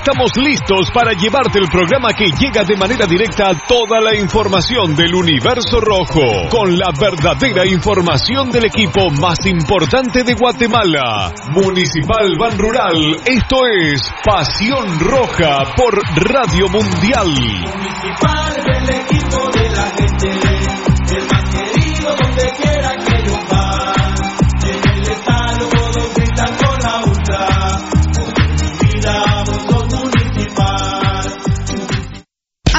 estamos listos para llevarte el programa que llega de manera directa toda la información del universo rojo, con la verdadera información del equipo más importante de Guatemala. Municipal Ban Rural, esto es Pasión Roja por Radio Mundial. Municipal del equipo de la gente, el más querido donde quiera que yo va.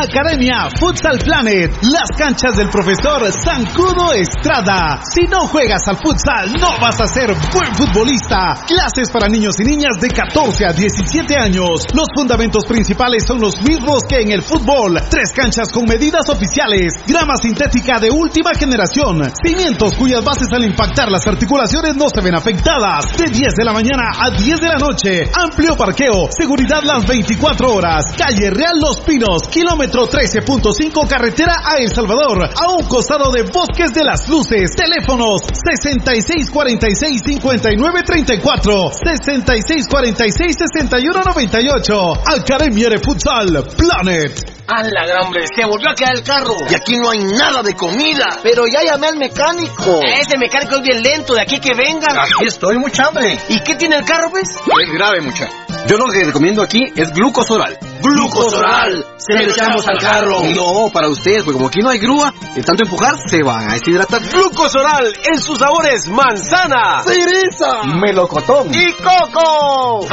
Academia Futsal Planet, las canchas del profesor Zancudo Estrada. Si no juegas al futsal, no vas a ser buen futbolista. Clases para niños y niñas de 14 a 17 años. Los fundamentos principales son los mismos que en el fútbol. Tres canchas con medidas oficiales. Grama sintética de última generación. Cimientos cuyas bases al impactar las articulaciones no se ven afectadas. De 10 de la mañana a 10 de la noche. Amplio parqueo. Seguridad las 24 horas. Calle Real Los Pinos. Kilómetro 13.5 carretera a El Salvador. A un costado de Bosques de las Luces. Teléfonos 6646-5934. 6646-6198. Academia de Futsal Planet. ¡A la gran hombre! ¡Se volvió a quedar el carro! Y aquí no hay nada de comida. Pero ya llamé al mecánico. Ese mecánico es bien lento, de aquí que venga. Aquí estoy, mucha hambre. ¿Y qué tiene el carro, pues? Es grave, mucha. Yo lo que recomiendo aquí es glucosoral. ¡Glucosoral! Se lo echamos al carro. No, para ustedes, porque como aquí no hay grúa, de tanto empujar, se van a deshidratar. Glucosoral en sus sabores manzana, ¡Cereza! melocotón y coco.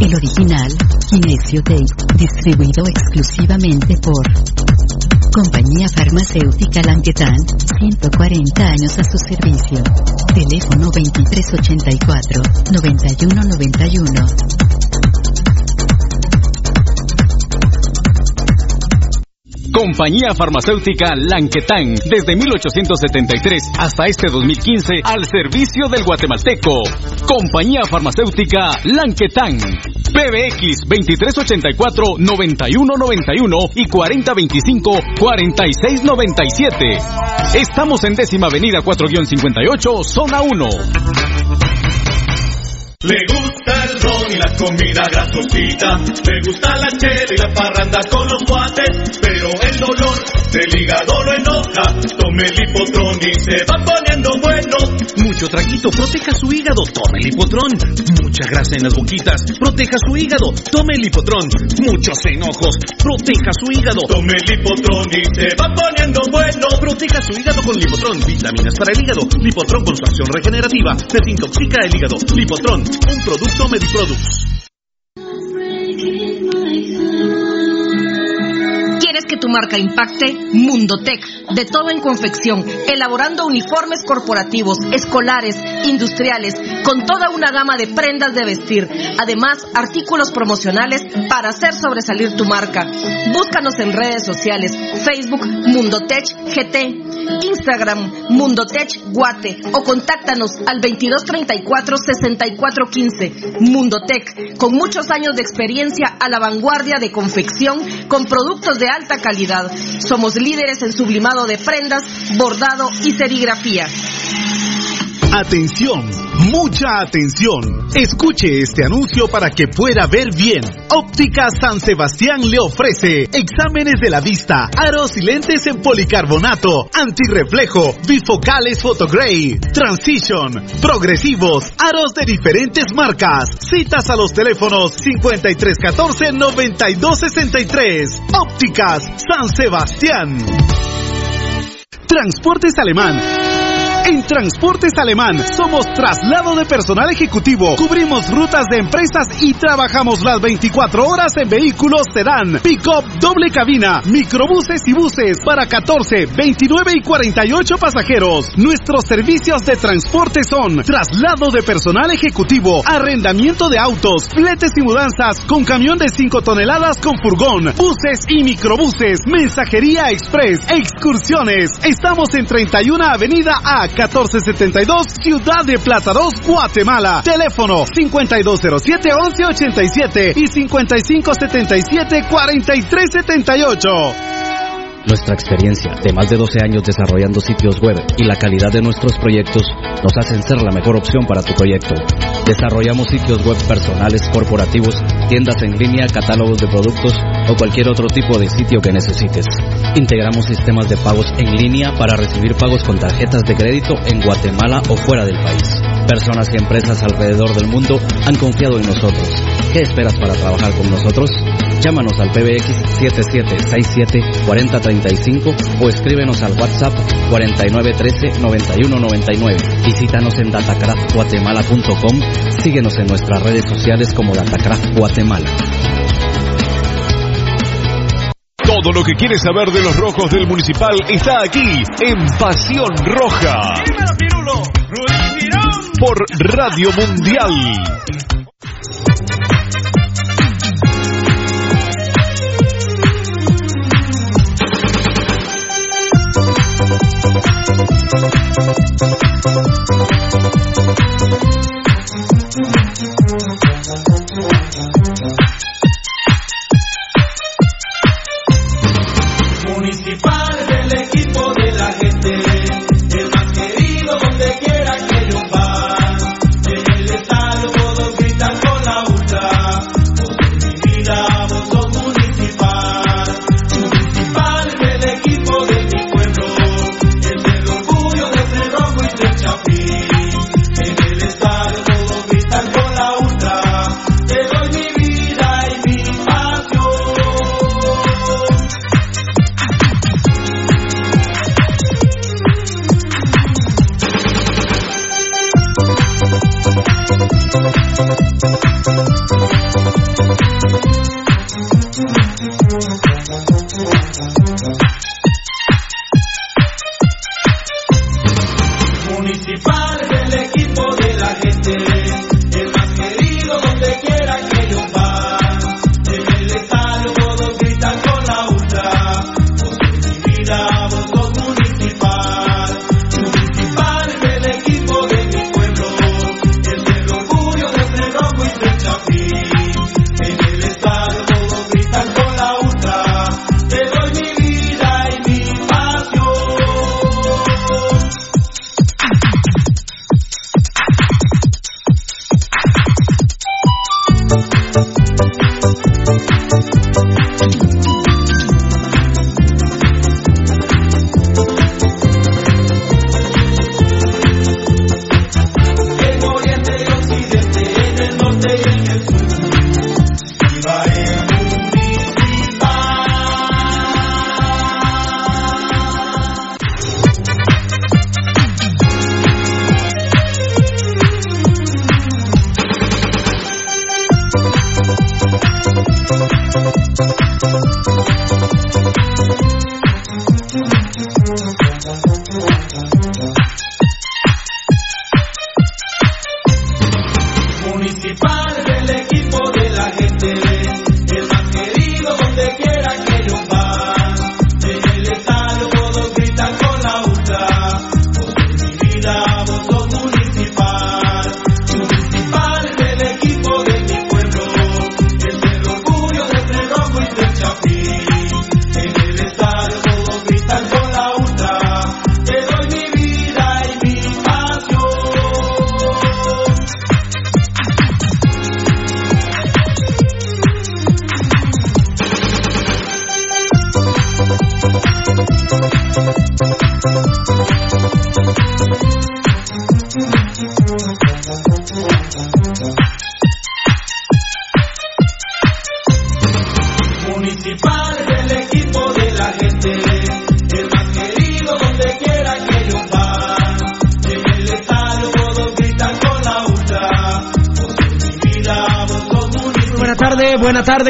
El original, Kinesio Tape, distribuido exclusivamente por Compañía Farmacéutica Languetan, 140 años a su servicio. Teléfono 2384-9191. Compañía Farmacéutica Lanquetán, desde 1873 hasta este 2015, al servicio del guatemalteco. Compañía Farmacéutica Lanquetán. PBX 2384-9191 y 4025-4697. Estamos en décima avenida 4-58, zona 1. Le gusta el ron y la comida grasosita, le gusta la chela y la parranda con los guates, pero el dolor del hígado lo enoja, tome el hipotrón y se va poniendo bueno. Mucho traguito, proteja su hígado, tome el hipotrón. Mucha grasa en las boquitas, proteja su hígado, tome el hipotrón. Muchos enojos, proteja su hígado. Tome el hipotrón y se va poniendo bueno. Proteja su hígado con Lipotrón, vitaminas para el hígado. Lipotrón con su acción regenerativa, desintoxica el hígado. Lipotrón, un producto Mediproducts. Que tu marca impacte? Mundotech, de todo en confección, elaborando uniformes corporativos, escolares, industriales, con toda una gama de prendas de vestir. Además, artículos promocionales para hacer sobresalir tu marca. Búscanos en redes sociales, Facebook Mundotech GT, Instagram Mundotech Guate o contáctanos al 2234-6415. Mundotech, con muchos años de experiencia a la vanguardia de confección con productos de alta calidad. Somos líderes en sublimado de prendas, bordado y serigrafía. Atención, mucha atención. Escuche este anuncio para que pueda ver bien. Óptica San Sebastián le ofrece exámenes de la vista, aros y lentes en policarbonato, antirreflejo, bifocales photogray, transition, progresivos, aros de diferentes marcas. Citas a los teléfonos 5314-9263. Ópticas San Sebastián. Transportes Alemán. En Transportes Alemán somos traslado de personal ejecutivo, cubrimos rutas de empresas y trabajamos las 24 horas en vehículos sedán, pick-up, doble cabina, microbuses y buses para 14, 29 y 48 pasajeros. Nuestros servicios de transporte son traslado de personal ejecutivo, arrendamiento de autos, fletes y mudanzas con camión de 5 toneladas con furgón, buses y microbuses, mensajería express, excursiones. Estamos en 31 Avenida A 1472, Ciudad de Plata 2, Guatemala. Teléfono 5207-1187 y 5577-4378. Nuestra experiencia de más de 12 años desarrollando sitios web y la calidad de nuestros proyectos nos hacen ser la mejor opción para tu proyecto. Desarrollamos sitios web personales, corporativos, tiendas en línea, catálogos de productos o cualquier otro tipo de sitio que necesites. Integramos sistemas de pagos en línea para recibir pagos con tarjetas de crédito en Guatemala o fuera del país. Personas y empresas alrededor del mundo han confiado en nosotros. ¿Qué esperas para trabajar con nosotros? Llámanos al PBX 7767-4035 o escríbenos al WhatsApp 4913-9199. Visítanos en datacraftguatemala.com. Síguenos en nuestras redes sociales como Datacraft Guatemala. Todo lo que quieres saber de los rojos del municipal está aquí en Pasión Roja. Por Radio Mundial. Municipal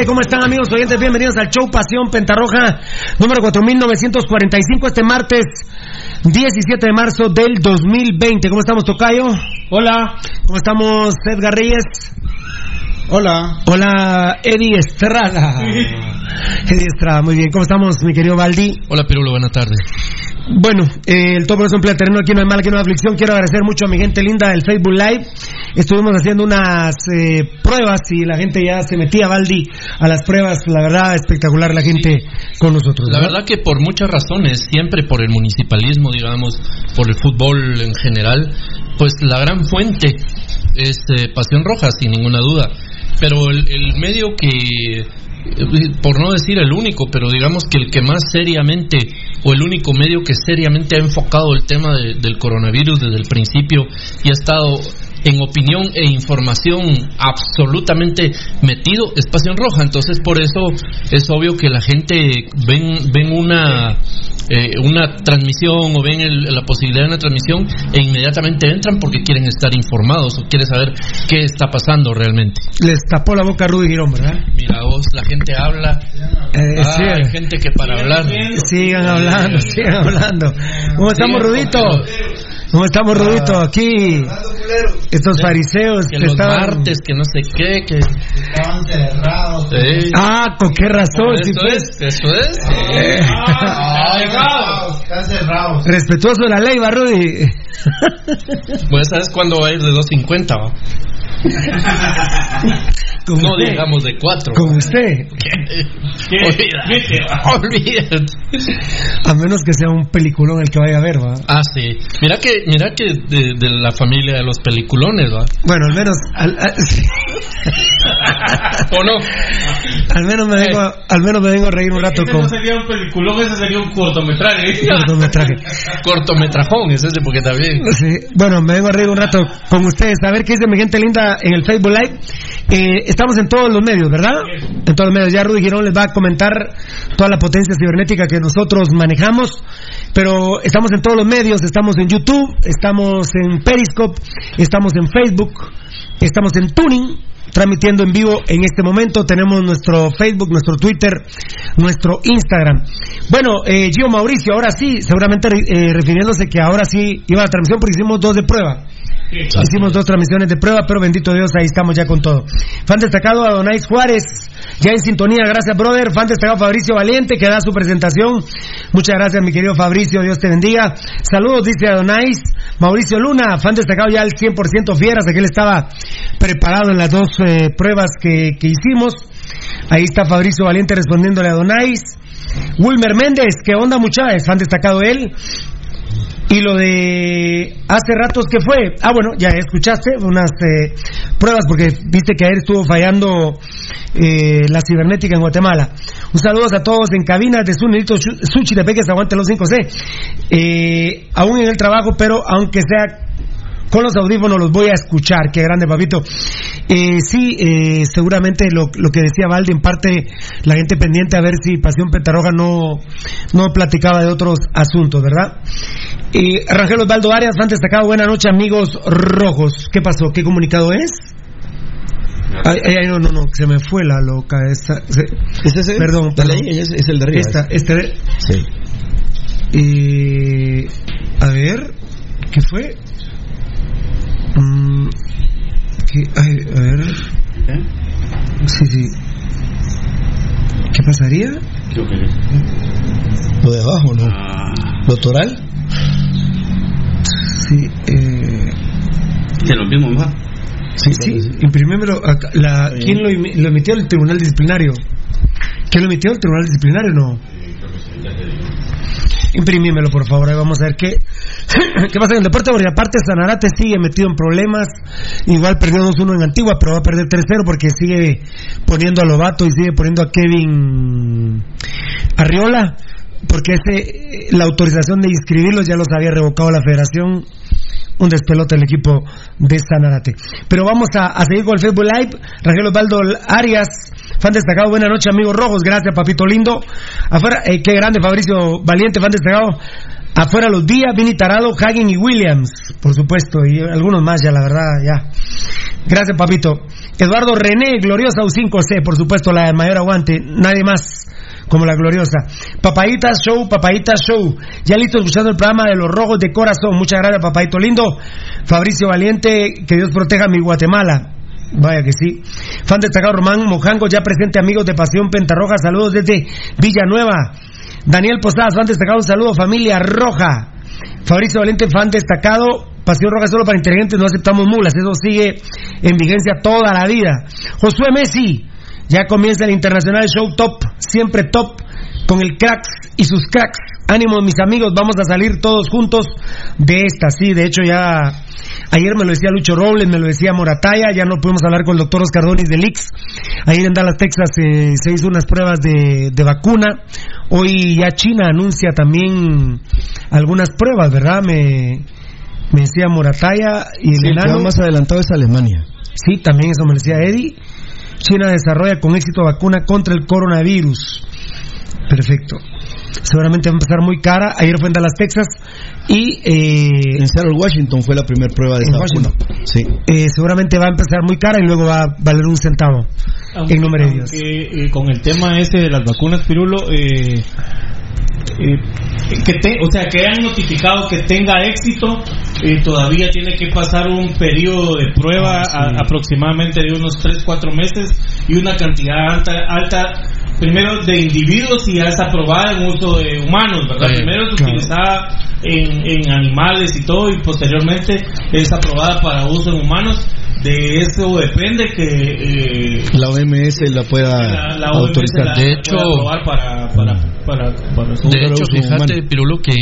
¿cómo están amigos oyentes? Bienvenidos al show Pasión Pentarroja número 4945 este martes 17 de marzo del 2020. ¿Cómo estamos, Tocayo? Hola. ¿Cómo estamos, Edgar Reyes? Hola. Hola, Eddie Estrada. Eddie Estrada, muy bien. ¿Cómo estamos, mi querido Baldi? Hola Pirulo, buenas tardes. Bueno, eh, el todo por eso emplea terreno aquí no hay mal, aquí no hay aflicción. Quiero agradecer mucho a mi gente linda del Facebook Live. Estuvimos haciendo unas eh, pruebas y la gente ya se metía, Baldi, a las pruebas. La verdad, espectacular la gente con nosotros. La verdad que por muchas razones, siempre por el municipalismo, digamos, por el fútbol en general, pues la gran fuente es eh, Pasión Roja, sin ninguna duda. Pero el, el medio que por no decir el único, pero digamos que el que más seriamente, o el único medio que seriamente ha enfocado el tema de- del coronavirus desde el principio y ha estado en opinión e información absolutamente metido es Pasión Roja. Entonces, por eso es obvio que la gente ven, ven una, eh, una transmisión o ven el- la posibilidad de una transmisión e inmediatamente entran porque quieren estar informados o quieren saber qué está pasando realmente. Les tapó la boca a Rudy Girón, ¿verdad? Mira vos, la gente habla. Eh, Ah, sí. hay gente que para hablar. Sigan hablando, sigan hablando. ¿Cómo estamos, Rudito? ¿Cómo estamos, Rudito? Aquí, estos fariseos Que que los estaban... martes, que no sé qué, que. Estaban cerrados. Sí. Ah, ¿con qué razón? Eso pues. es, eso es. Eh. Están cerrados. Respetuoso de la ley, va, Rudy. Pues sabes cuándo va a ir de 2.50, va? Con No usted. digamos de 4. Con usted. Olvídate. Olvídate. A menos que sea un peliculón el que vaya a ver, va. Ah, sí. Mira que, mira que de, de la familia de los peliculones, va. Bueno, al menos... Al, al- ¿O no? al menos me vengo, al menos me vengo a reír un rato Ese con no sería un peliculón, ese sería un cortometraje. cortometraje. Cortometrajón es ese porque también. Sí, bueno, me vengo a reír un rato con ustedes, a ver qué dice mi gente linda en el Facebook Live. Eh, estamos en todos los medios, ¿verdad? En todos los medios. Ya Rudy Girón les va a comentar toda la potencia cibernética que nosotros manejamos, pero estamos en todos los medios, estamos en YouTube, estamos en Periscope, estamos en Facebook, estamos en Tuning, transmitiendo en vivo en este momento. Tenemos nuestro Facebook, nuestro Twitter, nuestro Instagram. Bueno, eh, Gio Mauricio, ahora sí, seguramente eh, refiriéndose que ahora sí iba a la transmisión porque hicimos dos de prueba. Hicimos dos transmisiones de prueba, pero bendito Dios, ahí estamos ya con todo. Fan destacado Adonais Juárez, ya en sintonía, gracias brother. Fan destacado Fabricio Valiente, que da su presentación. Muchas gracias mi querido Fabricio, Dios te bendiga. Saludos, dice Adonais. Mauricio Luna, fan destacado ya al 100% fieras, él estaba preparado en las dos eh, pruebas que, que hicimos. Ahí está Fabricio Valiente respondiéndole a Adonais. Wilmer Méndez, ¿qué onda muchachos? Fan destacado él. Y lo de hace ratos que fue, ah bueno, ya escuchaste unas eh, pruebas porque viste que ayer estuvo fallando eh, la cibernética en Guatemala. Un saludo a todos en cabinas de Sunilito Suchi de Peques, aguante los 5C. Eh, aún en el trabajo, pero aunque sea con los audífonos los voy a escuchar. Qué grande, papito. Eh, sí, eh, seguramente lo, lo que decía Valdi, en parte la gente pendiente a ver si Pasión Petarroja no, no platicaba de otros asuntos, ¿verdad? Eh, Rangel Osvaldo Arias, fan destacado. Buenas noches, amigos rojos. ¿Qué pasó? ¿Qué comunicado es? Ay, ay, no, no, no, se me fue la loca esta. se- ¿Es ese? Perdón, es el de arriba. Esta, este de- Sí. Eh, a ver, ¿qué fue? Mm, ¿qué? Ay, a ver. Sí, sí. ¿Qué pasaría? Lo de abajo, ¿no? ¿Lo toral? Sí, eh. Lo mismo más. Sí, sí, acá, La, ¿Quién lo, lo emitió? El Tribunal Disciplinario. ¿Quién lo emitió? ¿El Tribunal Disciplinario no? Imprimímelo, por favor. Ahí vamos a ver qué, qué pasa en el deporte. Porque aparte, Sanarate sigue metido en problemas. Igual perdió 2-1 en Antigua, pero va a perder 3-0 porque sigue poniendo a Lobato y sigue poniendo a Kevin Arriola. Porque ese, la autorización de inscribirlos ya los había revocado la federación un despelote el equipo de Sanarate. Pero vamos a, seguir con el Facebook Live. Rangel Osvaldo Arias, fan destacado. Buenas noches, amigos rojos. Gracias, papito lindo. Afuera, eh, qué grande, Fabricio Valiente, fan destacado. Afuera los días, Vini Tarado, Hagen y Williams, por supuesto, y algunos más ya, la verdad, ya. Gracias, papito. Eduardo René, gloriosa U5C, por supuesto, la de mayor aguante, nadie más como la gloriosa. Papayita Show, Papayita Show. Ya listo escuchando el programa de los rojos de corazón. Muchas gracias, Papayito lindo. Fabricio Valiente, que Dios proteja a mi Guatemala. Vaya que sí. Fan destacado Román Mojango, ya presente amigos de Pasión Pentarroja. Saludos desde Villanueva. Daniel Posadas, fan destacado, un saludo familia roja. Fabricio Valente, fan destacado. Pasión Roja solo para inteligentes, no aceptamos mulas. Eso sigue en vigencia toda la vida. Josué Messi, ya comienza el Internacional Show Top, siempre top, con el cracks y sus cracks. Ánimo, mis amigos, vamos a salir todos juntos de esta. Sí, de hecho ya ayer me lo decía Lucho Robles, me lo decía Morataya, ya no pudimos hablar con el doctor Oscar Donis del Ix. Ayer en Dallas, Texas eh, se hizo unas pruebas de, de vacuna. Hoy ya China anuncia también algunas pruebas, ¿verdad? Me, me decía Morataya y el Sí, enano. más adelantado es Alemania. Sí, también eso me decía Eddie. China desarrolla con éxito vacuna contra el coronavirus. Perfecto. Seguramente va a empezar muy cara. Ayer fue en Dallas, Texas. Y. Eh, En Seattle, Washington fue la primera prueba de esta vacuna. Sí. eh, seguramente va a empezar muy cara y luego va a valer un centavo en número de días. Aunque, eh, con el tema ese de las vacunas, Pirulo, eh, eh, que te- o sea, que hayan notificado que tenga éxito, eh, todavía tiene que pasar un periodo de prueba a- aproximadamente de unos 3-4 meses y una cantidad alta, alta primero de individuos y ya es aprobada en uso de humanos, ¿verdad? Sí, primero es claro. utilizada en, en animales y todo y posteriormente es aprobada para uso en humanos. De eso depende que eh, La OMS la pueda la, la OMS autorizar. la- De hecho- para, para, para, para De hecho, fíjate, humano. Pirulo, que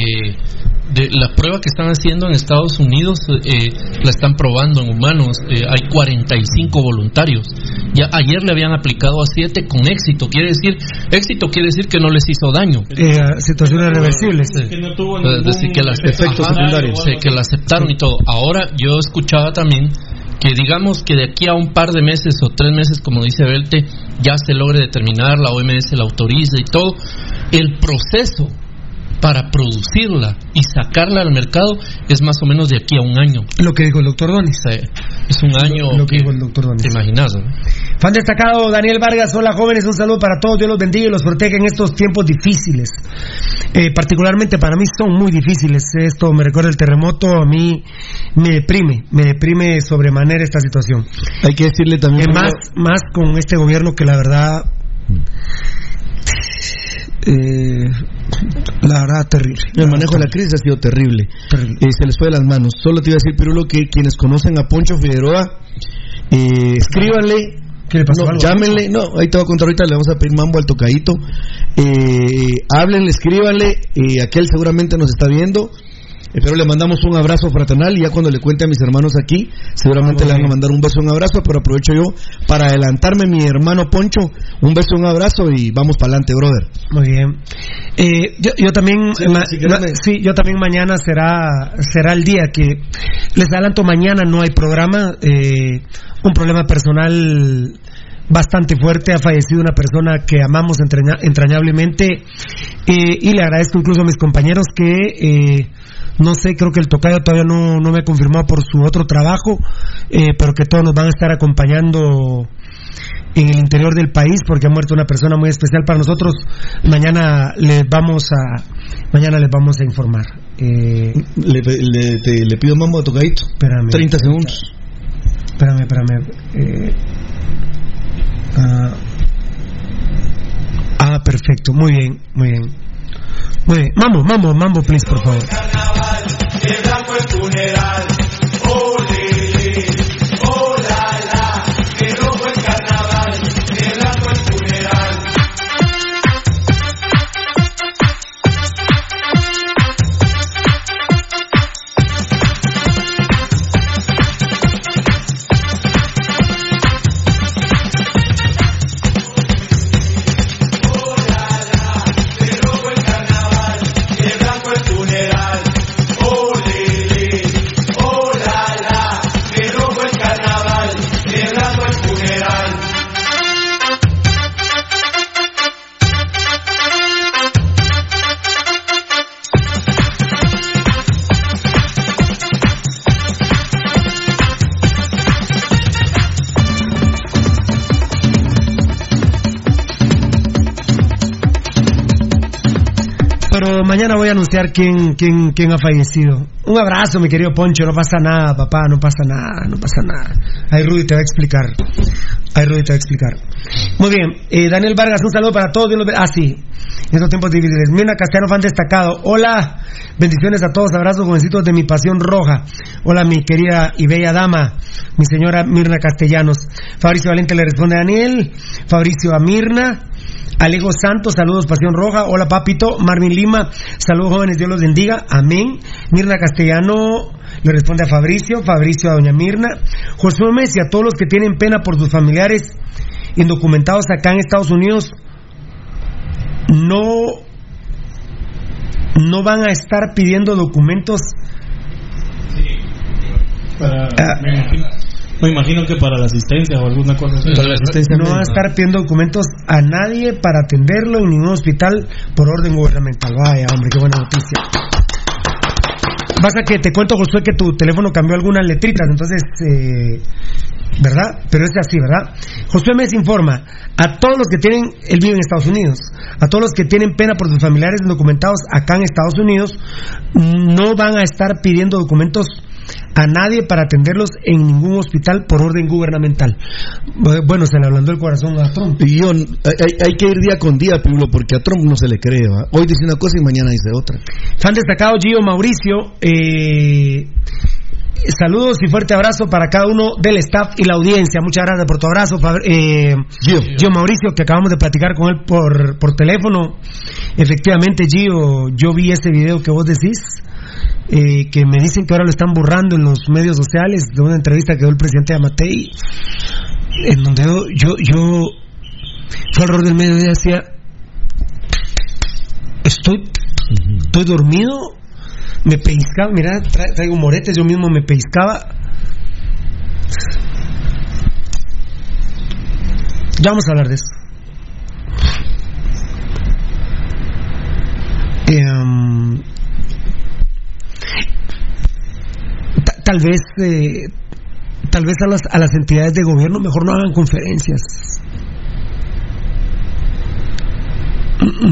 de la prueba que están haciendo en Estados Unidos eh, la están probando en humanos. Eh, hay 45 voluntarios. Ya ayer le habían aplicado a 7 con éxito. Quiere decir, éxito quiere decir que no les hizo daño. Eh, situaciones reversibles. que no tuvo ningún decir, que las efecto ajá, secundario. sí, que la aceptaron y todo. Ahora yo escuchaba también que digamos que de aquí a un par de meses o tres meses, como dice Belte, ya se logre determinar, la OMS la autoriza y todo, el proceso para producirla y sacarla al mercado es más o menos de aquí a un año. Lo que dijo el doctor Donis. Es un año Lo que dijo el doctor Donis. te imaginas, ¿no? Fan destacado Daniel Vargas, hola jóvenes, un saludo para todos, Dios los bendiga y los proteja en estos tiempos difíciles. Eh, particularmente para mí son muy difíciles. Esto me recuerda el terremoto, a mí me deprime, me deprime sobremanera esta situación. Hay que decirle también. Eh, más, más con este gobierno que la verdad, eh, la verdad terrible. El manejo de la crisis ha sido terrible. Eh, se les fue de las manos. Solo te iba a decir, Pirulo, que quienes conocen a Poncho Figueroa, eh, escríbanle. ¿Qué le pasó No, algo? llámenle, no, ahí te voy a contar ahorita, le vamos a pedir mambo al tocadito. Eh, háblenle, escríbanle, eh, aquel seguramente nos está viendo. Eh, pero le mandamos un abrazo fraternal y ya cuando le cuente a mis hermanos aquí, seguramente le van a mandar un beso, un abrazo, pero aprovecho yo para adelantarme, mi hermano Poncho, un beso, un abrazo y vamos para adelante, brother. Muy bien. Eh, yo, yo también, Sí, ma- si quieres ma- me- sí, yo también mañana será será el día que les adelanto mañana no hay programa, eh, un problema personal bastante fuerte, ha fallecido una persona que amamos entraña- entrañablemente eh, y le agradezco incluso a mis compañeros que eh, no sé, creo que el tocayo todavía no, no me ha confirmado por su otro trabajo, eh, pero que todos nos van a estar acompañando en el interior del país porque ha muerto una persona muy especial para nosotros. Mañana les vamos a mañana les vamos a informar. Eh, Le, le- te- le pido mambo a tocadito. Espérame. 30 segundos. espérame, espérame. Eh, ah, ah, perfecto, muy bien, muy bien. Muy bien. Mambo, mambo, mambo, please, por favor. Mañana voy a anunciar quién, quién, quién ha fallecido. Un abrazo, mi querido Poncho. No pasa nada, papá. No pasa nada. No pasa nada. Ahí Rudy te va a explicar. Ahí Rudy te va a explicar. Muy bien. Eh, Daniel Vargas, un saludo para todos. Ah, sí. En estos tiempos difíciles. Mirna Castellano, fan destacado. Hola. Bendiciones a todos. Abrazos, jovencitos de mi pasión roja. Hola, mi querida y bella dama. Mi señora Mirna Castellanos. Fabricio Valente le responde a Daniel. Fabricio a Mirna. Alejo Santos, saludos Pasión Roja. Hola Papito. Marvin Lima, saludos jóvenes, Dios los bendiga. Amén. Mirna Castellano le responde a Fabricio. Fabricio a Doña Mirna. Josué Messi, a todos los que tienen pena por sus familiares indocumentados acá en Estados Unidos, no, no van a estar pidiendo documentos. Para- Ah. Me, imagino, que para la asistencia o alguna cosa así. No van a estar pidiendo documentos a nadie para atenderlo en ningún hospital por orden gubernamental. Vaya, hombre, qué buena noticia. Pasa que te cuento, Josué, que tu teléfono cambió algunas letritas, entonces, eh, ¿verdad? Pero es así, ¿verdad? Josué me informa a todos los que tienen, él vive en Estados Unidos, a todos los que tienen pena por sus familiares documentados acá en Estados Unidos, no van a estar pidiendo documentos a nadie para atenderlos en ningún hospital por orden gubernamental. Bueno, se le hablando el corazón a Trump. Y yo, hay, hay que ir día con día, Pirulo, porque a Trump no se le cree. ¿va? Hoy dice una cosa y mañana dice otra. Fan destacado Gio Mauricio, eh, saludos y fuerte abrazo para cada uno del staff y la audiencia. Muchas gracias por tu abrazo, eh, Gio. Mauricio, que acabamos de platicar con él por, por teléfono. Efectivamente, Gio, yo vi ese video que vos decís. Eh, que me dicen que ahora lo están borrando en los medios sociales de una entrevista que dio el presidente Amatei en donde yo yo, yo fue alrededor del mediodía decía estoy estoy dormido me pellizcaba mira tra- traigo moretes yo mismo me pellizcaba ya vamos a hablar de eso. Ta- tal vez eh, tal vez a las, a las entidades de gobierno mejor no hagan conferencias.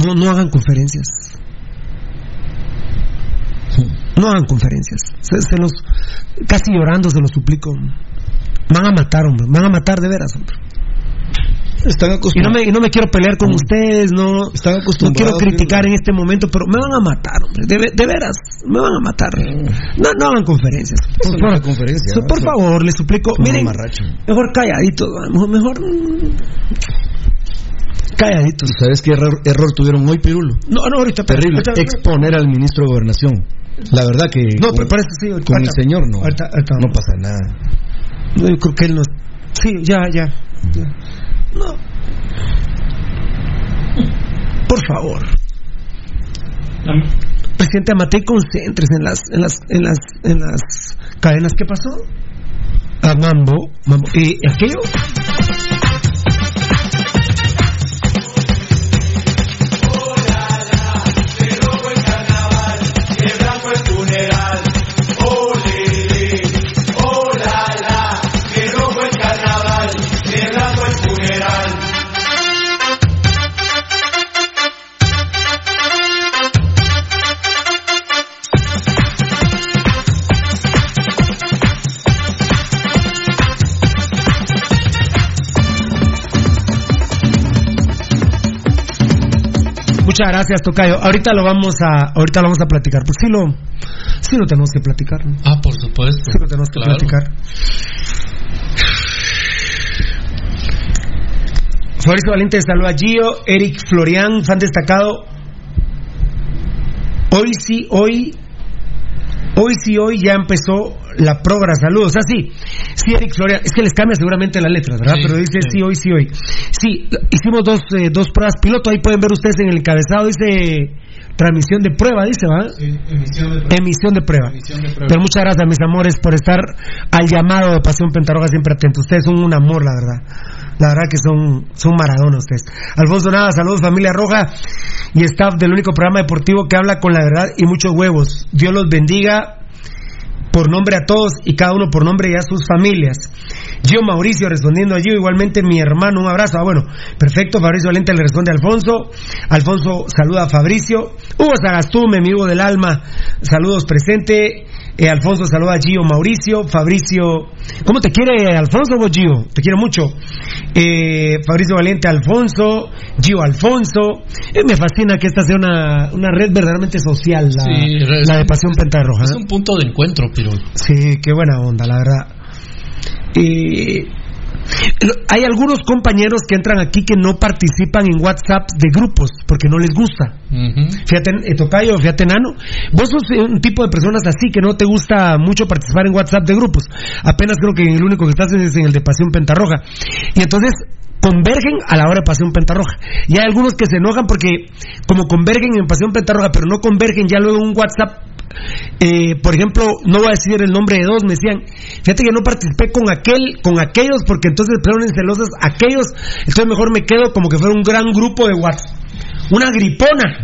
No, no hagan conferencias. No hagan conferencias. Se, se los casi llorando se los suplico. Van a matar hombre van a matar de veras hombre Están y no, me, y no me quiero pelear con ustedes, no, Están no acostumbrados. quiero criticar en este momento, pero me van a matar, hombre, de, de veras, me van a matar. No, no hagan conferencias. Eso Por, no favor, conferencia, so- ¿no? por Eso- favor, les suplico, miren, mejor calladitos, mejor, mm, calladitos. ¿Sabes qué error, error tuvieron hoy, Pirulo? No, no, ahorita, Terrible. ahorita- Exponer al ministro de Gobernación. La verdad que. No, con, pero parece sí, ahorita- con el señor no. no pasa nada. No, yo creo que él no. Sí, ya, ya. ya. No. Por favor. Presidente Amatei, concéntrese en las, en las, en las, en las cadenas. ¿Qué pasó? Ah, mambo, mambo. ¿Y aquello? Muchas gracias, Tocayo. Ahorita lo vamos a, ahorita lo vamos a platicar. Pues sí lo, sí lo tenemos que platicar. ¿no? Ah, por supuesto. Sí lo tenemos que Claro. platicar. Fabricio Valiente saluda a Gio, Eric Florian, fan destacado. Hoy sí, hoy, hoy sí, hoy ya empezó la progra. Saludos. Ah, sí, sí, Eric Florian. Es que les cambia seguramente las letras, ¿verdad? Sí, Pero dice sí. sí, hoy sí, hoy. Sí, hicimos dos, eh, dos pruebas piloto. Ahí pueden ver ustedes en el encabezado. Dice transmisión de prueba, dice, ¿va? Emisión de prueba. Emisión de prueba. Emisión de prueba. Pero muchas gracias, mis amores, por estar al llamado de Pasión Pentaroga siempre atentos. Ustedes son un amor, la verdad. La verdad que son, son Maradona ustedes. Alfonso Nada, saludos familia roja y staff del único programa deportivo que habla con la verdad y muchos huevos. Dios los bendiga por nombre a todos y cada uno por nombre y a sus familias. Yo, Mauricio, respondiendo a Gio, igualmente mi hermano, un abrazo. Ah, bueno, perfecto, Fabricio Valente le responde a Alfonso. Alfonso saluda a Fabricio. Hugo Sagastume, mi Hugo del alma, saludos presente. Eh, Alfonso saluda a Gio Mauricio. Fabricio, ¿cómo te quiere Alfonso vos, Gio? Te quiero mucho. Eh, Fabricio Valente, Alfonso. Gio Alfonso. Eh, me fascina que esta sea una, una red verdaderamente social, la, Sí, la de Pasión Pentarroja. Es un punto de encuentro, Pirul. Sí, qué buena onda, la verdad. Lo- hay algunos compañeros que entran aquí que no participan en WhatsApp de grupos porque no les gusta. Fíjate, eh, Tocayo, fíjate, Nano. Vos sos eh, un tipo de personas así que no te gusta mucho participar en WhatsApp de grupos. Apenas creo que el único que estás es en el de Pasión Pentarroja. Y entonces convergen a la hora de Pasión Pentarroja. Y hay algunos que se enojan porque como convergen en Pasión Pentarroja, pero no convergen ya luego en un WhatsApp eh, por ejemplo, no voy a decir el nombre de dos, me decían, fíjate que no participé con aquel, con aquellos, porque entonces ponen celosos aquellos, entonces mejor me quedo como que fuera un gran grupo de WhatsApp. Una gripona.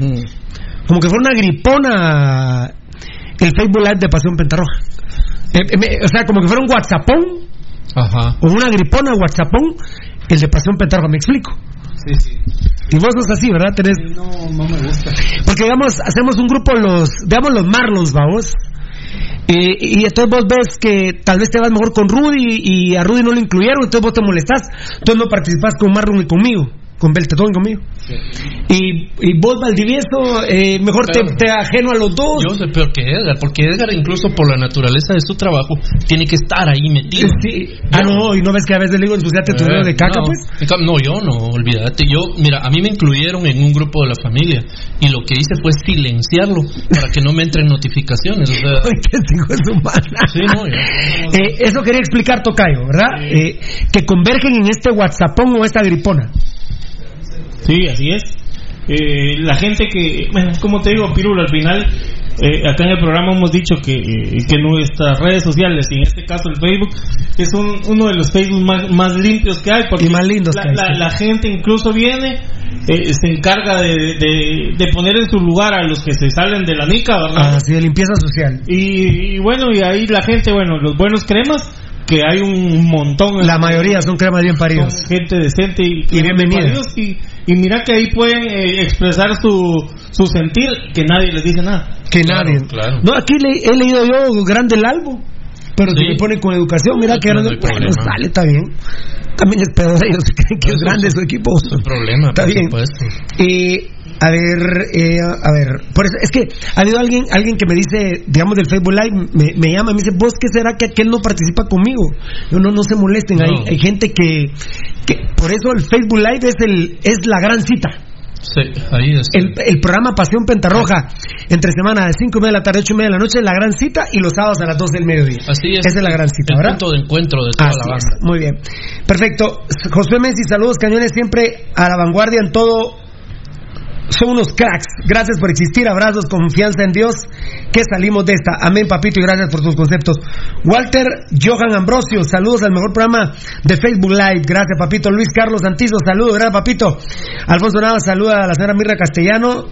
Como que fuera una gripona el Facebook Live de Pasión Pentarroja. Eh, eh, o sea, como que fuera un WhatsAppón Ajá. o una gripona WhatsAppón el de Pasión Pentarroja, me explico. Sí, sí. Y vos sos así, ¿verdad? Tenés... No, no me gusta. Porque digamos, hacemos un grupo los, digamos los Marlons, vamos. Y, y entonces vos ves que tal vez te vas mejor con Rudy y a Rudy no lo incluyeron, entonces vos te molestás, entonces no participas con Marlon y conmigo, con Beltetón conmigo. Y, y vos, Valdivieso, eh, mejor te, te ajeno a los dos. Yo sé peor que Edgar, porque Edgar, incluso por la naturaleza de su trabajo, tiene que estar ahí metido. Sí. Ah, no, y no ves que a veces le digo ensuciate tu dedo de caca, no, pues. No, yo no, olvídate. Yo, mira, a mí me incluyeron en un grupo de la familia y lo que hice fue silenciarlo para que no me entren notificaciones. O sea, sí, no, ya. Eh, eso quería explicar, Tocayo, ¿verdad? Eh, que convergen en este WhatsAppón o esta gripona. Sí, así es. Eh, la gente que, bueno, como te digo, Pirulo, al final, eh, acá en el programa hemos dicho que, eh, que nuestras redes sociales, y en este caso el Facebook, es un- uno de los Facebook más, más limpios que hay. Porque Y más lindos la, que hay, la- sí. la gente incluso viene, eh, se encarga de, de- de poner en su lugar a los que se salen de la nica, ¿verdad? Así de limpieza social. Y, y bueno, y ahí la gente, bueno, los buenos cremas, que hay un montón. La mayoría son cremas bien paridos. Son gente decente y, Y bienvenida. paridos, Y, y mira que ahí pueden eh, expresar su, su sentir, que nadie les dice nada. Que Claro, nadie. claro. No, aquí le- he leído yo grande el álbum. Pero si Sí. le ponen con educación, mira No, que no grande. hay Bueno, sale, está bien. También es peor ellos creen que es grande su equipo. es un problema, Está por bien. supuesto. Eh, a ver, eh, a ver, por eso, es que ha habido alguien, alguien que me dice, digamos del Facebook Live, me, me llama, me dice, ¿vos qué será que aquel no participa conmigo? Yo no, no se molesten, No. hay, hay gente que, que, por eso el Facebook Live es el, es la gran cita. Sí, ahí es. El, el programa Pasión Pentarroja, entre semana de 5 y media de la tarde, 8 y media de la noche, la gran cita, y los sábados a las 12 del mediodía. Así es. Esa es la gran cita, el ¿verdad? punto de encuentro de toda Así la es. banda. Muy bien. Perfecto. Josué Messi, saludos cañones siempre a la vanguardia en todo. Son unos cracks. Gracias por existir. Abrazos, confianza en Dios. Que salimos de esta. Amén, papito, y gracias por tus conceptos. Walter Johan Ambrosio, saludos al mejor programa de Facebook Live. Gracias, papito. Luis Carlos Santizo, saludos. Gracias, papito. Alfonso Nava, saluda a la señora Mirra Castellano.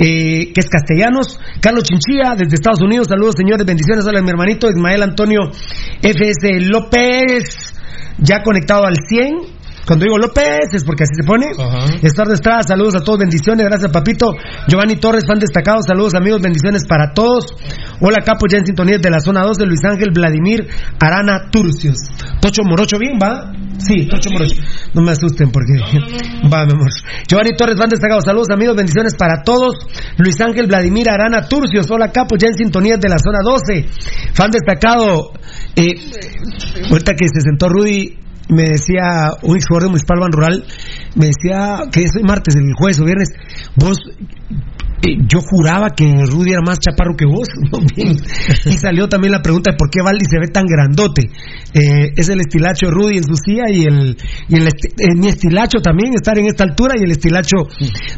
eh, que es castellanos, Carlos Chinchilla desde Estados Unidos, saludos señores, bendiciones, hola mi hermanito Ismael Antonio FS López, ya conectado al 100, cuando digo López es porque así se pone, Estar de Estrada, saludos a todos, bendiciones, gracias papito, Giovanni Torres, fan destacado, saludos amigos, bendiciones para todos, hola Capo, ya en sintonía de la zona 2 de Luis Ángel Vladimir Arana Turcios, Tocho Morocho, bien, va, sí, Tocho Morocho, no me asusten porque, va mi amor, Giovanni Torres, fan destacado, saludos amigos, bendiciones para todos, Luis Ángel Vladimir Arana Turcios, hola Capo, ya en sintonía de la zona 12, fan destacado, eh, ahorita que se sentó Rudy, me decía un ex jugador de Municipal Ban Rural, me decía que es hoy martes, el jueves o viernes, vos, eh, yo juraba que Rudy era más chaparro que vos, y salió también la pregunta de por qué Valdi se ve tan grandote. Eh, es el estilacho de Rudy en su silla y el, y el esti- eh, mi estilacho también, estar en esta altura y el estilacho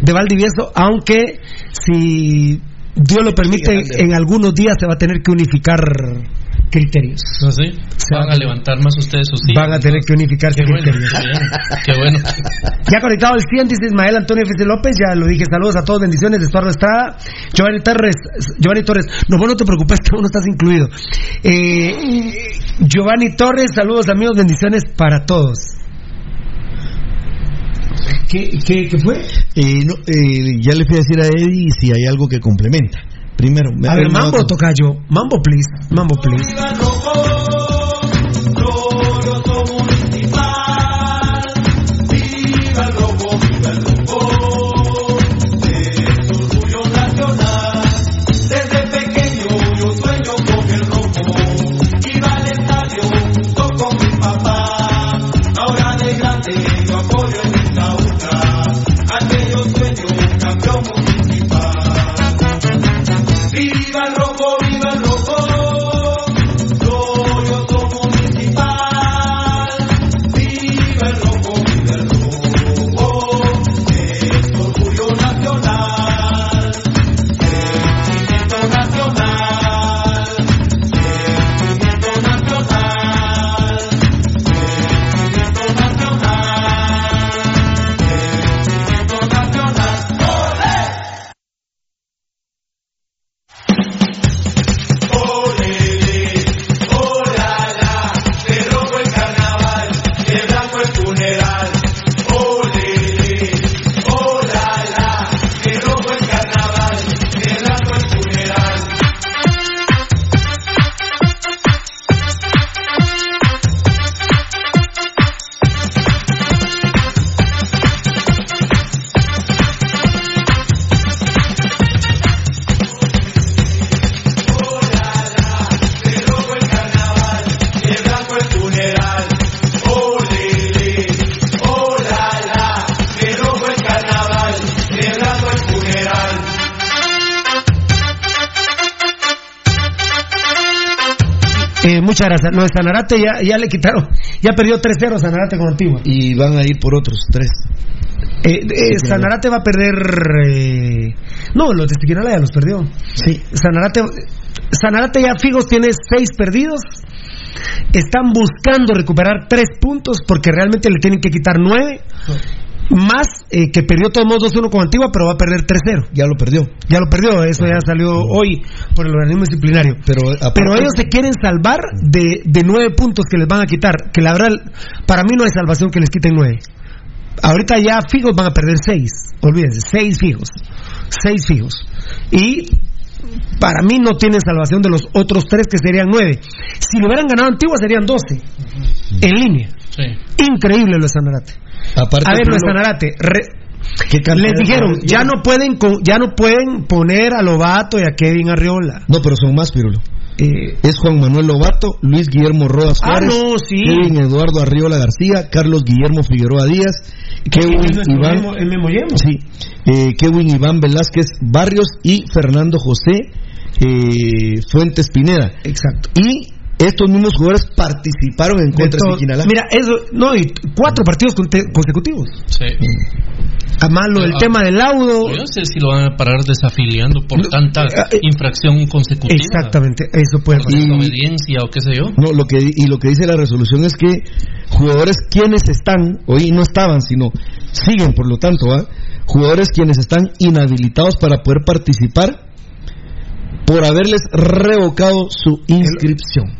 de Valdivieso, aunque si Dios lo permite, en algunos días se va a tener que unificar criterios. ¿Ah, sí? Van a levantar más ustedes sus hijos. Van a tener que unificar bueno, criterios. qué bueno. Ya conectado el 100, dice Ismael Antonio F. López, ya lo dije, saludos a todos, bendiciones de Estuardo Estrada, Giovanni Torres, Giovanni Torres, no, vos no te preocupes, tú no estás incluido. Eh, Giovanni Torres, saludos amigos, bendiciones para todos. ¿Qué, qué, qué fue? Eh, no, eh, ya le fui a decir a Eddie si hay algo que complementa. Primero, me A ver, Mambo toca yo, Mambo please, Mambo please. No, Sanarate ya, ya le quitaron, ya perdió 3-0 Sanarate con Antigua. Y van a ir por otros tres. Eh, eh, Sanarate va a perder. eh, no, los de Tiquirala ya los perdió. Sí. Sanarate, Sanarate ya Figos tiene seis perdidos. Están buscando recuperar tres puntos porque realmente le tienen que quitar nueve. Más eh, que perdió todos modos 2-1 con Antigua, pero va a perder 3-0. Ya lo perdió. Ya lo perdió, eso ya salió hoy por el organismo disciplinario. Pero, aparte- Pero ellos se quieren salvar de, de nueve puntos que les van a quitar. Que la verdad, para mí no hay salvación que les quiten nueve. Ahorita ya fijos van a perder seis. Olvídense, seis fijos. Seis fijos. Y para mí no tienen salvación de los otros tres que serían nueve. Si lo hubieran ganado Antigua serían doce. En línea. Sí. Increíble lo de Sanarate. Aparte, a ver, lo de Sanarate. re- ¿qué cantidad les dijeron, ya no pueden con- ya no pueden poner a Lobato y a Kevin Arriola. No, pero son más, Pirulo. Eh, Es Juan Manuel Lobato, Luis Guillermo Rodas Ah, Juárez, no, sí. Kevin Eduardo Arriola García, Carlos Guillermo Figueroa Díaz, Kevin Iván, el sí, eh, Kevin Iván Velázquez Barrios y Fernando José eh, Fuentes Pineda. Exacto. Y estos mismos jugadores participaron en contra de Siquinalá. Mira, eso, no, y cuatro partidos conte- consecutivos. Sí. Además, lo del Ah, tema del laudo. Yo no sé si lo van a parar desafiliando por tanta eh, infracción consecutiva. Exactamente, eso puede pasar. desobediencia o qué sé yo. No, lo que y lo que dice la resolución es que jugadores quienes están, hoy no estaban, sino siguen, por lo tanto, ¿ah? jugadores quienes están inhabilitados para poder participar por haberles revocado su inscripción.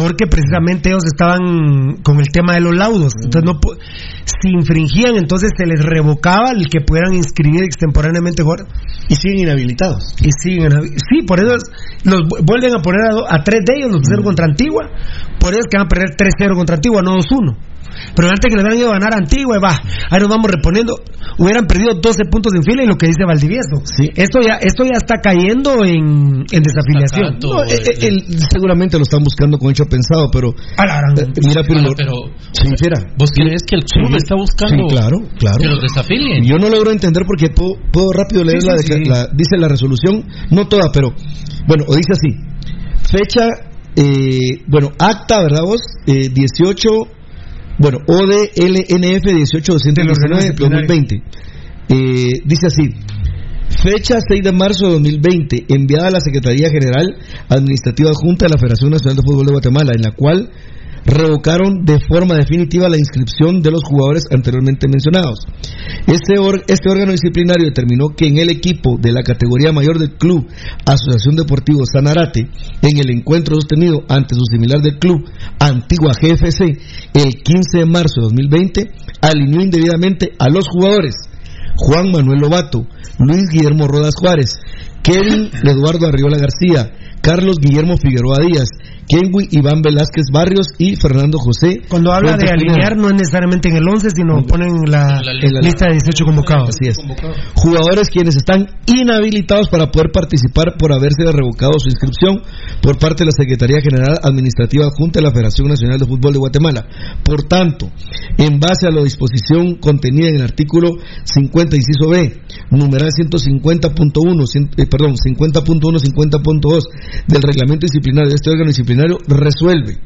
Porque precisamente ellos estaban con el tema de los laudos. Entonces, no pu- si infringían, entonces se les revocaba el que pudieran inscribir extemporáneamente jugar. Y siguen inhabilitados. Y siguen. Sí, por eso es- los vu- vuelven a poner a, a tres de ellos, los pusieron contra Antigua. Por eso es que van a perder 3-0 contra Antigua, no 2-1. Pero antes que le hubieran ido a ganar a Antigua, y va, ahí nos vamos reponiendo. Hubieran perdido 12 puntos en fila y lo que dice Valdivieso. Esto ya esto ya está cayendo en, en desafiliación. No, eh, eh, él- seguramente lo están buscando con hecho pensado, pero eh, mira, pero, Bueno, pero sincera. ¿Vos crees que el club Sí, está buscando Sí, claro, claro. que los desafilien? Yo no logro entender porque puedo, puedo rápido leer Sí, la, sí, sí. la- dice la resolución, no toda, pero bueno, o dice así, fecha, eh, bueno, acta, ¿verdad vos? Eh, 18, bueno, ODLNF 18 219 2020. Eh, dice así, Fecha 6 de marzo de 2020, enviada a la Secretaría General Administrativa Junta de la Federación Nacional de Fútbol de Guatemala, en la cual revocaron de forma definitiva la inscripción de los jugadores anteriormente mencionados. Este, este órgano disciplinario determinó que en el equipo de la categoría mayor del club Asociación Deportivo Sanarate, en el encuentro sostenido ante su similar del club Antigua GFC el 15 de marzo de 2020, alineó indebidamente a los jugadores Juan Manuel Lobato, Luis Guillermo Rodas Juárez, Kevin Eduardo Arriola García, Carlos Guillermo Figueroa Díaz, Kenwi Iván Velázquez Barrios y Fernando José. Cuando habla de alinear no es necesariamente en el 11, sino ponen la, En la lista de 18 convocados. Así es. Jugadores quienes están inhabilitados para poder participar por haberse revocado su inscripción por parte de la Secretaría General Administrativa Junta de la Federación Nacional de Fútbol de Guatemala. Por tanto, en base a la disposición contenida en el artículo 50, inciso B, numeral 150.1, cien- eh, perdón, 50.1, 50.2 del reglamento disciplinario de este órgano disciplinario, resuelve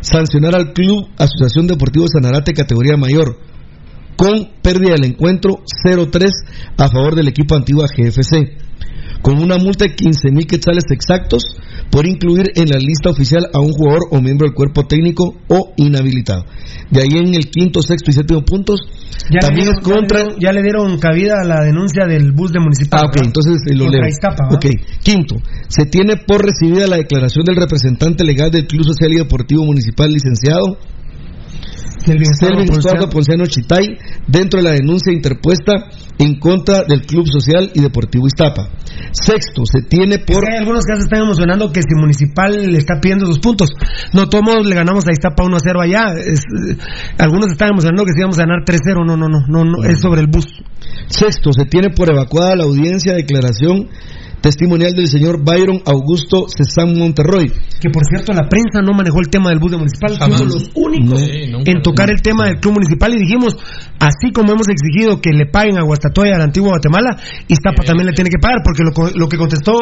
sancionar al Club Asociación Deportivo Sanarate categoría mayor con pérdida del encuentro 0-3 a favor del equipo Antigua GFC, con una multa de 15 mil quetzales exactos por incluir en la lista oficial a un jugador o miembro del cuerpo técnico o inhabilitado. De ahí en el quinto, sexto y séptimo puntos, Ya también es contra... Ya le, dieron, ya le dieron cabida a la denuncia del bus de municipal. Ah, ok, ¿verdad? entonces eh, lo leo. Ok, quinto, se tiene por recibida la declaración del representante legal del Club Social y Deportivo Municipal, licenciado Selvin Estuardo. Ponciano Chitay, dentro de la denuncia interpuesta en contra del Club Social y Deportivo Iztapa. Sexto, se tiene Es por... que hay algunos se están emocionando que si Municipal le está pidiendo sus puntos. No, todos le ganamos a Iztapa 1 a 0 allá. Es, eh, algunos están emocionando que si íbamos a ganar 3 0. No, no, no, no, no, es sobre el bus. Sexto, se tiene por evacuada la audiencia declaración testimonial del señor Byron Augusto Cezanne Monterroy. Que por cierto, la prensa no manejó el tema del bus de Municipal. Jamás. Fuimos los únicos en tocar el tema del club municipal y dijimos, así como hemos exigido que le paguen a Guastatoya, a la antigua Guatemala, Iztapa también le tiene que pagar, porque lo, que contestó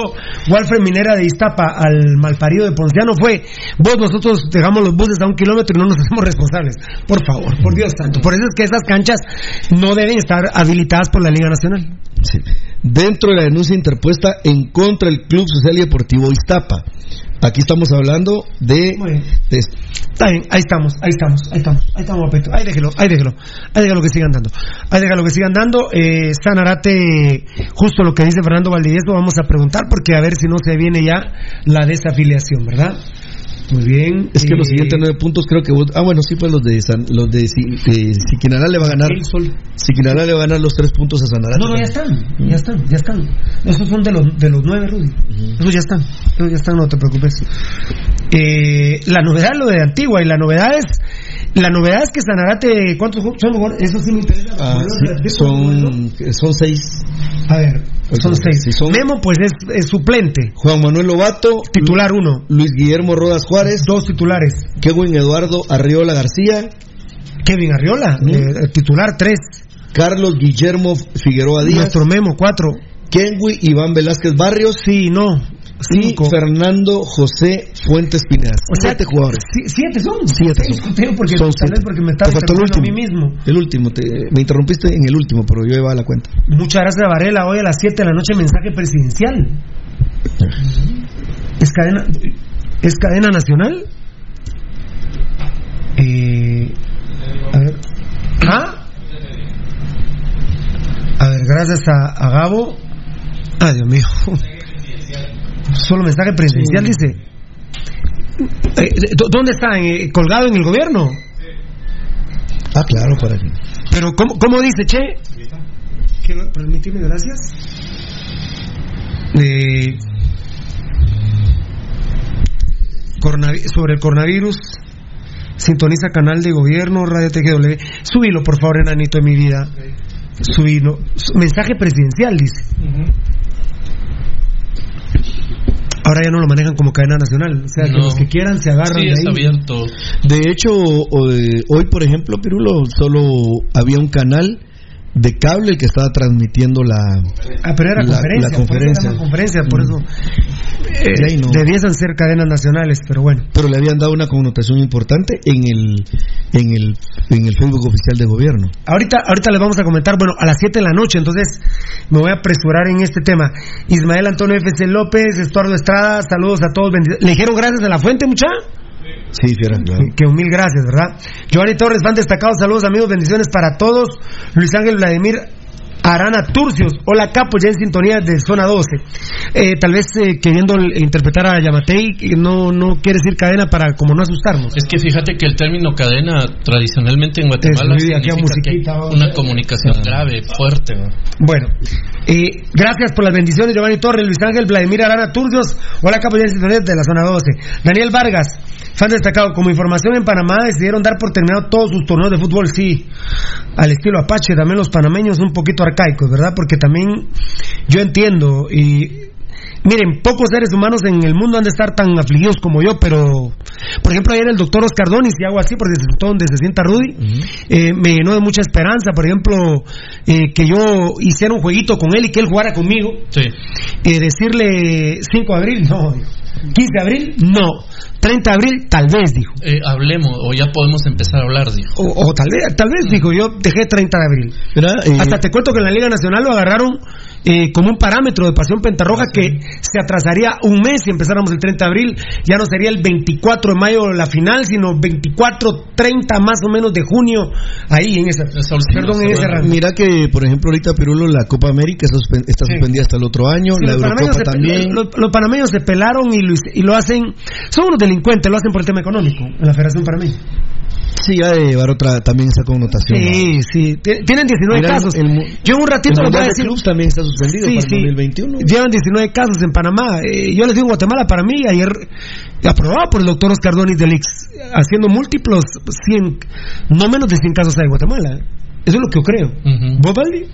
Walfred Minera de Iztapa al malparido de Ponciano fue, vos nosotros dejamos los buses a un kilómetro y no nos hacemos responsables. Por favor, por Dios santo. Por eso es que esas canchas no deben estar habilitadas por la Liga Nacional. Sí. Dentro de la denuncia interpuesta en contra del Club Social y Deportivo Iztapa. Aquí estamos hablando de... Muy bien. de- Está bien, ahí estamos, ahí estamos, ahí estamos, ahí estamos, Papeto. Ahí déjelo, ahí déjelo, ahí déjalo que sigan dando. Ahí déjalo que sigan dando. Eh, Sanarate, justo lo que dice Fernando Valdivieso, vamos a preguntar porque a ver si no se viene ya la desafiliación, ¿verdad? Muy bien. Es que eh, los siguientes nueve puntos creo que... vos- Ah, bueno, sí, pues los de, San- los de, Si- de Siquinalá le va a ganar... El Sol. Siquinalá le va a ganar los tres puntos a Sanarate. No, no, ya están, ya están, ya están. Esos son de los, de los nueve, Rudy. Esos ya están, esos ya están, no te preocupes. Eh, la novedad es lo de Antigua y la novedad es, la novedad es que Sanarate, ¿cuántos son? los- Eso sí me interesa. Ah, sí, son, son seis. A ver, son seis. Sí, son- Memo, pues es, es suplente. Juan Manuel Lobato, Titular uno. Luis Guillermo Rodas Juárez, Dos titulares. Kevin Eduardo Arriola García, Kevin Arriola, Mm. eh, titular tres. Carlos Guillermo Figueroa Díaz, Nuestro Memo, cuatro. Kenwi Iván Velázquez Barrios Sí, no. y Cinco. Fernando José Fuentes Pinedas. O sea, siete jugadores. si- siete son. Siete son. porque, Son siete. porque me estaba el a mí mismo. El último, te- me interrumpiste en el último, pero yo llevaba la cuenta. Muchas gracias, Varela. Hoy a las 7 de la noche, mensaje presidencial. ¿Es cadena, ¿es cadena nacional? Eh, a ver. ¿Ah? A ver, gracias a, a Gabo. Ay, Dios mío. Solo mensaje presidencial dice. Eh, ¿dó- ¿Dónde está? ¿En- ¿Colgado en el gobierno? Ah, claro, para aquí. Pero, ¿cómo, cómo dice, Che? Quiero permitirme, gracias. Eh, sobre el coronavirus, sintoniza canal de gobierno, Radio TGW. Subilo, por favor, enanito de mi vida. Subilo. Su- Mensaje presidencial, dice. Ahora ya no lo manejan como cadena nacional. O sea, que los que quieran se agarran Sí, de ahí. abierto. De hecho, hoy, por ejemplo, Pirulo, solo había un canal de cable el que estaba transmitiendo la... Ah, pero era La- conferencia. la por eso conferencia. era una conferencia, por Mm. eso. Eh, no. Debiesen ser cadenas nacionales, pero bueno. Pero le habían dado una connotación importante en el, en el, en el Facebook oficial de gobierno. Ahorita, ahorita les vamos a comentar, bueno, a las 7 de la noche, entonces me voy a apresurar en este tema. Ismael Antonio FC López, Estuardo Estrada, saludos a todos. ¿Le dijeron gracias de la fuente, mucha? Sí, fiera, claro. Que mil gracias, ¿verdad? Giovanni Torres, van destacados, saludos amigos, bendiciones para todos. Luis Ángel Vladimir Arana Turcios, hola Capo, ya en sintonía de zona 12. Eh, tal vez eh, queriendo interpretar a Yamatei, no, no quiere decir cadena para como no asustarnos. Es que fíjate que el término cadena tradicionalmente en Guatemala Es, aquí a significa que hay musiquita, vamos a una comunicación grave, fuerte. ¿no? Bueno, eh, gracias por las bendiciones, Giovanni Torres, Luis Ángel, Vladimir Arana Turcios, hola Capo, ya en sintonía de la zona 12. Daniel Vargas, fan destacado, como información en Panamá decidieron dar por terminado todos sus torneos de fútbol, sí, al estilo Apache, también los panameños un poquito arcaicos, ¿verdad? Porque también yo entiendo y... Miren, pocos seres humanos en el mundo han de estar tan afligidos como yo, pero, por ejemplo, ayer el doctor Oscar Donis, y hago así porque se sentó donde se sienta Rudy, eh, me llenó de mucha esperanza, por ejemplo, eh, que yo hiciera un jueguito con él y que él jugara conmigo, Sí. eh, decirle 5 de abril, no. 15 de abril, no, 30 de abril, tal vez, dijo. Eh, hablemos, o ya podemos empezar a hablar, dijo. O, o tal vez, tal vez, dijo, yo dejé 30 de abril. Eh, Hasta te cuento que en la Liga Nacional lo agarraron eh, como un parámetro de Pasión Pentarroja que se atrasaría un mes si empezáramos el 30 de abril. Ya no sería el 24 de mayo la final, sino 24, 30 más o menos de junio, ahí en esa. Esa Perdón, en rango. Mira que, por ejemplo, ahorita Pirulo, la Copa América está Sí. suspendida hasta el otro año, Sí, la Eurocopa también. los- los panameños se pelaron y lo, hice- y lo hacen. Son unos delincuentes, lo hacen por el tema económico en la Federación Panameña. Sí, ya de llevar otra, también esa connotación. Sí, sí. Ti- Tienen 19 Mira, el- casos. el mu- Yo un ratito El les voy a decir. Clubs también está suspendido Sí, para sí. el 2021. Llevan 19 casos en Panamá. Eh, yo les digo Guatemala para mí, ayer aprobado por el doctor Oscar Donis del Ix, haciendo múltiplos 100, no menos de 100 casos hay en Guatemala. Eso es lo que yo creo. ¿Vos, Valdi?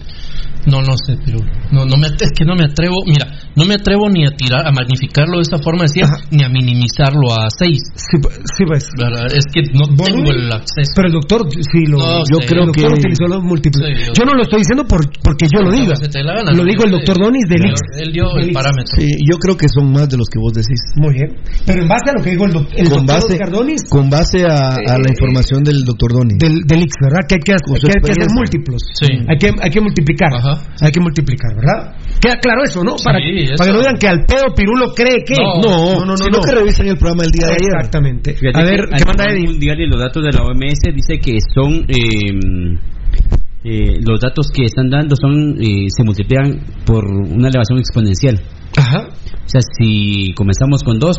No, no sé, pero no, no me, es que no me atrevo, mira, no me atrevo ni a tirar, a magnificarlo de esa forma, decía, ni a minimizarlo a seis. Sí, pues, sí, pues. ¿verdad? Es que no ¿Vos, tengo el acceso. Pero el doctor sí lo. No yo sé. creo el doctor que- utilizó los múltiples. Sí, yo- yo no lo estoy diciendo por, porque yo lo diga. Se te la gana, Lo ¿no? dijo el doctor. Donis del Pero Ix. Él dio el parámetro. Sí, yo creo que son más de los que vos decís. Muy bien. Pero en base a lo que dijo el, doc- el con doctor base, Donis. con base a, a la información del doctor Doni. del, del Ix, ¿verdad? Que hay que, su que hay que múltiplos. Sí. Hay que, hay que multiplicar. Ajá. Hay que multiplicar, ¿verdad? Queda claro eso, ¿no? Para, Sí, eso. para que no digan que al pedo Pirulo cree que. No, no, no, no. sino no. que revisen el programa del día de ayer. Exactamente. Fíjate A ver, ¿qué a manda Eddie? mundial y los datos de la OMS dice que son eh, eh, los datos que están dando son eh, se multiplican por una elevación exponencial. Ajá. O sea, si comenzamos con dos,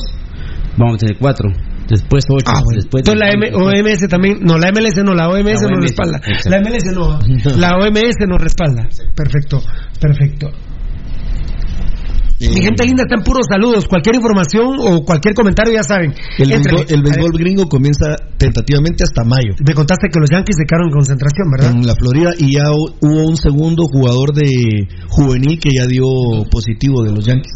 vamos a tener cuatro, después ocho, Ah, bueno. después Entonces la M OMS también, no, la MLS no, la OMS La nos respalda. exacto. La MLS no, la OMS nos respalda. Perfecto, perfecto. Mi gente linda está en puros saludos. Cualquier información o cualquier comentario ya saben. El béisbol, el béisbol gringo comienza tentativamente hasta mayo Me contaste que los Yankees se quedaron en concentración, ¿verdad? en la Florida y ya hu- hubo un segundo jugador de juvenil que ya dio positivo de los Yankees.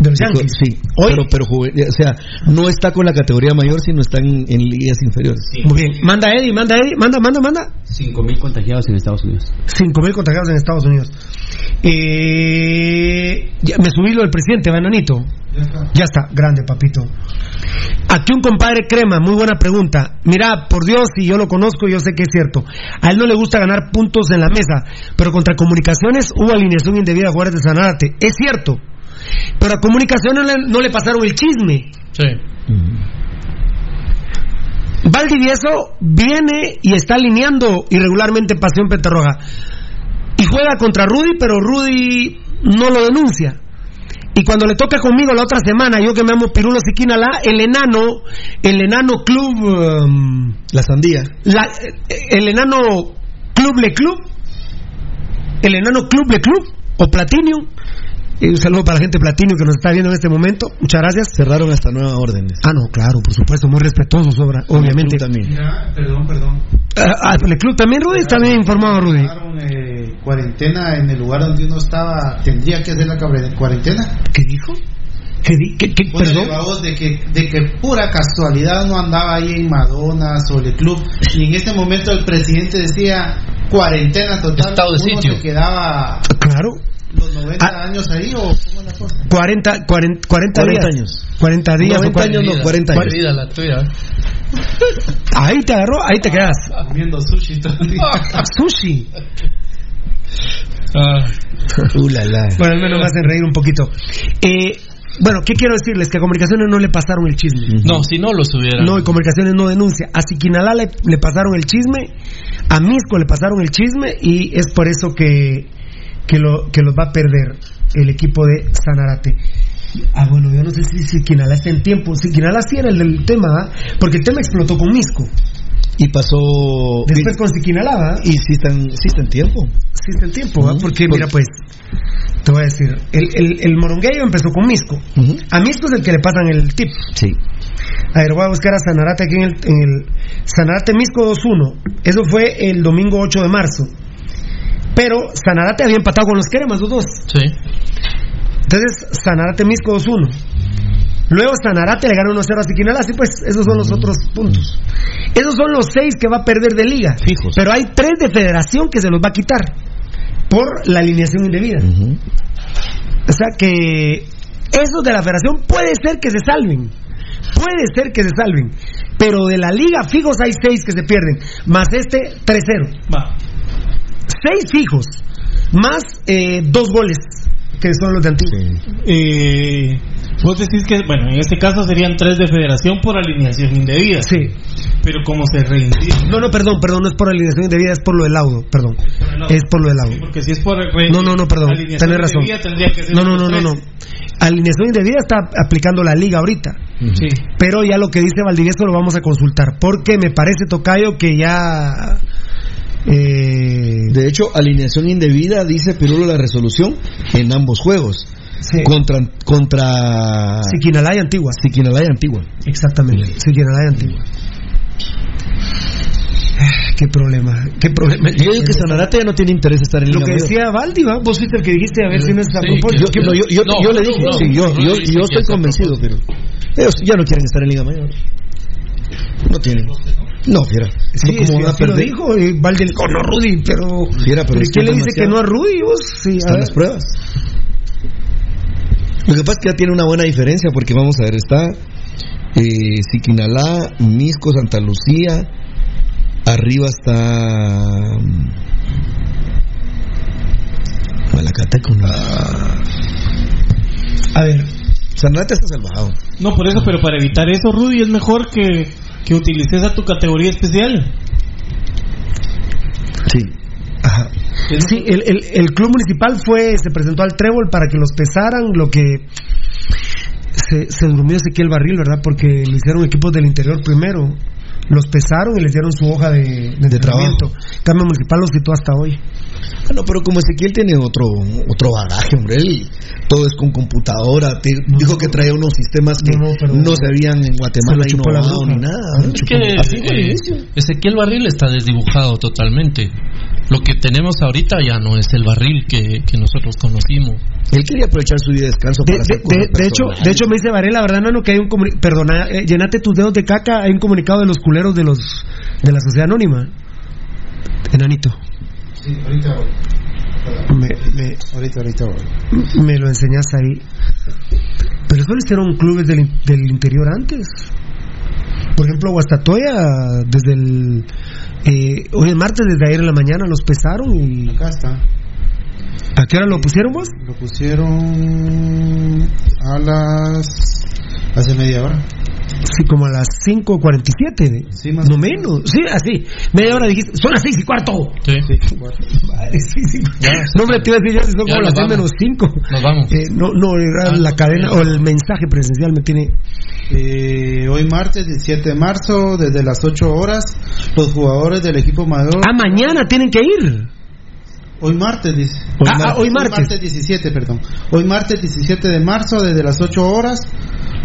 De los Yankees. Sí, pero, pero juve- o sea, no está con la categoría mayor, sino está en, en ligas inferiores. Muy bien. Manda Eddie, manda Eddie, manda, manda, manda. 5.000 contagiados en Estados Unidos. 5.000 contagiados en Estados Unidos. Eh, ya, me subí lo del presidente, bananito. Ya está, grande, papito. Aquí un compadre crema, muy buena pregunta. Mira, por Dios, si yo lo conozco, yo sé que es cierto. A él no le gusta ganar puntos en la mesa, pero contra comunicaciones hubo alineación indebida a jugadores de Sanarate. Es cierto. Pero a comunicaciones no le, no le pasaron el chisme. Sí. Valdivieso viene y está alineando irregularmente Pasión Petarroja. Y juega contra Rudy, pero Rudy no lo denuncia. Y cuando le toca conmigo la otra semana, yo que me amo Pirulo Siquinalá, el enano, el enano club, um, La sandía. la- el enano club le club, el enano club le club, o Platinum. Y un saludo para la gente de Platinum que nos está viendo en este momento. Muchas gracias. Cerraron hasta nuevas órdenes. Ah, no, claro, por supuesto, muy respetuosos, obra- obviamente. Tú también. Mira, perdón, perdón. Ah, ah, el club también, Rudy, está bien informado, Rudy. Eh, cuarentena en el lugar donde uno estaba, tendría que hacer la cuarentena. ¿Qué dijo? ¿Qué, di- qué- qué- Póngale perdón? de que, de que pura casualidad no andaba ahí en Madonna o el club y en ese momento el presidente decía cuarentena total. Estado de uno sitio. se quedaba Claro. Los 90 años ahí o cómo es la cosa? 40, 40, 40 días. años. 40 días. 90 o años, no, 40 años. Vida la tuya. Ahí te agarró, ahí te quedas. Comiendo sushi todo el día. Sushi. Uh, la, la. Bueno, al menos me hacen reír un poquito. Eh, bueno, ¿qué quiero decirles? Que a Comunicaciones no le pasaron el chisme. No, si no los hubiera. No, y Comunicaciones no denuncia. A Siquinalá le, le pasaron el chisme, a Misco le pasaron el chisme y es por eso que, que, lo, que los va a perder el equipo de Sanarate. Ah, bueno, yo no sé si Siquinalá está en tiempo. Siquinalá sí era el del tema, ¿ah? porque el tema explotó con Misco. Y pasó. Después con Siquinalá, ¿ah? Y sí está, en- sí está en tiempo. Sí está en tiempo, ¿ah? porque mira pues, te voy a decir, el, el, el morongueyo empezó con Misco. A Misco es el que le pasan el tip. Sí. A ver, voy a buscar a Sanarate aquí en el, en el Sanarate Misco 2-1. Eso fue el domingo 8 de marzo. Pero Sanarate había empatado con los Queremas 2-2. Sí. Entonces, Sanarate Misco 2-1. Luego Sanarate le ganó 1-0 a Siquinalá. Así pues, esos son los otros puntos. Esos son los seis que va a perder de liga. Fijos. Pero hay tres de federación que se los va a quitar por la alineación indebida. O sea que esos de la federación puede ser que se salven. Puede ser que se salven. Pero de la liga fijos hay seis que se pierden. Más este 3-0. Va. Seis fijos. Más eh, dos goles. Que son los de Antigua. Eh, vos decís que, bueno, en este caso serían tres de federación por alineación indebida. Sí. Pero como se reindió. No, no, perdón, perdón, no es por alineación indebida, es por lo del laudo, perdón. Es por lo del laudo. Porque si es por No, no, no, perdón, tenés razón. indebida, tendría que ser No, no, no, no, no. Alineación indebida está aplicando la liga ahorita. Sí. Pero ya lo que dice Valdivieso lo vamos a consultar. Porque me parece, Tocayo, que ya. Eh, De hecho, alineación indebida, dice Pirulo la resolución, en ambos juegos. Contra, contra Siquinalá y Antigua. Siquinalá y Antigua. Exactamente, Siquinalá y Antigua. Ah, Qué problema, qué problema. Yo digo que Sanarate ya no tiene interés estar en Lo que decía Valdi, ¿va? vos fuiste el que dijiste, a ver si no es a propósito. yo, no, yo, yo- yo le dije, sí, yo, yo, yo estoy convencido, pero ellos ya no quieren estar en Liga Mayor. No tienen. No, fiera. Sí, ¿Cómo sí, van a así lo perder? dijo eh, dijo, no, Rudy, pero... Fiera, pero ¿pero es ¿Quién que le es dice que no a Rudy? Vos? Sí, Están las pruebas. Lo que pasa es que ya tiene una buena diferencia porque vamos a ver, está eh, Siquinalá, Misco, Santa Lucía, arriba está mm, Malacateco. ¿no? A ver. Sanarate está salvado. No, por eso, pero para evitar eso, Rudy, es mejor que, que utilices a tu categoría especial. Sí. Ajá. Sí, el, el, el club municipal fue, se presentó al trébol para que los pesaran, lo que se, se durmió Ezequiel Barril, ¿verdad? Porque lo hicieron equipos del interior primero. Los pesaron y les dieron su hoja de, de, entrenamiento. Cambio municipal los citó hasta hoy. Bueno, pero como Ezequiel tiene otro otro bagaje, hombre, él todo es con computadora, te- dijo que traía unos sistemas que no, se habían en Guatemala la innovado bruja. ni nada. Es que Así fue al eh, inicio. Ezequiel Barril está desdibujado totalmente. Lo que tenemos ahorita ya no es el barril que, que nosotros conocimos. Él quería aprovechar su día de descanso De, para hacer de- cosas de- de hecho, de hecho me dice Varela, ¿verdad, Nano? Que hay un comunicado, perdona, eh, llenate tus dedos de caca, hay un comunicado de los culeros de los de la sociedad anónima. Enanito. Sí, ahorita voy. Me, me, Ahorita, ahorita voy. me lo enseñas ahí. Pero eso lo hicieron clubes del, del interior antes. Por ejemplo, Guastatoya, desde el. eh, hoy es martes, desde ayer en la mañana los pesaron y. Acá está. ¿A qué hora lo pusieron vos? Lo pusieron a las. hace media hora. Sí, como a las 5.47. Sí, más no menos. Sí, así. Media hora dijiste. Son las 6 y cuarto. Sí. Madre, sí, sí. No me te iba a decir ya si son Ya como las 6 vamos. menos 5. Nos vamos. Eh, no, no, era Ah, la cadena o el mensaje presencial me tiene. Eh, hoy martes 17 de marzo, desde las 8 horas, los jugadores del equipo mayor. Ah, mañana tienen que ir. Hoy martes, dice. Ah, ah, hoy martes. 17, perdón. Hoy martes 17 de marzo, desde las 8 horas,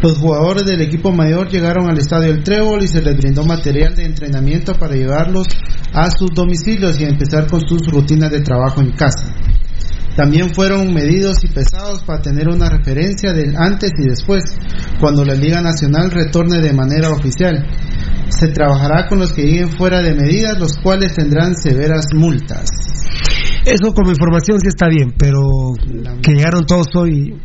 los jugadores del equipo mayor llegaron al estadio El Trébol y se les brindó material de entrenamiento para llevarlos a sus domicilios y empezar con sus rutinas de trabajo en casa. También fueron medidos y pesados para tener una referencia del antes y después, cuando la Liga Nacional retorne de manera oficial. Se trabajará con los que lleguen fuera de medidas, los cuales tendrán severas multas. Eso como información sí está bien, pero que llegaron todos hoy.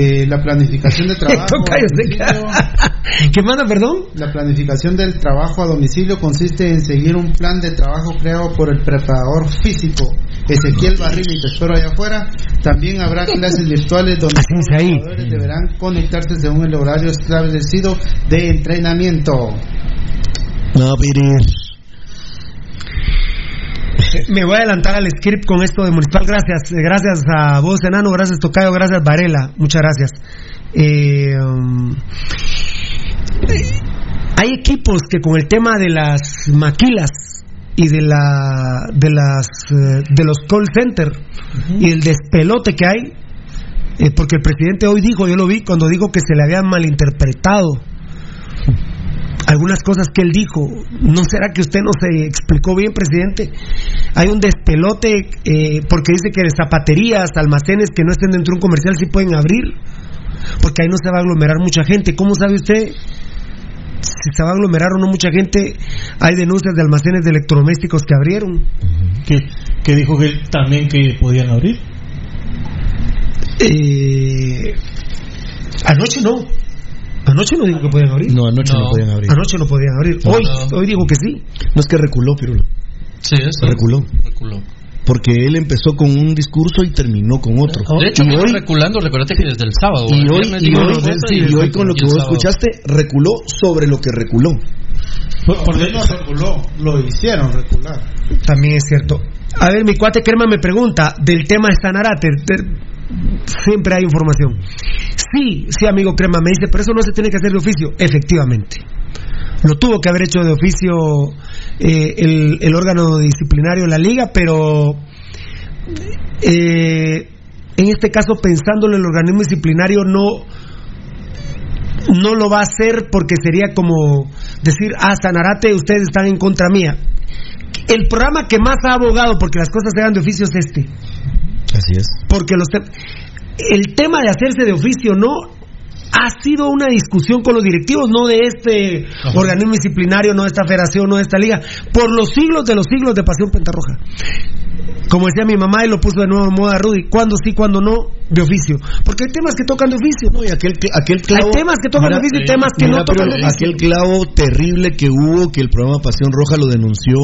Eh, la planificación de trabajo. ¿Qué manda, perdón? La planificación del trabajo a domicilio consiste en seguir un plan de trabajo creado por el preparador físico Ezequiel Barrini, te espero allá afuera. También habrá clases virtuales donde los ahí. jugadores deberán conectarse según el horario establecido de entrenamiento. No. Me voy a adelantar al script con esto de Municipal. Gracias, eh, gracias a vos, Enano, gracias Tocayo, gracias Varela, muchas gracias. Eh, um, hay equipos que con el tema de las maquilas y de la de las eh, de los call center y el despelote que hay eh, porque el presidente hoy dijo yo lo vi cuando dijo que se le habían malinterpretado algunas cosas que él dijo. ¿No será que usted no se explicó bien, presidente? Hay un despelote eh, porque dice que zapaterías, almacenes que no estén dentro de un comercial sí pueden abrir, porque ahí no se va a aglomerar mucha gente. ¿Cómo sabe usted si se va a aglomerar o no mucha gente? Hay denuncias de almacenes de electrodomésticos que abrieron. Que, que dijo que también que podían abrir. Eh, anoche no. Anoche no digo que podían abrir. No, anoche no, podían abrir. Anoche no podían abrir. No, hoy, no. hoy digo que sí. No es que reculó, Pirulo. Sí, eso. Reculó. Reculó. Porque él empezó con un discurso y terminó con otro. De hecho, y hoy, reculando, recuérdate que desde el sábado. y hoy, y hoy- una cosa sí, y hoy con lo que vos sábado. escuchaste, reculó sobre lo que reculó. Porque no reculó, lo hicieron recular. También es cierto. A ver, mi cuate Crema me pregunta del tema de Sanarate. Siempre hay información. Sí, sí, amigo Crema, me dice, pero eso no se tiene que hacer de oficio. Efectivamente. Lo tuvo que haber hecho de oficio eh, el, el órgano disciplinario de la liga, pero eh, en este caso, pensándolo el organismo disciplinario, no, no lo va a hacer porque sería como decir, ah, Sanarate, ustedes están en contra mía. El programa que más ha abogado porque las cosas se de oficio es este. Así es. Porque los te- el tema de hacerse de oficio no ha sido una discusión con los directivos, no de este organismo disciplinario, no de esta federación, no de esta liga, por los siglos de los siglos de Pasión Pentarroja. Como decía mi mamá y lo puso de nuevo en moda Rudy, cuando sí, cuando no, de oficio. Porque hay temas que tocan de oficio. No, y aquel, aquel clavo, hay temas que tocan de oficio y temas que mira, no tocan de oficio. Aquel clavo terrible que hubo, que el programa Pasión Roja lo denunció,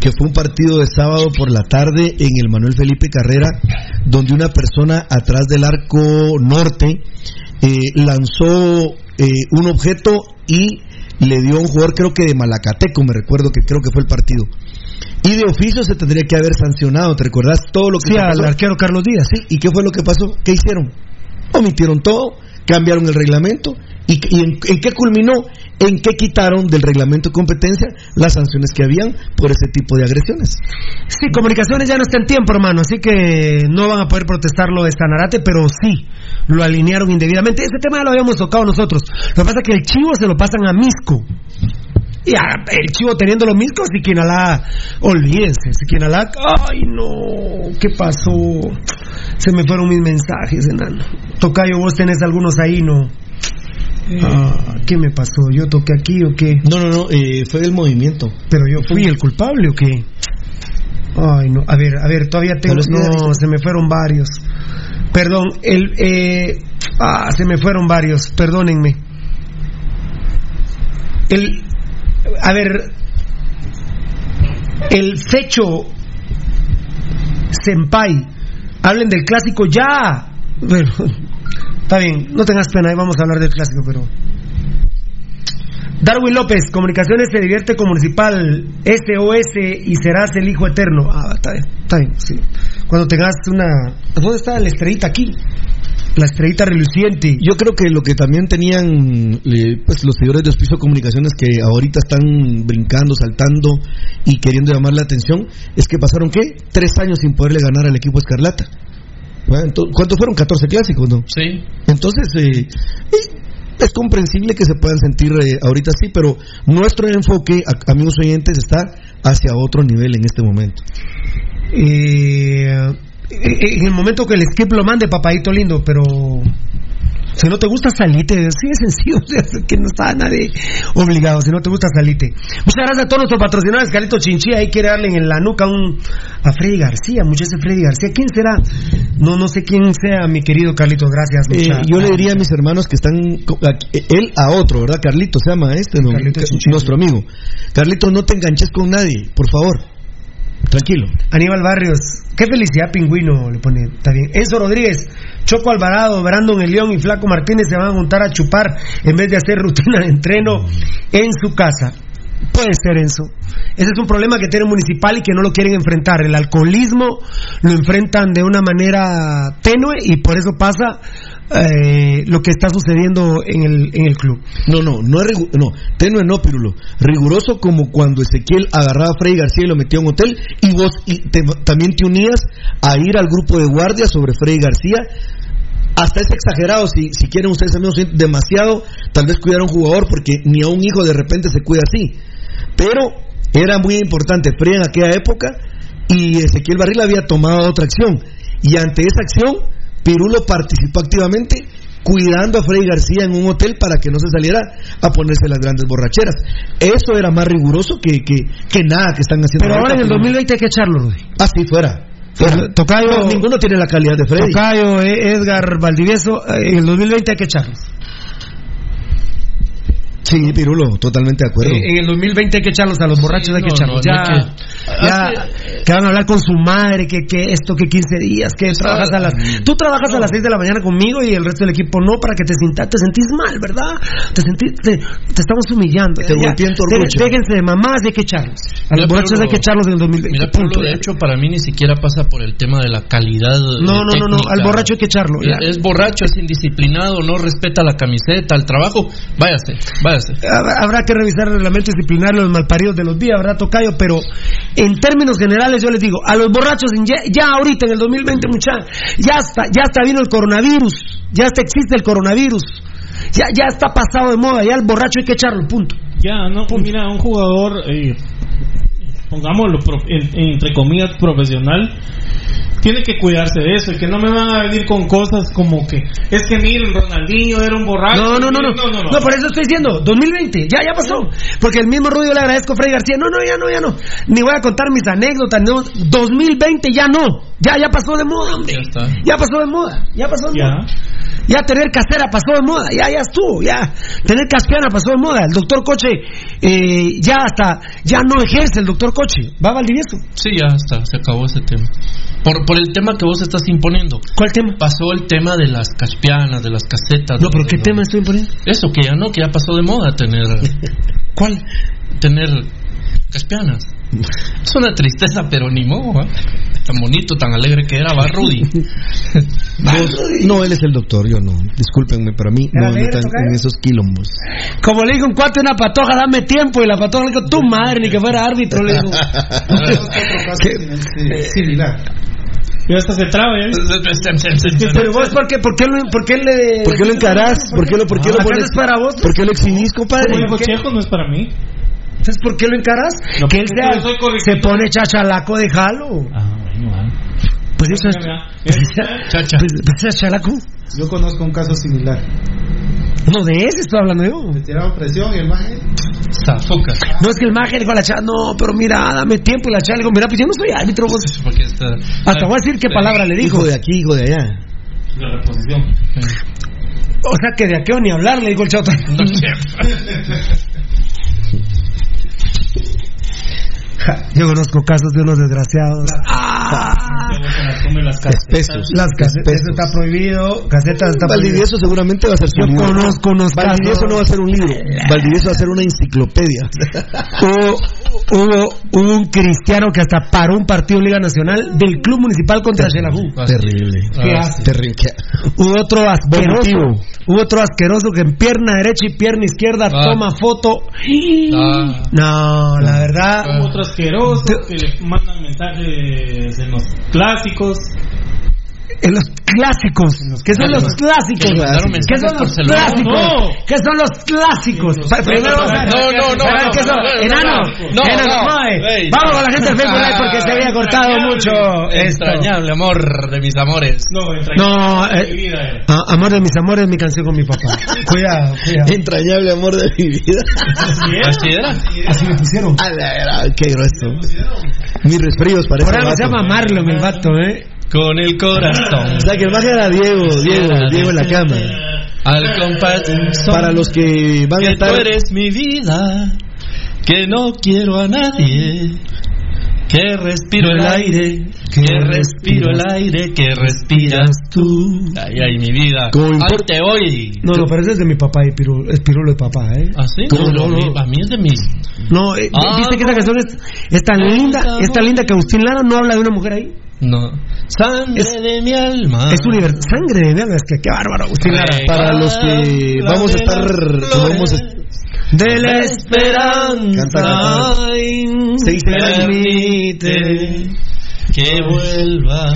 que fue un partido de sábado por la tarde en el Manuel Felipe Carrera, donde una persona atrás del arco norte eh, lanzó eh, un objeto y le dio a un jugador, creo que de Malacateco, me recuerdo que creo que fue el partido. Y de oficio se tendría que haber sancionado, ¿te recordás todo lo que Sí, se al pasó? arquero Carlos Díaz. Sí, ¿y qué fue lo que pasó? ¿Qué hicieron? Omitieron todo, cambiaron el reglamento. ¿Y, y en, en qué culminó? En que quitaron del reglamento de competencia las sanciones que habían por ese tipo de agresiones. Sí, comunicaciones ya no está en tiempo, hermano, así que no van a poder protestar lo de Sanarate, pero sí, lo alinearon indebidamente. Ese tema ya lo habíamos tocado nosotros. Lo que pasa es que el chivo se lo pasan a Misco. Y a- el chivo teniendo los miscos y Quinalá, olvídense, si Quinalá, ay no, ¿qué pasó? Se me fueron mis mensajes, enano. Tocayo, vos tenés algunos ahí, ¿no? Ah, ¿Qué me pasó? ¿Yo toqué aquí o qué? No, no, no, eh, fue del movimiento. ¿Pero yo fui el culpable o qué? Ay, no, a ver, a ver, todavía tengo... No, se me fueron varios. Perdón, el... Eh, ah, se me fueron varios, perdónenme. El... A ver... El fecho... Senpai. Hablen del clásico ya. Está bien, no tengas pena, ahí vamos a hablar del clásico, pero... Darwin López, Comunicaciones se divierte con Municipal SOS y serás el hijo eterno. Ah, está bien, está bien, sí. Cuando tengas una... ¿Dónde está la estrellita aquí? La estrellita reluciente. Yo creo que lo que también tenían eh, pues los seguidores de Hospicio Comunicaciones que ahorita están brincando, saltando y queriendo llamar la atención es que pasaron ¿qué? Tres años sin poderle ganar al equipo Escarlata. ¿Cuántos fueron? 14 clásicos, ¿no? Sí. Entonces, eh, eh, es comprensible que se puedan sentir eh, ahorita así, pero nuestro enfoque, a- amigos oyentes, está hacia otro nivel en este momento. Eh, en el momento que el skip lo mande, papadito lindo, pero Si no te gusta, salite. Sí, es sencillo. que no está nadie obligado. Si no te gusta, salite. Muchas gracias a todos nuestros patrocinadores. Carlito Chinchí ahí quiere darle en la nuca un, a Freddy García. Muchas gracias, Freddy García. ¿Quién será? No, no sé quién sea, mi querido Carlitos. Gracias. Eh, yo le diría a mis hermanos que están aquí- él a otro, ¿verdad? Carlito se llama este, ¿no? Carlito Ca- Chinchilla. nuestro amigo. Carlito, no te enganches con nadie, por favor. Tranquilo. Aníbal Barrios, qué felicidad pingüino, le pone, está bien. Enzo Rodríguez, Choco Alvarado, Brandon El León y Flaco Martínez se van a juntar a chupar en vez de hacer rutina de entreno en su casa. Puede ser Enzo. Ese es un problema que tiene el municipal y que no lo quieren enfrentar. El alcoholismo lo enfrentan de una manera tenue y por eso pasa eh, lo que está sucediendo en el, en el club. No, no, no es no, tenue no, Pirulo. Riguroso como cuando Ezequiel agarraba a Freddy García y lo metía a un hotel y vos y te- también te unías a ir al grupo de guardia sobre Freddy García. Hasta es exagerado, si, si quieren ustedes amigos, demasiado, tal vez cuidar a un jugador porque ni a un hijo de repente se cuida así. Pero era muy importante Freddy en aquella época y Ezequiel Barril había tomado otra acción. Y ante esa acción, Pirulo participó activamente cuidando a Freddy García en un hotel para que no se saliera a ponerse las grandes borracheras. Eso era más riguroso que, que, que nada que están haciendo. Pero ahora en el ahorita, 2020 hay que echarlo, Rudy. Así fuera. fuera. Tocayo, No, ninguno tiene la calidad de Freddy. Tocayo, eh, Edgar Valdivieso, eh, en el 2020 hay que echarlos. Sí, Pirulo, totalmente de acuerdo. Eh, en el 2020 hay que echarlos a los borrachos, hay que no, echarlos. no, ya, no hay que- ya, que van a hablar con su madre, que, que esto, que 15 días, que trabajas a las... Tú trabajas a las 6 de la mañana conmigo y el resto del equipo no, para que te sientas, te sentís mal, ¿verdad? Te sentís, te, te estamos humillando. Te en tu. Déjense de mamás hay que echarlos. A Mira, los borrachos Pablo, hay que echarlos en el 2020. Mira, punto. Pablo, de hecho, para mí ni siquiera pasa por el tema de la calidad. No, no, no, no, al borracho hay que echarlo. ya. Es, es borracho, es indisciplinado, no respeta la camiseta, el trabajo. Váyase, váyase. Habrá habrá que revisar el reglamento disciplinario de los malparidos de los días, ¿verdad, Tocayo? Pero en términos generales yo les digo, a los borrachos ya, ya ahorita en el 2020, muchachos, ya está, ya está vino el coronavirus, ya está existe el coronavirus, ya, ya está pasado de moda, ya el borracho hay que echarlo, punto. Ya, no, mira, un jugador, eh, pongámoslo entre comillas, profesional, tiene que cuidarse de eso y que no me van a venir con cosas como que es que miren, Ronaldinho era un borracho. No, no, no, no, no, no, no, por eso estoy diciendo, 2020, ya, ya pasó. Porque el mismo Rudy yo le agradezco a Freddy García, no, no, ya no, ya no. Ni voy a contar mis anécdotas, no, 2020 ya no, ya, ya pasó de moda, hombre. Ya está. Ya pasó de moda, ya pasó de Ya. moda. Ya tener casera pasó de moda, ya, ya estuvo, ya. Tener caspiana pasó de moda. El doctor Coche, eh, ya hasta, ya no ejerce el doctor Coche. Va a Valdivieso. Sí, ya está, se acabó ese tema. Por, por el tema que vos estás imponiendo. ¿Cuál tema? Pasó el tema de las caspianas, de las casetas. No, pero ¿qué tema estoy imponiendo? Eso, que ya no, que ya pasó de moda tener. ¿Cuál? Tener caspianas. Es una tristeza, pero ni modo, ¿ah? Tan bonito, tan alegre que era, va Rudy. No, él es el doctor, yo no. Discúlpenme, para mí ¿Era no, alegre, están en esos quilombos. Como le dijo un cuate a una patoja, dame tiempo. Y la patoja le dijo, tu madre, ni que fuera árbitro. Le dijo. Similar. Y hasta se traba, ¿eh? Pero vos, ¿por qué, por qué, lo- por qué le. ¿Por qué lo encarás? ¿Por qué lo, por qué lo ¿Acaso pones? es para vos? ¿Por qué lo exhibís, compadre? Como? Chejo, no es para mí. Entonces, ¿por qué lo encaras? No, que él correctito. se pone chachalaco de jalo. Ah, bueno, ah. Pues eso es. Mira, mira. Chacha. Pues, pues, chachalaco. Yo conozco un caso similar. No, de ese estoy hablando yo. Le tiraron presión y el maje Zafoca. No es que el maje le dijo a la chava, no, pero mira, dame tiempo. Y la chava le dijo, mira, pues yo no soy árbitro. vos. Porque está- Hasta voy a decir qué palabra le dijo. Hijo de aquí, hijo de allá. La reposición. O sea, que de aquello ni hablar, le dijo el chavo. Ja, Yo conozco casos de unos desgraciados. Ah, Luego se las come las casetas. Espesos. las casetas está prohibido, casetas está prohibido. Valdivieso seguramente va a ser su Yo libro. conozco unos Valdivieso casos. no va a ser un libro. Valdivieso va a ser una enciclopedia. Hubo, hubo, hubo un cristiano que hasta paró un partido en Liga Nacional del Club Municipal contra Xelajú. Terrible. Qué Ah, asco. Terrible. Hubo otro asqueroso. Hubo otro asqueroso que en pierna derecha y pierna izquierda Ah. toma foto. Ah. No, la verdad. Otro asqueroso que le mandan mensajes en los clásicos. En los clásicos. ¿Qué son los clásicos? ¿Qué son los clásicos? ¿Qué son los clásicos? Primero vamos a No, no, no, Enano. no. Ey, Vamos con la gente del Facebook Live porque se había cortado mucho esto. Entrañable amor de mis amores. No, No, eh, ah, amor de mis amores, mi canción con mi papá. Cuidado, cuidado. Entrañable amor de mi vida. Así era. Así me pusieron. A la gran, qué grueso. Mis resfríos parece algo se llama Marlon el vato, ¿eh? Con el corazón. O sea que magia era Diego, Diego, Diego en la cama. Al compás. Para los que van a que estar tú eres mi vida, que no quiero a nadie, que respiro el aire, que respiro el aire, que respiras tú. Ay, ay, mi vida. Ante hoy. No, no, pero ese es de mi papá y pirulo, es pirulo de papá, ¿eh? ¿Ah, sí? No, No, no. A mí es de mis. No, eh, Ah, ¿viste que esa no. canción es, es tan linda, es tan linda que Agustín Lara no habla de una mujer ahí? No. Sangre Es- de mi alma. Es universal. Sangre de mi alma, es que qué bárbaro, Agustín Lara. para los que vamos a estar vamos a- De la esperanza. Canta, canta. Sí, permite que vuelva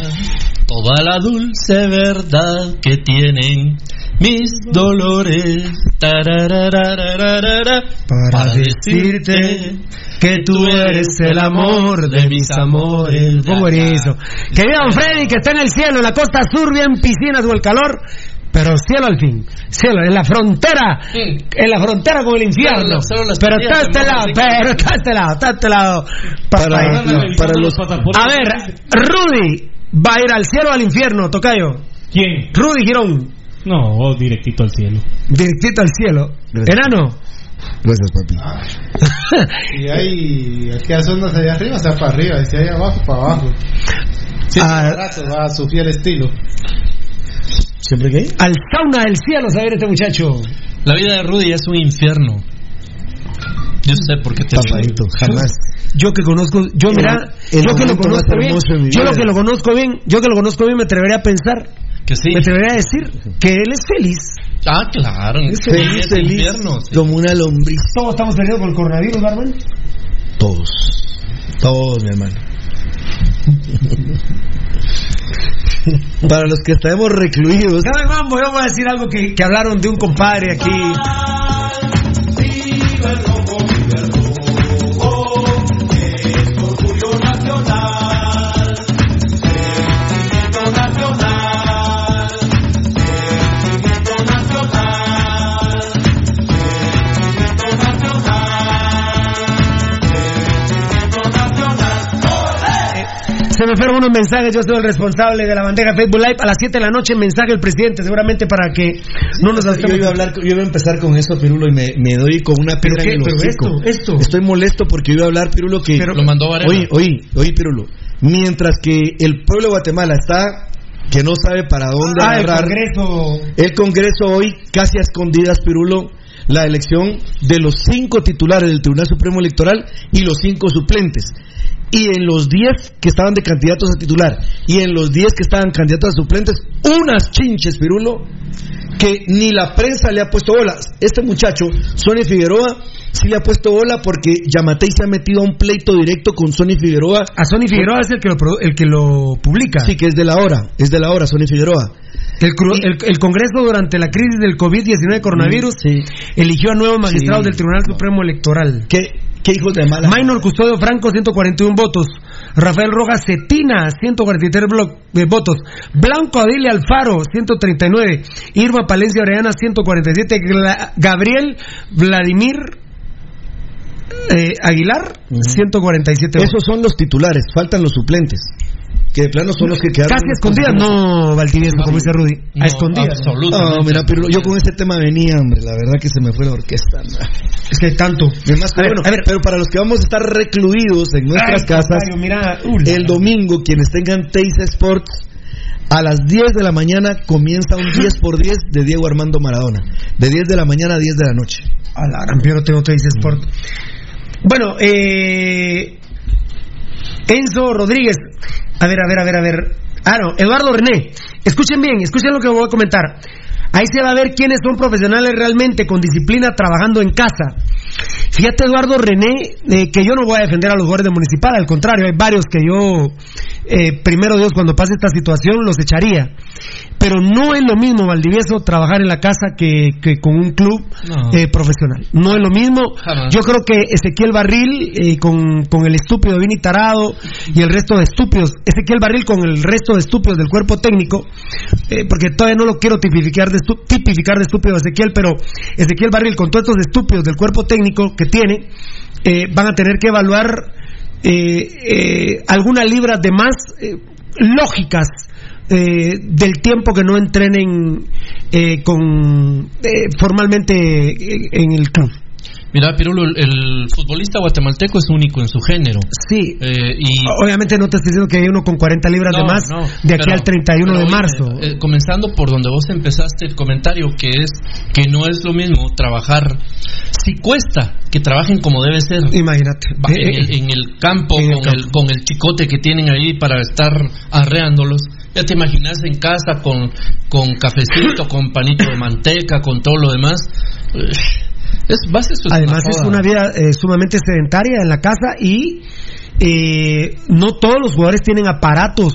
toda la dulce verdad que tienen mis dolores. Para decirte que tú eres el amor de mis amores. Pongo erizo. Que viva don Freddy, que está en el cielo, en la costa sur, bien piscinas o el calor. Pero cielo al fin, cielo, en la frontera, en la frontera con el infierno. Solo las Pero está a este lado, ¿no? pero está a este lado, está a este lado. Para, para los A ver, Rudy, ¿va a ir al cielo o al infierno, Tocayo? ¿Quién? Rudy Girón, No, directito al cielo. directito al cielo. Gracias. Enano. Gracias, papi. Y hay aquellas ondas allá arriba, está para arriba, y si hay abajo, para abajo. Sí, Ah. rato, va a su fiel estilo. ¿Siempre que Al sauna del cielo, saber este muchacho. La vida de Rudy es un infierno. Yo sé por qué te. Papadito, jamás. Yo que conozco, yo El- mira, el yo que lo conozco bien, yo lo que lo conozco bien, yo que lo conozco bien me atrevería a pensar, Que sí. me atrevería a decir que él es feliz. Ah, claro. Es Feliz, es feliz, sí. como una lombriz. Todos estamos perdidos con el coronavirus, Barman. Todos. Todos, mi hermano. Para los que estamos recluidos, ¿Saben, mambo? Yo voy a decir algo que, que hablaron de un compadre aquí. Se me fueron unos mensajes, yo soy el responsable de la bandeja Facebook Live. A las 7 de la noche, mensaje del presidente, seguramente para que no nos yo iba a hablar, yo iba a empezar con eso, Pirulo, y me, me doy con una piedra qué? en el Pero esto, esto. Estoy molesto porque iba a hablar, Pirulo, que... Lo mandó Varela. Oye, oye, oye, Pirulo. Mientras que el pueblo de Guatemala está que no sabe para dónde Ah, el agarrar... Congreso. El Congreso hoy, casi a escondidas, Pirulo, la elección de los cinco titulares del Tribunal Supremo Electoral y los cinco suplentes. Y en los diez que estaban de candidatos a titular y en los diez que estaban candidatos a suplentes, unas chinches, Pirulo, que ni la prensa le ha puesto bolas. Este muchacho, Sonny Figueroa, sí le ha puesto bola porque Yamatei se ha metido a un pleito directo con Sonny Figueroa. A Sony Figueroa es el que lo, el que lo publica. Sí, que es de la hora, es de la hora, Sonny Figueroa. El, cru- el- el Congreso durante la crisis del COVID-19 coronavirus Sí. eligió a nuevos magistrados Sí. del Tribunal Supremo Electoral. ¿Qué, qué hijos de mala? Minor Custodio Franco, 141 votos. Rafael Rojas Cetina, 143 blo- eh, votos. Blanco Adilia Alfaro, 139. Irma Palencia Orellana, 147. Gla- Gabriel Vladimir eh, Aguilar, 147 votos. Esos son los titulares, faltan los suplentes. Que de plano son los que quedaron. Casi escondidas, no, Valdivieso, como dice Rudy. No, a escondidas. absolutamente. No, mira, pero yo con este tema venía, hombre, la verdad que se me fue la orquesta. no. Es que hay tanto. Además, A ver, bueno, a ver. pero para los que vamos a estar recluidos en nuestras Ay, casas, mira, uh, el domingo, quienes tengan Teis Sports, a las 10 de la mañana comienza un 10 por 10 de Diego Armando Maradona. De 10 de la mañana a 10 de la noche. A la gran tengo que dice Sport. Bueno, eh, Enzo Rodríguez. A ver, a ver, a ver, a ver. Ah, no, Eduardo René. Escuchen bien, escuchen lo que voy a comentar. Ahí se va a ver quiénes son profesionales realmente con disciplina trabajando en casa. Fíjate, Eduardo René, eh, que yo no voy a defender a los guardias municipales, al contrario, hay varios que yo, eh, primero Dios, cuando pase esta situación, los echaría. Pero no es lo mismo, Valdivieso, trabajar en la casa que, que con un club No. eh, profesional. No es lo mismo. Jamás. Yo creo que Ezequiel Barril, eh, con, con el estúpido Vini Tarado y el resto de estúpidos, Ezequiel Barril con el resto de estúpidos del cuerpo técnico, eh, porque todavía no lo quiero tipificar de, tipificar de estúpido a Ezequiel, pero Ezequiel Barril con todos estos estúpidos del cuerpo técnico que tiene, eh, van a tener que evaluar algunas libras de más lógicas eh, del tiempo que no entrenen eh, con eh, formalmente eh, en el club. Mira, Pirulo, el, el futbolista guatemalteco es único en su género. Sí. Eh, y Obviamente no te estoy diciendo que hay uno con 40 libras de No, más no, de aquí pero- al 31 pero de marzo. eh, comenzando por donde vos empezaste el comentario, que es que no es lo mismo trabajar, si cuesta que trabajen como debe ser. Imagínate. En, el, en el campo, en el con, El, con el chicote que tienen ahí para estar arreándolos. Ya te imaginas en casa con, con cafecito, con panito de manteca, con todo lo demás. Eh, Es, es Además es una vida eh, sumamente sedentaria en la casa y eh, no todos los jugadores tienen aparatos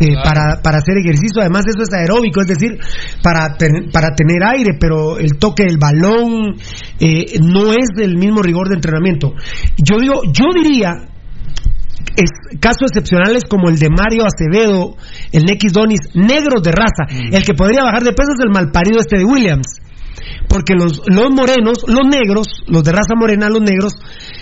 eh, para, para hacer ejercicio. Además eso es aeróbico, es decir, para, ten- para tener aire, pero el toque del balón eh, no es del mismo rigor de entrenamiento. Yo digo, yo diría es, casos excepcionales como el de Mario Acevedo, el Nex Donis, negros de raza. El que podría bajar de peso es el malparido este de Williams. Porque los, los morenos, los negros, los de raza morena, los negros,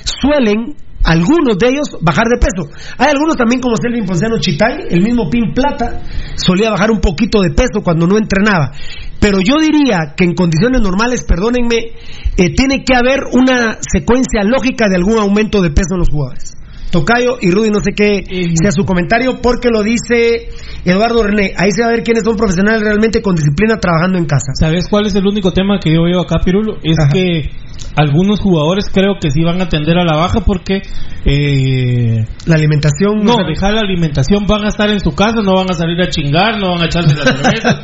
suelen, algunos de ellos, bajar de peso. Hay algunos también como Selvin Ponciano Chitay, el mismo Pin Plata, solía bajar un poquito de peso cuando no entrenaba. Pero yo diría que en condiciones normales, perdónenme, eh, tiene que haber una secuencia lógica de algún aumento de peso en los jugadores. Tocayo y Rudy, no sé qué sea su comentario, porque lo dice Eduardo René. Ahí se va a ver quiénes son profesionales realmente con disciplina trabajando en casa. ¿Sabes cuál es el único tema que yo veo acá, Pirulo? Es que algunos jugadores creo que sí van a tender a la baja porque... Eh, la alimentación... No, dejar la alimentación, van a estar en su casa, no van a salir a chingar, no van a echarse las cervezas,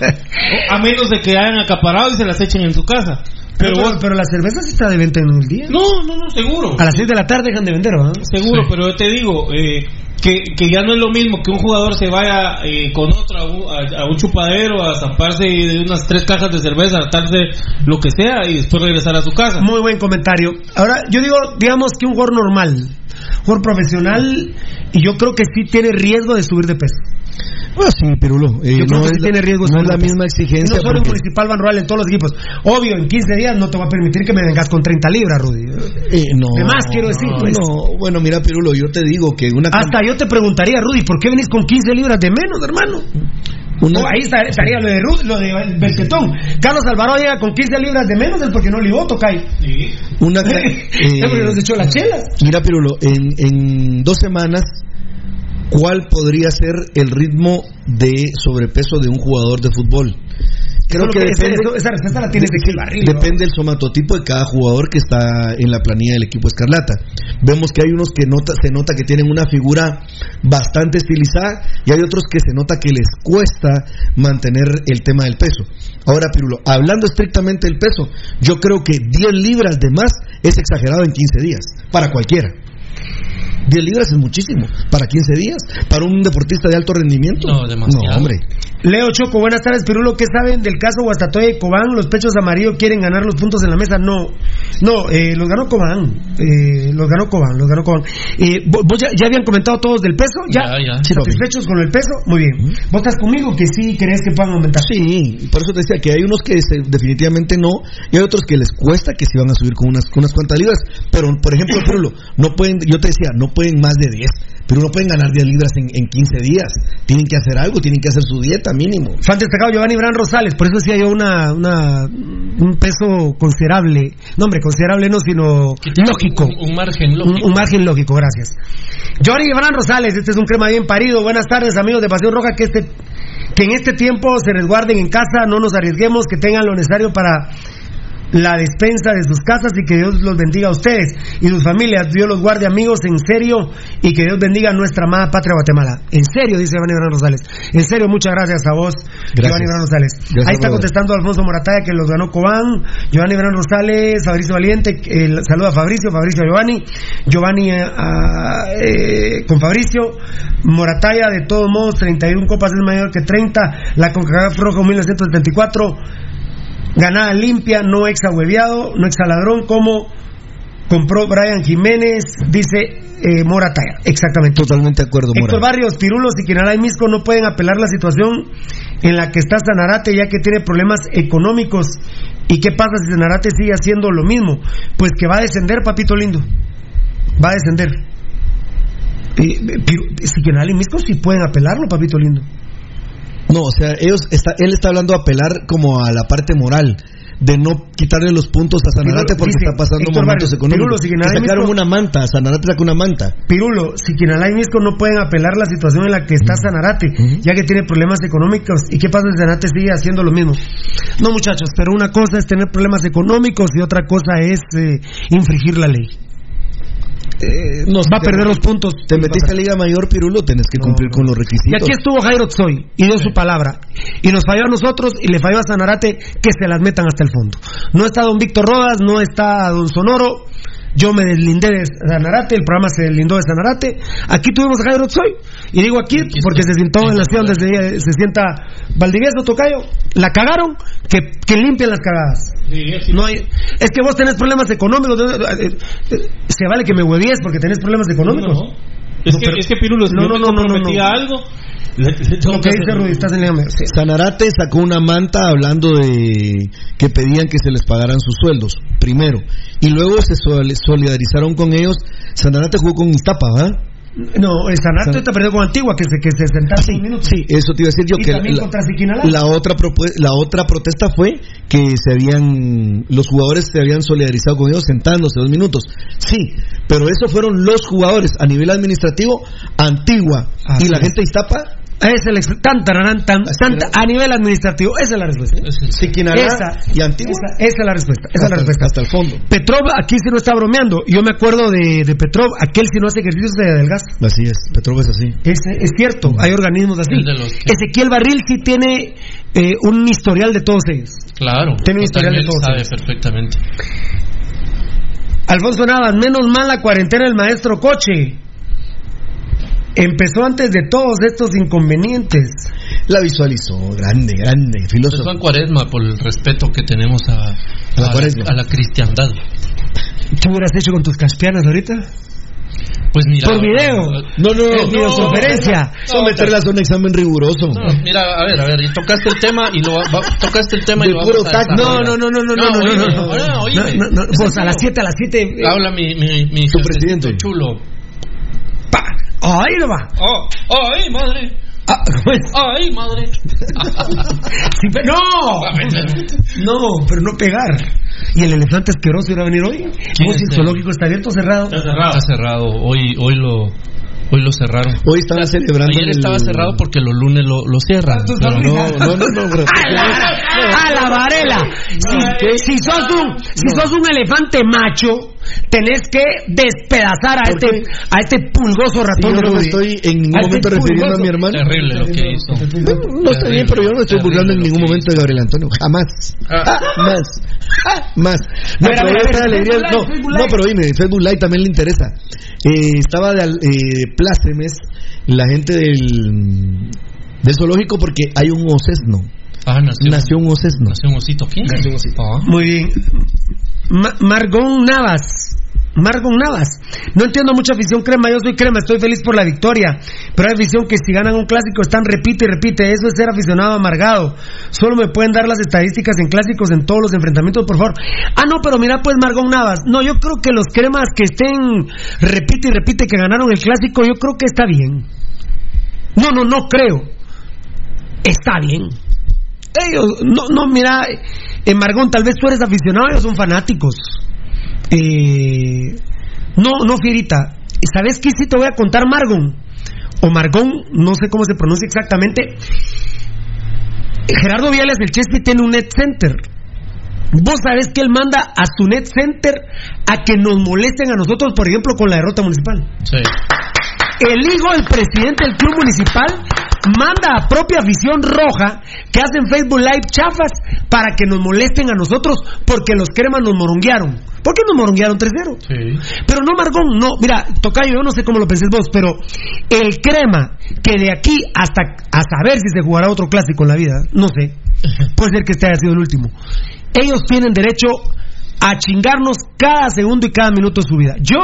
a menos de que hayan acaparado y se las echen en su casa. Pero, pero, pero la cerveza sí está de venta en el día. No, no, no, seguro. A las 6 de la tarde dejan de vender, ¿verdad? Seguro, pero yo te digo eh, que, que ya no es lo mismo que un jugador se vaya eh, con otro a un, a- a un chupadero a zamparse de unas tres cajas de cerveza, a hartarse lo que sea y después regresar a su casa. Muy buen comentario. Ahora, yo digo, digamos que un jugador normal, jugador profesional, y yo creo que sí tiene riesgo de subir de peso. Bueno, sí, Pirulo. eh, Yo creo no que sí la- tiene riesgo no es la misma exigencia. Y no solo en porque- Municipal Van Rural, en todos los equipos. Obvio, en 15 días no te va a permitir que me vengas con 30 libras, Rudy. Eh, no, De más, quiero decir, pues. No, bueno, mira, Pirulo, yo te digo que una. Hasta yo te preguntaría, Rudy, ¿por qué venís con 15 libras de menos, hermano? Una- Oh, ahí está- estaría lo de, Rudy, lo de Belquetón. Carlos Alvaro llega con 15 libras de menos, es porque no ligó, Tocay. Una, Es porque nos echó las chelas. Mira, Pirulo, en, en dos semanas, ¿cuál podría ser el ritmo de sobrepeso de un jugador de fútbol? Creo que depende, esa respuesta la tiene Ezequiel Barril, ¿no? depende del somatotipo de cada jugador que está en la planilla del equipo Escarlata. Vemos que hay unos que nota, se nota que tienen una figura bastante estilizada y hay otros que se nota que les cuesta mantener el tema del peso. Ahora, Pirulo, hablando estrictamente del peso, yo creo que 10 libras de más es exagerado en 15 días, para cualquiera. 10 libras es muchísimo. ¿Para 15 días? ¿Para un deportista de alto rendimiento? No, demasiado. No, hombre. Leo Choco, buenas tardes, Pirulo. ¿Qué saben del caso Guastatoya y Cobán? ¿Los pechos amarillos quieren ganar los puntos en la mesa? No, no, eh, los ganó Cobán. Eh, los ganó Cobán, los ganó Cobán. Eh, ¿Vos vos ya, ya habían comentado todos del peso? ¿Ya? Ya, ya. ¿Satisfechos con el peso? Muy bien. ¿Vos estás conmigo que sí crees que puedan aumentar? Sí, por eso te decía que hay unos que se- definitivamente no, y hay otros que les cuesta que se van a subir con unas, con unas cuantas libras. Pero, por ejemplo, Pirulo, no pueden, yo te decía, no pueden más de 10, pero no pueden ganar 10 libras en, en 15 días. Tienen que hacer algo, tienen que hacer su dieta mínimo. Fan destacado Giovanni Bran Rosales, por eso decía yo una, una, un peso considerable. No, hombre, considerable no, sino lógico. Un, un margen Un, lógico. un margen lógico, gracias. Giovanni Bran Rosales, este es un crema bien parido. Buenas tardes, amigos de Pasión Roja, que este que en este tiempo se resguarden en casa, no nos arriesguemos, que tengan lo necesario para la despensa de sus casas y que Dios los bendiga a ustedes y sus familias. Dios los guarde amigos en serio y que Dios bendiga a nuestra amada patria Guatemala. En serio, dice Giovanni Gran Rosales. En serio, muchas gracias a vos, Giovanni Gran Rosales. Gracias, Ahí está brother. contestando Alfonso Morataya que los ganó Cobán, Giovanni Gran Rosales, Fabricio Valiente, eh, saluda a Fabricio, Fabricio a Giovanni, Giovanni eh, eh, con Fabricio, Morataya de todos modos 31 copas es mayor que 30, la CONCACAF Rojo 1974, ganada limpia, no exahueviado, no exaladrón como compró Brian Jiménez, dice eh, Morataya, exactamente. Totalmente de acuerdo, Héctor Mora. Barrios, Pirulos y Quinalá y Misco no pueden apelar la situación en la que está Sanarate ya que tiene problemas económicos. ¿Y qué pasa si Sanarate sigue haciendo lo mismo? Pues que va a descender, papito lindo. Va a descender. Eh, si Quinalá y Misco sí pueden apelarlo, papito lindo. No, o sea, ellos está, él está hablando de apelar como a la parte moral, de no quitarle los puntos a Sanarate Pirulo, porque dice está pasando Héctor momentos económicos. Pirulo, si sacaron una manta, Sanarate sacó una manta. Pirulo, si Quinalá y Misco no pueden apelar la situación en la que está Sanarate, ya que tiene problemas económicos, ¿y qué pasa si Sanarate sigue haciendo lo mismo? No, muchachos, pero una cosa es tener problemas económicos y otra cosa es eh, infringir la ley. Eh, No, va a perder los puntos. Te metiste a Liga Mayor, Pirulo, tenés que cumplir con los Y requisitos. aquí estuvo Jairo Tsoy y dio su palabra. Y nos falló a nosotros y le falló a Sanarate que se las metan hasta el fondo. No está don Víctor Rodas, no está don Sonoro. Yo me deslindé de Sanarate, el programa se deslindó de Sanarate. Aquí tuvimos a Jairo Tsoy. Y digo aquí porque se sentó en la silla donde se, se sienta Valdivieso Tocayo. La cagaron, que, que limpien las cagadas. No hay, es que vos tenés problemas económicos. eh, eh, Se vale que me huevíes porque tenés problemas económicos. No. Es, que, es que Pirulo, si No, no, no, no, no, comprometí no. a algo, le- le tengo Lo que Rudy, estás en. Sí. Sanarate sacó una manta hablando de que pedían que se les pagaran sus sueldos, primero. Y luego se sol- solidarizaron con ellos. Sanarate jugó con Iztapa, ¿verdad? No, el Sanarate está perdido con Antigua, que se, que se sentaste un minuto. Sí, eso te iba a decir yo Y que también la, contra la otra la otra protesta fue que se habían los jugadores se habían solidarizado con ellos sentándose dos minutos. Sí, pero eso fueron los jugadores a nivel administrativo Antigua Así y la gente de Iztapa Es el ex- tan, tararán, tan, tan, a nivel administrativo. Esa es la respuesta. Siquinalá Esa, y Antigua esa, esa es la respuesta. Esa es la hasta, respuesta. hasta el fondo. Petrov aquí sí no está bromeando. Yo me acuerdo de, de Petrov, aquel si no hace ejercicios se adelgaza. Así es, Petrov es así. Es, es cierto, hay organismos así. Es de los que- Ezequiel Barril sí tiene eh, un historial de todos ellos. Claro, Tiene un historial de todos sabe ellos. perfectamente. Alfonso Navas, menos mal la cuarentena del maestro Coche. Empezó antes de todos estos inconvenientes. La visualizó, grande, grande, Empezó filósofo. en cuaresma por el respeto que tenemos a, A la cuaresma. a la cristiandad. ¿Qué hubieras hecho con tus caspianas ahorita? Pues mira. Por video. No, no, En videoconferencia. Someterlas a un examen riguroso. No, mira, a ver, a ver, y tocaste el tema y lo va- tocaste el tema y lo puro vamos a. No, no, no, no, no, no, no, oíme, no, no. oíme. No, no, no, Es Pues a las serio. 7, a las 7. Habla mi, mi, mi Tu presidente. chulo. Ahí lo va. Oh, ay, madre. Ah, ¿cómo es? Ay, madre. Sí, pe- no, no, pero no pegar. ¿Y el elefante asqueroso irá a venir hoy? ¿Quién ¿Vos es el zoológico está abierto o cerrado? Está cerrado. Está cerrado. Hoy, hoy lo, hoy lo cerraron. Hoy estaban celebrando. Ayer el- estaba cerrado porque los lunes lo, lo cierran. Ah, pero no, No, no, no, no, bro. ¡A la, a la varela! Si, si sos un, si sos un elefante macho, tenés que despedazar a ¿Por este, qué? a este pulgoso ratón yo no me estoy en ningún este momento refiriendo a mi hermano. Terrible lo que hizo. No, no está bien, pero yo no me estoy burlando en ningún momento de Gabriel Antonio. Jamás. Ah. Jamás. Más. No, pero alegría. Facebook No, no, pero dime, Facebook Live también le interesa. Eh, estaba de eh, plácemes la gente del, del zoológico porque hay un ocesno. Ah, nació, Nació un ocesno. nació un osito. ¿Quién? Nació un osito. Ah. Muy bien. Ma- Margón Navas. Margon Navas. No entiendo mucha afición crema. Yo soy crema. Estoy feliz por la victoria. Pero hay afición que si ganan un clásico están repite y repite. Eso es ser aficionado amargado. Solo me pueden dar las estadísticas en clásicos en todos los enfrentamientos, por favor. Ah, no, pero mira, pues Margon Navas. No, yo creo que los cremas que estén repite y repite que ganaron el clásico, yo creo que está bien. No, no, no creo. Está bien. Ellos, no, no, mira, eh, Margón, tal vez tú eres aficionado, ellos son fanáticos. Eh, no, no, Fierita. ¿Sabes qué? Sí te voy a contar, Margón. O Margón, no sé cómo se pronuncia exactamente. Gerardo Viales, el Chespi, tiene un net center. Vos sabés que él manda a su net center a que nos molesten a nosotros, por ejemplo, con la derrota municipal. Sí. El hijo del presidente del club municipal manda a propia afición roja que hacen Facebook Live chafas para que nos molesten a nosotros porque los cremas nos moronguearon. ¿Por qué nos moronguearon 3-0? Sí. Pero no, Margón, no. Mira, Tocayo, yo no sé cómo lo pensés vos, pero el crema que de aquí hasta a saber si se jugará otro clásico en la vida, no sé. Puede ser que este haya sido el último. Ellos tienen derecho a chingarnos cada segundo y cada minuto de su vida. Yo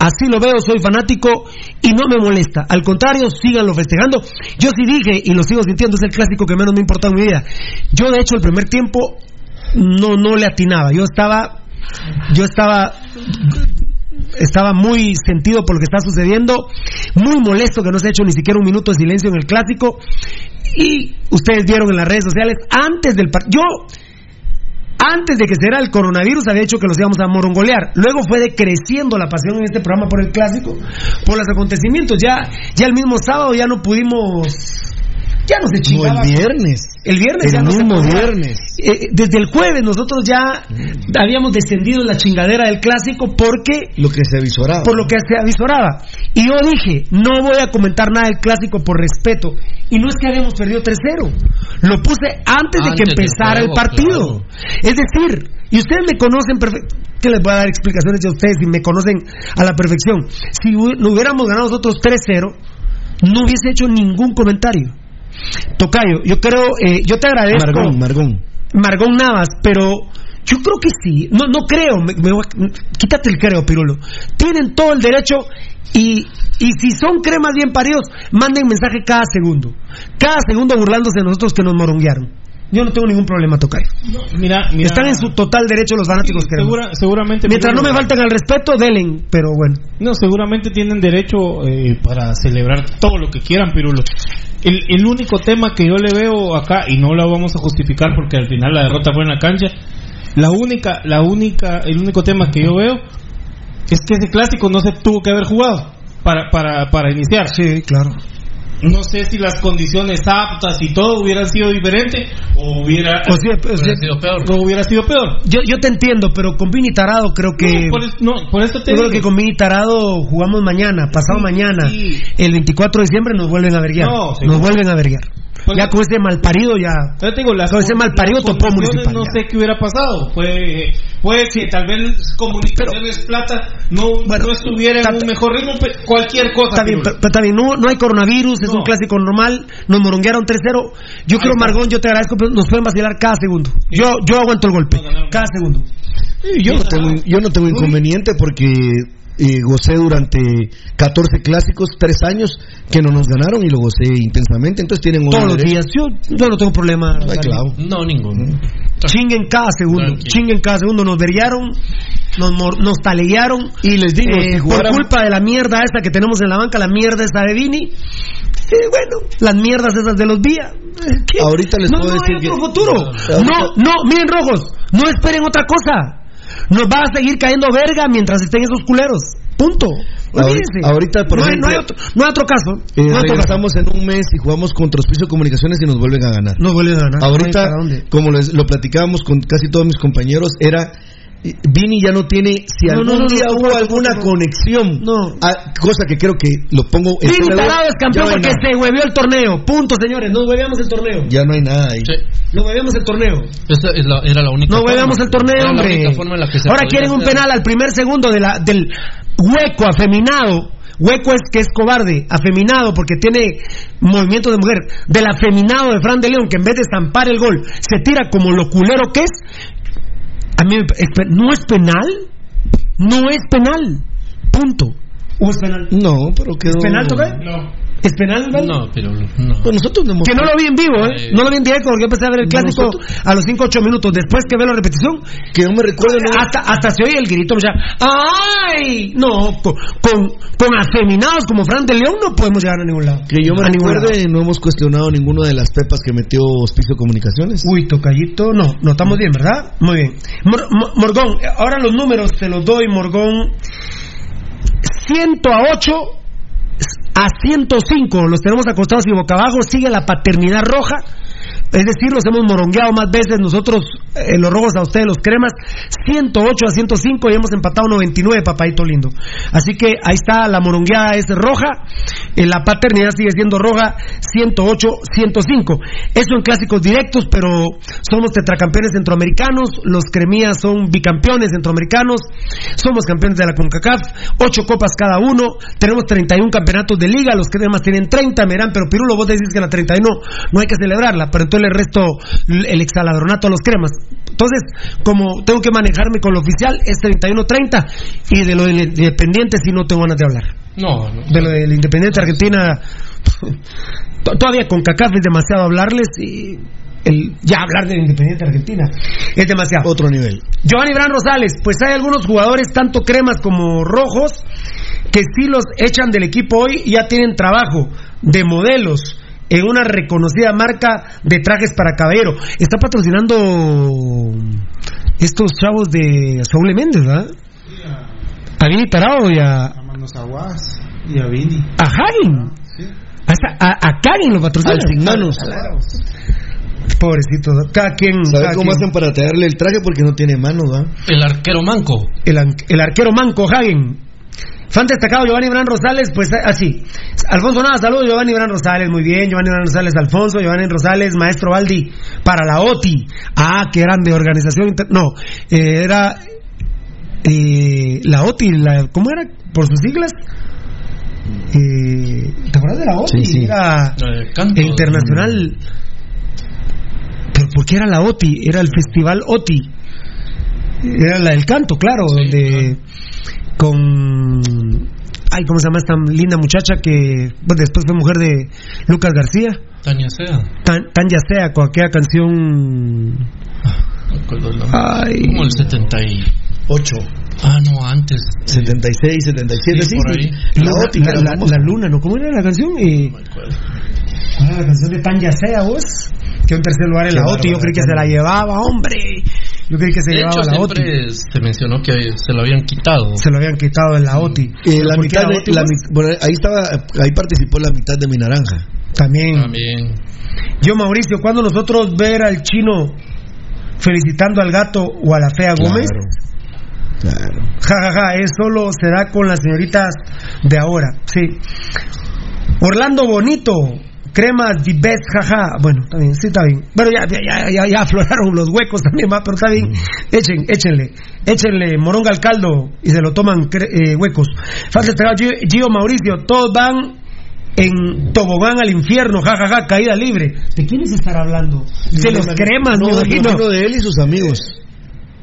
Así lo veo, soy fanático y no me molesta. Al contrario, síganlo festejando. Yo sí dije y lo sigo sintiendo, es el clásico que menos me importa en mi vida. Yo, de hecho, el primer tiempo no, no le atinaba. Yo estaba, yo estaba, estaba muy sentido por lo que está sucediendo, muy molesto que no se ha hecho ni siquiera un minuto de silencio en el clásico. Y ustedes vieron en las redes sociales, antes del partido, yo antes de que se diera el coronavirus había dicho que los íbamos a morongolear. Luego fue decreciendo la pasión en este programa por el clásico, por los acontecimientos. Ya, ya el mismo sábado ya no pudimos. Ya no se No, chingaba. el viernes. El viernes El ya no se mismo viernes. Eh, desde el jueves nosotros ya habíamos descendido en la chingadera del clásico porque Lo que se avisoraba. por lo que se avisoraba. Y yo dije, no voy a comentar nada del clásico por respeto. Y no es que habíamos perdido 3-0. Lo puse antes, de que empezara el partido. Es decir, y ustedes me conocen perfecto. que les voy a dar explicaciones a ustedes y me conocen a la perfección. Si no hubiéramos ganado nosotros 3-0, no hubiese hecho ningún comentario. Tocayo, yo creo, eh, yo te agradezco. Margón, Margón. Margón Navas, pero yo creo que sí. No, no creo. me- me quítate el creo, Pirulo. Tienen todo el derecho y, y si son cremas bien paridos, manden mensaje cada segundo. Cada segundo burlándose de nosotros que nos moronguearon. Yo no tengo ningún problema, Tocayo. Mira, mira. Están en su total derecho los fanáticos que Segura- seguramente. Mientras no me falten al respeto, delen, pero bueno. No, seguramente tienen derecho eh, para celebrar todo lo que quieran, Pirulo. El, el único tema que yo le veo acá, y no lo vamos a justificar porque al final la derrota fue en la cancha, la única, la única, el único tema que yo veo es que ese clásico no se tuvo que haber jugado para, para, para iniciar. Sí, claro. No sé si las condiciones aptas y todo hubieran sido diferente o hubiera, O sea, o sea, sido peor. o hubiera sido peor. yo, yo te entiendo, pero con Vini Tarado creo que. No, por, es- no, por eso te Yo creo que con Vini Tarado jugamos mañana, pasado Sí, mañana. sí. El 24 de diciembre nos vuelven a verguiar. No, nos vuelven a verguiar. Pues- ya con ese malparido ya. Yo te digo, las, Con ese malparido las topó municipal, No ya. sé qué hubiera pasado. Puede, puede que tal vez Comunicaciones Plata no, Bueno, no estuviera está- en un mejor ritmo. pe- Cualquier cosa. Está bien, pero, pero está bien, no, no hay coronavirus, es No. un clásico normal, nos moronguearon 3-0. Yo creo, está. Margón, yo te agradezco, pero nos pueden vacilar cada segundo. Yo, yo aguanto el golpe, No, cada segundo. Yo no tengo, yo no tengo inconveniente porque eh, gocé durante 14 clásicos, 3 años que no nos ganaron y lo gocé intensamente. Entonces tienen un Todos los derecho. días, yo, yo no tengo problema. No hay clavo. No, ninguno. Chinguen cada segundo, Tranquilo. chinguen cada segundo. Nos verillaron, nos, mor- nos taleguearon. Y les digo, Eh, si por culpa de la mierda esta que tenemos en la banca, la mierda esa de Vini. eh, bueno, las mierdas esas de los días. eh, ¿qué? Ahorita les no, puedo no decir hay otro que- futuro. No, no, miren rojos, no esperen otra cosa. Nos va a seguir cayendo verga mientras estén esos culeros. Punto. Olvídense. ahorita, por no, hay, no, hay ejemplo, otro, no hay otro caso. Eh, no caso. regresamos en un mes y jugamos contra Hospicio Comunicaciones y nos vuelven a ganar. No vuelven a ganar. Ahorita, como les- lo platicábamos con casi todos mis compañeros, era Vini ya no tiene, si No, algún no, no, día no, hubo no, alguna conexión, No. ah, cosa que creo que lo pongo en Vini Tarado es campeón porque nada. se huevió el torneo. Punto, señores. No hueveamos el torneo. Ya no hay nada ahí. Sí. No hueveamos el torneo. Esa es la- era la única No forma. hueveamos el torneo, hombre. Ahora quieren un penal al primer segundo de la, del hueco afeminado. Hueco es que es cobarde, afeminado porque tiene movimiento de mujer. Del afeminado de Fran de León que en vez de estampar el gol se tira como lo culero que es. A mí no es penal. No es penal. Punto. ¿O es penal? No, pero quedó... ¿Es penal, Tocayo? No. ¿Es penal, Val? No, pero no. Pues nosotros no hemos- Que no lo vi en vivo, ¿eh? Eh, No lo vi en directo porque yo empecé a ver el clásico nosotros- a los 5-8 minutos. Después que veo la repetición, Que yo me recuerdo... hasta, hasta se oye el grito. O sea, ¡ay! No, con, con, con afeminados como Fran de León no podemos llegar a ningún lado. Que yo me A ningún recuerde, no hemos cuestionado ninguna de las pepas que metió Hospicio Comunicaciones. Uy, tocallito, no, no estamos bien, ¿verdad? Muy bien. Mor- Mo- Morgón, eh, ahora los números te los doy, Morgón. 100 a 8 a 105 los tenemos acostados y boca abajo. Sigue la paternidad roja. Es decir, los hemos morongueado más veces. Nosotros, eh, los rojos a ustedes, los cremas, 108 a 105 y hemos empatado 99, papadito lindo. Así que ahí está, la morongueada es roja, eh, la paternidad sigue siendo roja, 108, 105. Eso en clásicos directos, pero somos tetracampeones centroamericanos, los cremías son bicampeones centroamericanos, somos campeones de la CONCACAF, 8 copas cada uno, tenemos 31 campeonatos de liga, los cremas tienen 30, Merán, pero Pirulo, vos decís que la 31 no hay que celebrarla, pero entonces le resto el exaladronato a los cremas. Entonces, como tengo que manejarme con lo oficial, es 31-30 y de lo del Independiente si no tengo ganas de hablar. No, no. De lo del Independiente Argentina, to- todavía con CACAF es demasiado hablarles y el, ya hablar del Independiente Argentina es demasiado. Otro nivel. Giovanni Bran Rosales, pues hay algunos jugadores, tanto cremas como rojos, que sí los echan del equipo hoy y ya tienen trabajo de modelos en una reconocida marca de trajes para caballero. Está patrocinando estos chavos de Saúl Méndez, ¿verdad? A Vini Tarao y a, A Manos Aguas y a Vini. a Hagen. Hasta a, a Karen lo patrocina. Al sin manos. Pobrecito, cada quien. ¿Sabes cada cómo quien. hacen para traerle el traje? Porque no tiene manos, ¿va? El arquero manco. el, an- el arquero manco Hagen. Fan destacado Giovanni Bran Rosales, pues así. Alfonso Nada, saludos Giovanni Bran Rosales, muy bien. Giovanni Bran Rosales, Alfonso, Giovanni Rosales, Maestro Baldi, para la OTI. Ah, qué grande, organización. inter- No, eh, era eh, la OTI, la, ¿cómo era? Por sus siglas. Eh, ¿Te acuerdas de la OTI? Sí, sí. Era Eh, canto. internacional. ¿Pero por qué era la OTI? Era el Festival OTI. Era la del canto, claro, donde con ay cómo se llama esta linda muchacha que bueno, después fue mujer de Lucas García Tania Sea. tan, tan ya sea con aquella canción No el nombre. ay Como el 70 y... 8. Ah, no, antes. 76, 77, Sí, sí. por ahí. La la, la- la- luna no cómo era la canción y No me acuerdo. ¿cuál era la canción de tan ya sea vos que en tercer lugar en Qué la OTI yo creí que se la llevaba hombre yo creí que se De llevaba hecho, la OTI siempre se mencionó que se lo habían quitado. se lo habían quitado en la OTI Eh, la ¿Por qué mitad era de, OTI, la bueno, ahí estaba, ahí participó la mitad de mi naranja. también También. Yo, Mauricio, cuando nosotros ver al chino felicitando al gato o a la fea Gómez, Claro. ja, ja, ja, es solo se da con las señoritas de ahora, sí. Orlando Bonito, crema the best, jaja. Bueno, está bien, sí, está bien. Bueno, ya, ya, ya, ya afloraron los huecos también, más, pero está bien. Echen, échenle, échenle moronga al caldo y se lo toman eh, huecos. Destacado, Gio, Gio Mauricio, todos van en tobogán al infierno, jajaja, caída libre. ¿De quiénes estar hablando? De los cremas, no, me imagino de él y sus amigos.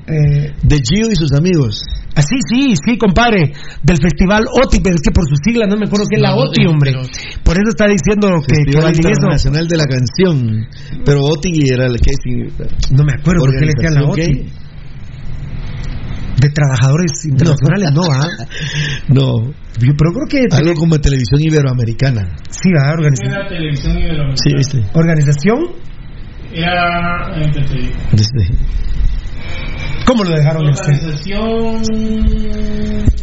Eh, De Gio y sus amigos. Así, sí, sí, compadre, del festival OTI, pero es que por sus siglas no me acuerdo qué es la No, OTI, eh, hombre. pero- Por eso está diciendo que, que Festival Valdivieso- Internacional de la Canción. Pero Oti era el que sí. No me acuerdo por qué le decían la OTI. ¿Organización De trabajadores internacionales, no, ¿ah? No, Yo, pero creo que. algo como televisión iberoamericana. Sí, ¿ah? Organización. Era televisión iberoamericana. Sí, viste. ¿Organización? Era. Desde- ¿Cómo lo dejaron? Organización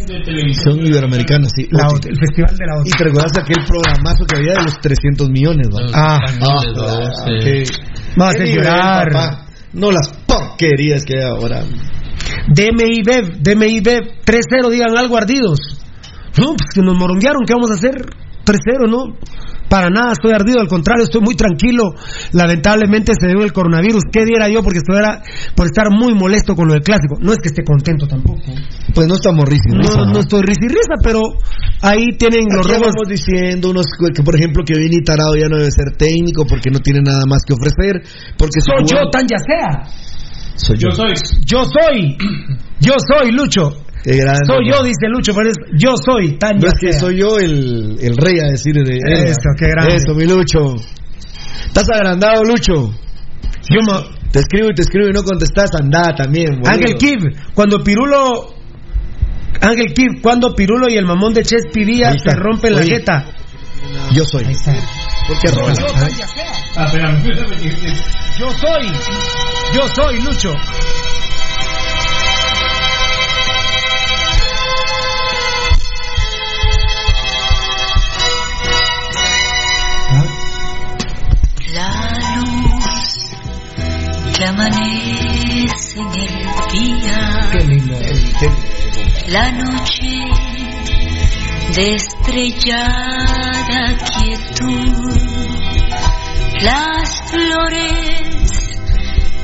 de televisión. Iberoamericana, sí. La el festival de la OTI. Y te recuerdas aquel programazo que había de los 300 millones, ¿no? Ah. Ah, ¿no? Sí. qué- Vamos a qué hacer nivel, llorar. papá. No las porquerías que hay ahora. DMI Bev, DMI Bev, 3-0, digan algo ardidos. No, pues que nos moronguearon, ¿qué vamos a hacer? 3-0, ¿no? Para nada, estoy ardido, al contrario, estoy muy tranquilo. Lamentablemente se dio el coronavirus. ¿Qué diera yo? Porque estuviera por estar muy molesto con lo del clásico. No es que esté contento tampoco. Pues no estamos risa. y risa, No, no estoy risa y risa, pero ahí tienen los robos. vamos diciendo unos que por ejemplo que Vini Tarado ya no debe ser técnico porque no tiene nada más que ofrecer porque Soy yo, tan ya sea. soy yo Yo soy. Yo soy. Yo soy, Lucho. Qué grande, Soy yo, dice Lucho, pero es yo soy, tan no es que soy yo el, el rey a decir de Eso, qué grande. eso mi Lucho estás agrandado Lucho Yo te escribo y te escribo y no contestas andá también boludo. Ángel Kib, cuando Pirulo. Ángel Kib, cuando Pirulo y el mamón de Chespi Díaz se rompen la jeta. yo soy Ahí está. ¿por qué rola? Ah. Yo soy. Yo soy Lucho. Que amanece en el día. Qué lindo. La noche de estrellada quietud, las flores,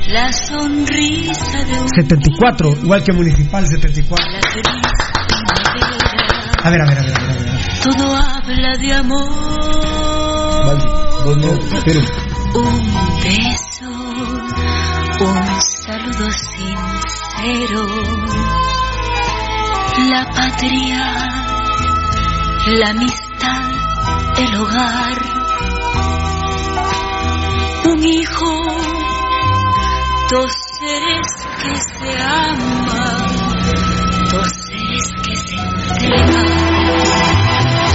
la sonrisa de un 74, igual que Municipal 74. la gris primavera. A ver, a ver, a ver. A ver, a ver. Todo habla de amor. No, pero Un beso, un saludo sincero. La patria, la amistad, el hogar. Un hijo, dos seres que se aman, dos seres que se entregan.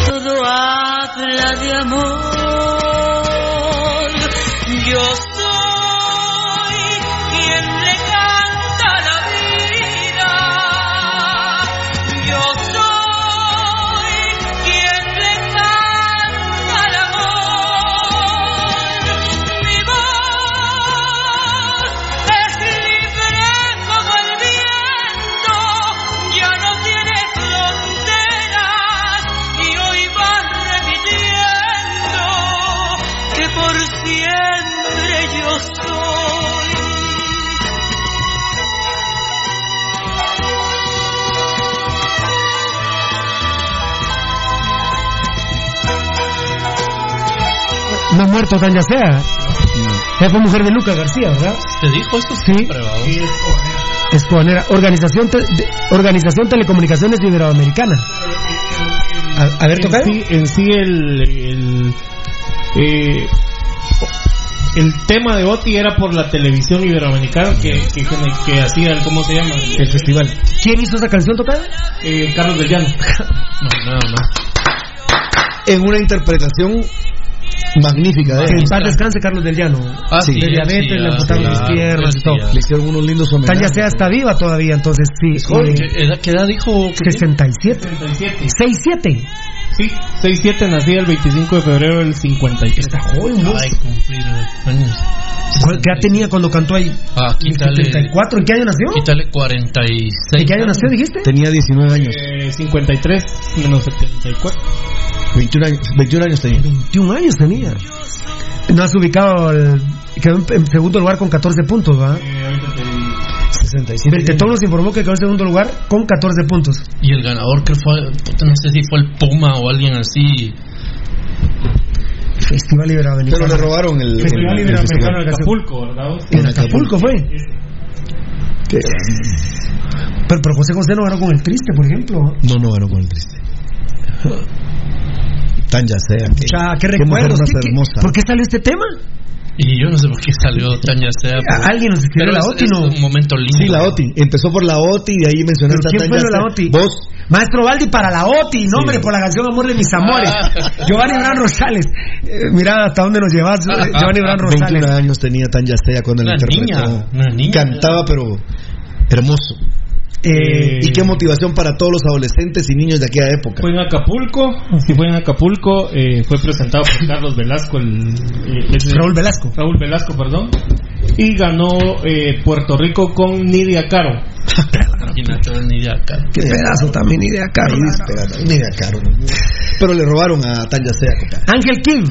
Todo habla de amor. Yo No ha muerto Tanya Sea. Ella fue mujer de Lucas García, ¿verdad? ¿Te dijo eso? Sí. Escobanera. Organización, te- de- Organización Telecomunicaciones Iberoamericana. A, a ver, toca. sí, en sí el, el, eh, el tema de Oti era por la televisión iberoamericana que, que, que hacía el, ¿cómo se llama? El festival. ¿Quién hizo esa canción tocada? Eh, Carlos del Llano. No, nada más. en una interpretación magnífica de Que él. en paz descanse Carlos del Llano. Ah, Sí. de diabetes, sí, le amputaron las piernas y todo. Le hicieron unos lindos homenajes. Tanya Sea está viva todavía, entonces sí. sí. ¿Qué edad, qué edad dijo? que 67. 67. 67. Sí, 6-7 nacía el 25 de febrero del 53. Está joven, ¿no? Ay, cumplir años. ¿Cuál- ¿Qué edad tenía cuando cantó ahí? Ah, quítale, 74. ¿En qué año nació? quítale 46. ¿En qué año nació, dijiste? Tenía 19 años. Eh, 53 menos 74. 21 años, 21 años tenía. 21 años tenía. No has ubicado el. Quedó en, segundo lugar con 14 puntos, ¿va? Eh, ahorita te digo. 67. Beltetón nos informó que quedó en segundo lugar con 14 puntos. Y el ganador que fue, puta, no sé si fue el Puma o alguien así. Festival Iberoamericano. Pero le robaron el, Festival Iberoamericano de Acapulco, ¿verdad? En Acapulco fue. Qué Pero, pero José José no ganó con el triste, por ejemplo. No, no ganó con el triste. Tan ya sea. Qué, Ya, qué recuerdos. ¿Qué- qué- hermosa. ¿Por qué salió este tema? Y yo no sé por qué salió Tanya Sea. pero- Alguien nos escribió pero la es- OTI, es ¿no? un momento lindo. Sí, la OTI. Empezó por la OTI y de ahí mencionaste ¿Pero quién a fue Tanya la. OTI? Vos. Maestro Baldi para la OTI, nombre, por la canción Amor de mis amores. Ah. Giovanni Bran Rosales. Eh, mira hasta dónde nos llevas, eh, Giovanni Bran 21 Rosales. años tenía Tanya Sea cuando la Una interpretó. niña, una niña. Cantaba, pero hermoso. Eh, Y qué motivación para todos los adolescentes y niños de aquella época. Fue en Acapulco, si fue en Acapulco, eh, fue presentado por Carlos Velasco, el, eh, Raúl Velasco. Raúl Velasco, perdón, y ganó eh, Puerto Rico con Nidia Caro. Imagínate, ni de acá. Qué pedazo también, idea caro. Ahí despegada, ni de caro. Pero le robaron a Tanya Sea. Ángel Kim.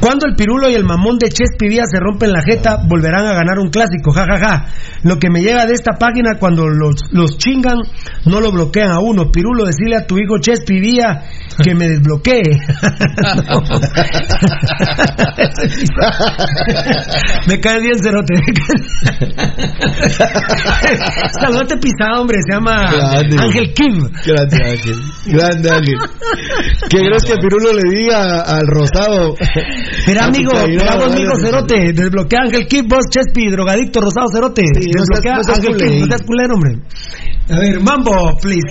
Cuando el pirulo y el mamón de Chespi Vía se rompen la jeta, volverán a ganar un clásico, jajaja. Lo que me llega de esta página cuando los, los chingan, no lo bloquean a uno. Pirulo, decirle a tu hijo Chespi Vía que me desbloquee. me cae bien cerote. Saludote pisado, hombre, se llama Grande. Ángel Kim. Grande Ángel. Grande Ángel. ¿Qué crees que Pirulo le diga al rosado? Mira, amigo, mira, vos, amigo. Cerote, desbloquea Ángel Kid, vos, Chespi, drogadicto, rosado, Cerote. Sí, desbloquea no Ángel. Kid, no seas culero, hombre. A ver, mambo, please.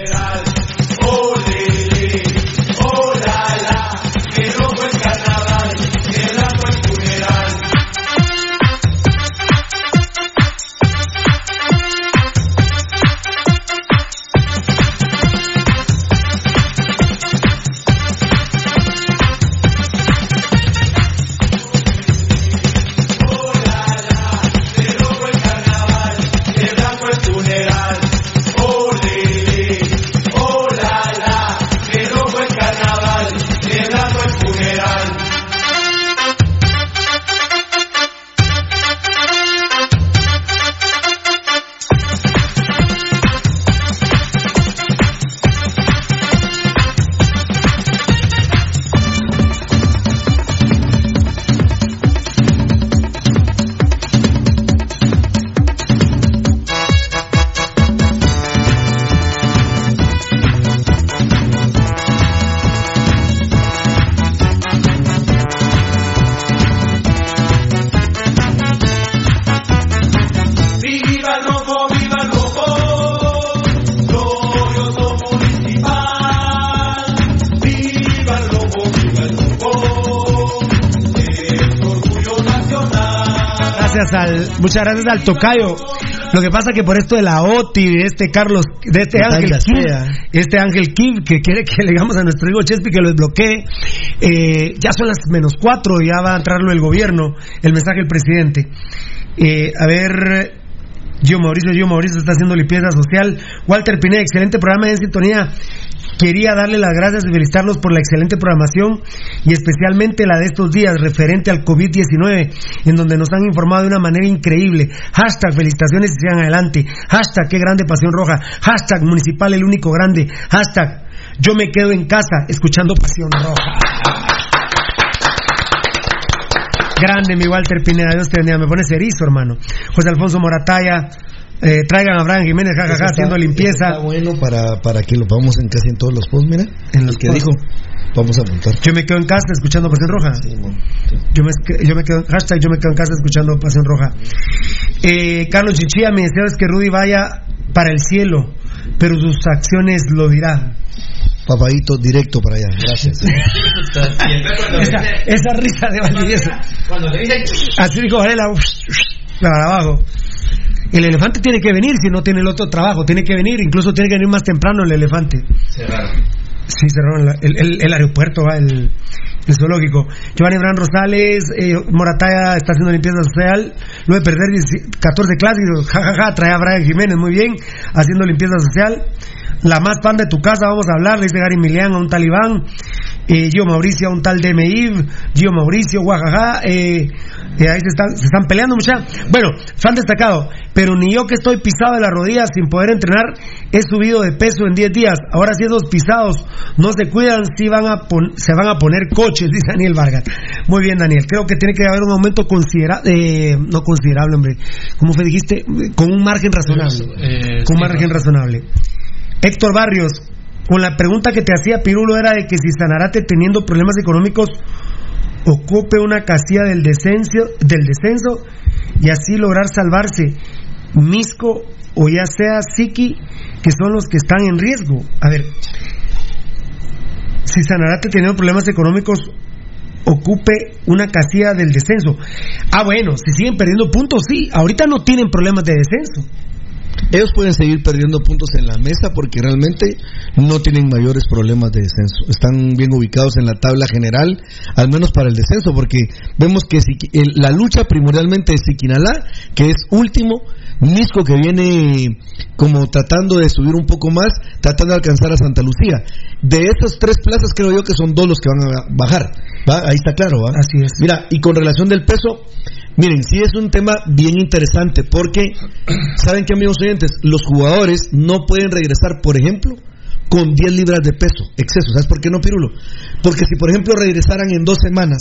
Muchas gracias al tocayo. Lo que pasa que por esto de la OTI, de este Carlos, de este Total, Ángel Kim, este Ángel Kim que quiere que le digamos a nuestro amigo Chespi que lo desbloquee, eh, ya son las menos cuatro, ya va a entrarlo el gobierno, el mensaje del presidente. Eh, a ver, Gio Mauricio, Gio Mauricio está haciendo limpieza social. Walter Pineda, excelente programa en sintonía. Quería darle las gracias y felicitarlos por la excelente programación y especialmente la de estos días referente al COVID-19, en donde nos han informado de una manera increíble. Hashtag felicitaciones y sigan adelante. Hashtag qué grande pasión roja. Hashtag municipal el único grande. Hashtag yo me quedo en casa escuchando pasión roja. Grande mi Walter Pineda, Dios te bendiga. Me pones erizo, hermano. José Alfonso Morataya, eh, traigan a Abraham Jiménez, jajaja, haciendo limpieza. Está bueno para, para que lo pongamos en casi en todos los posts, mira. En los que dijo, vamos a montar. Yo me quedo en casa escuchando Pasión Roja. Yo me, yo me quedo, hashtag yo me quedo en casa escuchando Pasión Roja. Eh, Carlos Chichilla, mi deseo es que Rudy vaya para el cielo, pero sus acciones lo dirán. Papadito, directo para allá. Gracias. esa, esa risa de Valdivieso. Cuando le dicen. Así dijo Varela, para abajo. El elefante tiene que venir si no tiene el otro trabajo, tiene que venir, incluso tiene que venir más temprano el elefante. Cerraron. Sí, cerraron la- el, el- el aeropuerto, va, el, el zoológico. Giovanni Bran Rosales, eh, Morataya está haciendo limpieza social. Luego de perder 10 14 clásicos, jajaja, trae a Brian Jiménez, muy bien, haciendo limpieza social. La más pan de tu casa, vamos a hablar, le dice Gary Milian a un talibán. Eh, Gio Mauricio a un tal DMI, Gio Mauricio, guajaja, eh, eh, ahí se están, se están peleando mucha. Bueno, fan destacado, pero ni yo que estoy pisado de las rodillas sin poder entrenar, he subido de peso en 10 días. Ahora si esos pisados no se cuidan, sí van a pon- se van a poner coches, dice Daniel Vargas. Muy bien, Daniel, creo que tiene que haber un aumento considerable, no considerable, hombre, ¿cómo fue dijiste? Con un margen razonable. Eh, con un sí, margen razonable. Héctor Barrios, con la pregunta que te hacía Pirulo era de que si Sanarate teniendo problemas económicos ocupe una casilla del descenso, del descenso y así lograr salvarse Misco o ya sea Siki, que son los que están en riesgo. A ver, si Sanarate teniendo problemas económicos ocupe una casilla del descenso. Ah, bueno, si siguen perdiendo puntos, sí, ahorita no tienen problemas de descenso. Ellos pueden seguir perdiendo puntos en la mesa porque realmente no tienen mayores problemas de descenso. Están bien ubicados en la tabla general, al menos para el descenso, porque vemos que la lucha primordialmente es Siquinalá, que es último, Misco que viene como tratando de subir un poco más, tratando de alcanzar a Santa Lucía. De esas tres plazas creo yo que son dos los que van a bajar. ¿va? Ahí está claro, ¿va? Así es. Mira, y con relación del peso, miren, sí es un tema bien interesante porque, ¿saben qué, amigos oyentes? Los jugadores no pueden regresar, por ejemplo, con 10 libras de peso, exceso. ¿Sabes por qué no, Pirulo? Porque si, por ejemplo, regresaran en dos semanas,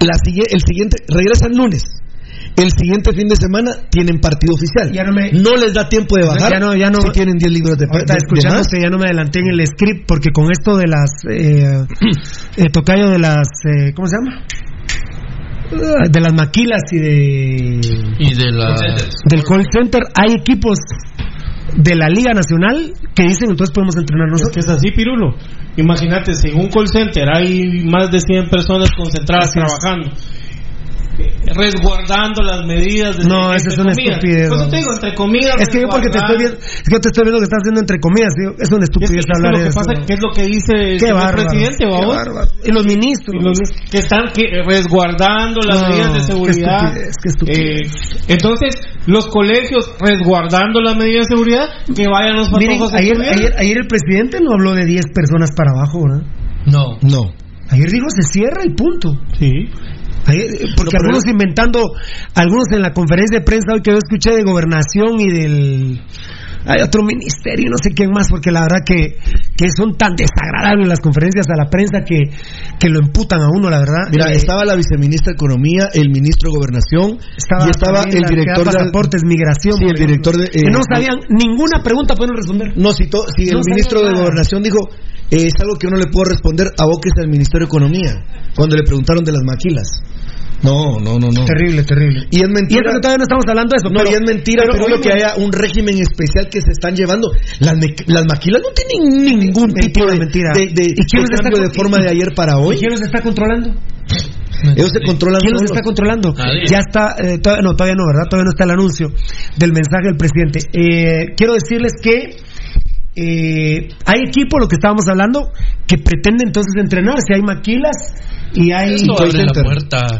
la, el siguiente, regresan lunes. El siguiente fin de semana tienen partido oficial. Ya no me- les da tiempo de bajar Ya no- ya no- si tienen 10 libras de, Ahorita más. ya no me adelanté en el script porque con esto de las eh, eh, tocayo de las eh, ¿cómo se llama? Ah, de las maquilas y de Y de la. del call center hay equipos de la Liga Nacional que dicen entonces podemos entrenar Es nosotros. que es así, Pirulo. Imagínate, si en un call center hay más de 100 personas concentradas Así es. trabajando, resguardando las medidas de No, esa es una estupidez, Pues te digo, entre comillas. Es que yo porque te estoy viendo, es que yo te estoy viendo que estás haciendo entre comillas, tío, es una Es que, estupidez es que hablar lo de que eso. pasa que es lo que dice el Qué bárbaro, presidente, qué. Y los ministros. Y los que están que- resguardando las No, medidas de qué seguridad. estupidez, qué estupidez. Eh, entonces, los colegios resguardando las medidas de seguridad, que vayan los Miren, patojos ayer, ayer, ayer el presidente no habló de 10 personas para abajo, ¿verdad? No. No. Ayer dijo se cierra y punto. Sí. Eh, porque No, algunos inventando, algunos en la conferencia de prensa hoy que yo escuché de gobernación y del... Hay otro ministerio, no sé quién más, porque la verdad que, que son tan desagradables las conferencias a la prensa que, que lo emputan a uno, la verdad. Mira, Eh, estaba la viceministra de Economía, el ministro de Gobernación estaba y estaba el director de pasaportes, migración. Sí, el ejemplo, director de- que eh, no sabían ninguna pregunta pueden responder. No, si, to- si No el ministro de. Gobernación dijo, eh, es algo que yo no le puedo responder, abóquese al Ministerio de Economía, cuando le preguntaron de las maquilas. No, no, no, no. Terrible, terrible. Y es Y mentira. eso que todavía no estamos hablando de eso. No, pero- y es mentira, pero pero, lo que haya un régimen especial que se están llevando. Las, las maquilas no tienen ningún Mentira, tipo de, mentira. de, de- ¿Y quién de los está cambio de forma y- de ayer para ¿Y hoy. quién los está controlando? Ellos se controlan ¿Quién los está controlando? Nadie. Ya está, eh, todavía, no, todavía no, ¿verdad? Todavía no está el anuncio del mensaje del presidente. Eh, quiero decirles que eh, hay equipos, lo que estábamos hablando, que pretende entonces entrenarse. Hay maquilas y hay center.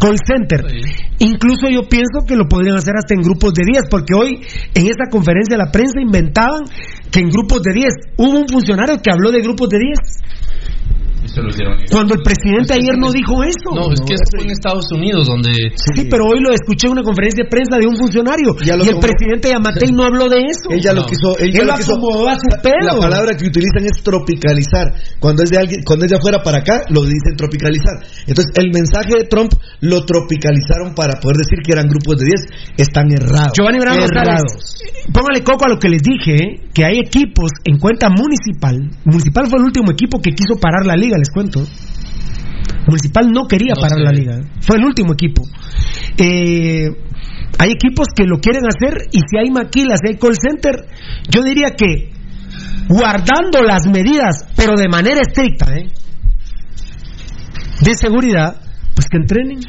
Call center. Incluso yo pienso que lo podrían hacer hasta en grupos de 10, porque hoy en esa conferencia de la prensa inventaban que en grupos de 10 hubo un funcionario que habló de grupos de 10. Cuando el presidente ayer no dijo eso. No, es que eso fue en Estados Unidos donde... Sí, pero hoy lo escuché en una conferencia de prensa de un funcionario y el tomó. presidente Yamatei no habló de eso. Él ya lo No. quiso, él ya Él lo quiso. acomodó a su La- pedo. La palabra que utilizan es tropicalizar. Cuando es de alguien, cuando es de afuera para acá, lo dicen tropicalizar. Entonces, el mensaje de Trump lo tropicalizaron para poder decir que eran grupos de 10. Están errados. Giovanni Bravo errados. Póngale coco a lo que les dije, ¿eh? que hay equipos en cuenta municipal. Municipal fue el último equipo que quiso parar la liga, les cuento. Municipal no quería No parar sé. la liga, fue el último equipo. Eh, hay equipos que lo quieren hacer y si hay maquilas, si hay call center, yo diría que guardando las medidas, pero de manera estricta, ¿eh? de seguridad, pues que entrenen.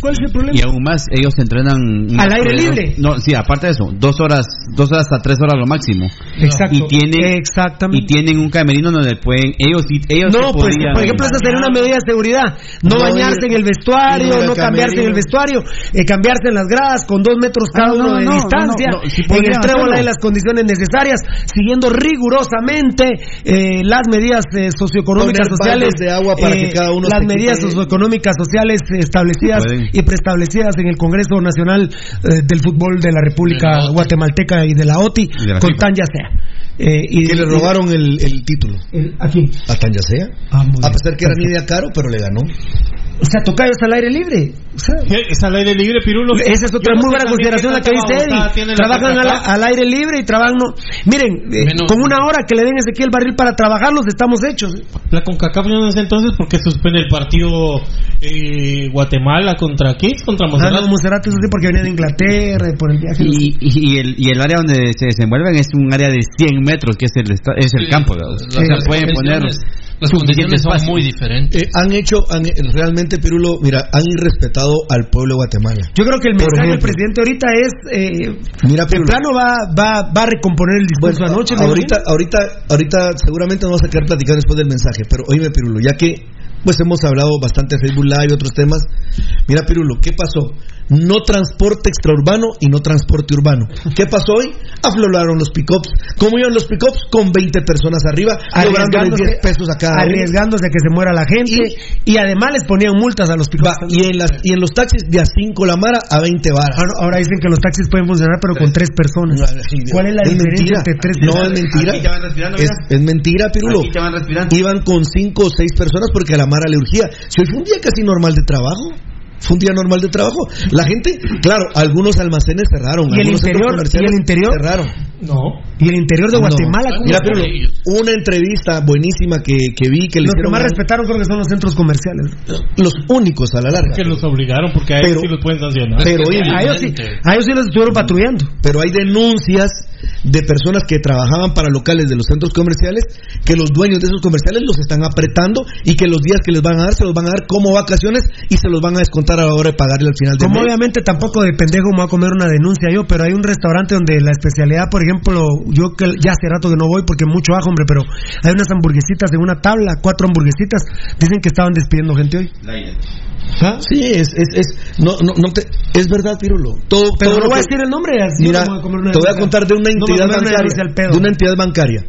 ¿Cuál es el problema? Y aún más, ellos entrenan... Al aire libre. No, sí, aparte de eso, dos horas, dos horas a tres horas lo máximo. Exacto. Y tienen, Exactamente. y tienen un camerino donde pueden, ellos, ellos No, pues, por ejemplo, esa sería una medida de seguridad. No, No bañarse ir- en el vestuario, no cambiarse en el vestuario, eh, cambiarse en las gradas con dos metros cada Ah, no, uno de no, distancia. no, no, sí en el trébol hay las condiciones necesarias, siguiendo rigurosamente eh, las medidas eh, socioeconómicas Poner sociales. de agua para que cada uno Las se medidas socioeconómicas sociales establecidas Pueden. Y preestablecidas en el Congreso Nacional eh, del Fútbol de la De República la OTI. Guatemalteca y de la OTI, de la con FIFA. tan ya sea. Eh, y, Que le robaron el, el título. el- aquí. A Tanyasea. Ah, muy A pesar que era media caro, pero le ganó. O sea, tocayo está al aire libre. O sea, Es al aire libre, Pirulo. esa es otra muy buena consideración la que dice Eddie. Trabajan al, aire libre y trabajan no. Miren, eh, con una hora que le den a Ezequiel Barril para trabajarlos estamos hechos. La CONCACAF no sé entonces por qué suspende el partido eh, Guatemala contra quién? Contra Ah, Monserrat. no, Monserrat, eso sí, porque venía de Inglaterra y por el viaje. Y, y, y el, y el área donde se desenvuelven es un área de 100 metros, que es el, esta- es el Sí, campo. las- O sea, las pueden poner condiciones- Las condiciones son espacio. muy diferentes. Eh, han hecho, han- realmente, Pirulo, mira, han irrespetado al pueblo de Guatemala. Yo creo que el mensaje del presidente ahorita es, eh, Mira, Pirulo. plano va, va, va a recomponer el discurso Bueno, anoche. ¿me ahorita, ahorita, ahorita seguramente vamos a quedar platicando después del mensaje, pero oíme Pirulo, ya que pues hemos hablado bastante de Facebook Live y otros temas. Mira Pirulo, ¿qué pasó? No transporte extraurbano y no transporte urbano. ¿Qué pasó hoy? Afloraron los pickups. ¿Cómo iban los pickups? Con 20 personas arriba, cobrándoles 10 pesos a cada uno. arriesgándose a que se muera la gente y, además les ponían multas a los. Va, y, en las, y en los taxis de a 5 la mara a 20 varas. Ahora, ahora dicen que los taxis pueden funcionar pero con tres personas. ¿Cuál es la diferencia mentira. entre tres No, personas? es mentira. Aquí te van respirando, Es, mentira, Pirulo. Aquí te van respirando. Iban con 5 o 6 personas porque a la Mara le urgía. Si hoy fue un día casi normal de trabajo. Fue un día normal de trabajo. La gente, claro, algunos almacenes cerraron. ¿Y el interior? ¿Y el interior? Cerraron. No. Y el interior de. Guatemala. ¿cómo Mira? Pirulo, una entrevista buenísima que, que vi que le los que más respetaron creo que son los centros comerciales. los únicos a la larga. Que los obligaron porque a ellos Pero- sí los pueden sancionar. Pero oye, A ellos sí, a ellos sí los estuvieron patrullando. pero hay denuncias de personas que trabajaban para locales de los centros comerciales que los dueños de esos comerciales los están apretando y que los días que les van a dar se los van a dar como vacaciones y se los van a descontar a la hora de pagarle al final de Como mes. obviamente tampoco de pendejo me voy a comer una denuncia yo, pero hay un restaurante donde la especialidad, por ejemplo, yo que ya hace rato que no voy porque mucho ajo, hombre, pero hay unas hamburguesitas en una tabla, cuatro hamburguesitas, dicen que estaban despidiendo gente hoy. ¿Ah? Sí, es, es, es, no, no, no te, es verdad, Pirulo. Todo, Pero todo no voy a decir el nombre. así Mira, no me voy a comer una te voy a contar de una No me voy a entidad una denuncia bancaria. De una entidad bancaria.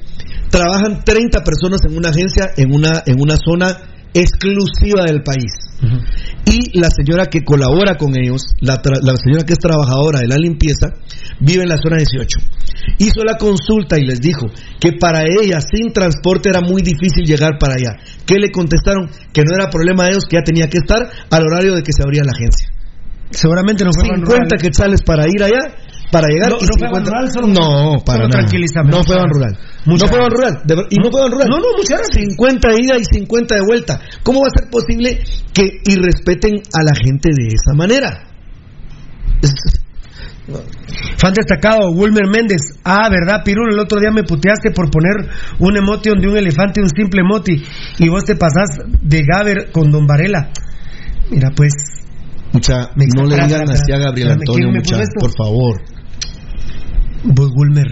Trabajan 30 personas en una agencia en una, en una zona exclusiva del país. Y la señora que colabora con ellos, la, la señora que es trabajadora de la limpieza, vive en la zona 18. Hizo la consulta y les dijo que para ella sin transporte era muy difícil llegar para allá. ¿Qué le contestaron? Que no era problema de ellos, que ya tenía que estar al horario de que se abría la agencia. Seguramente no fue 50 quetzales para ir allá, para llegar. No, y no fue 50 Ban Rural, solo- no, para solo nada. tranquilízame. No fue Ban Rural. Muchas no fue Ban gracias. Rural. de y no fue Ban Rural. No, no, muchas gracias. 50 de ida y 50 de vuelta. ¿Cómo va a ser posible que irrespeten a la gente de esa manera? Es- Fan destacado, Wilmer Méndez. Ah, ¿verdad, Pirulo? El otro día me puteaste por poner un emotion de un elefante, un simple emoti. Y vos te pasás de Gaber con Don Varela. Mira, pues. Mucha, Me no le digan así a. Gabriel Antonio, ¿quién me mucha, por favor. Vos, Wilmer,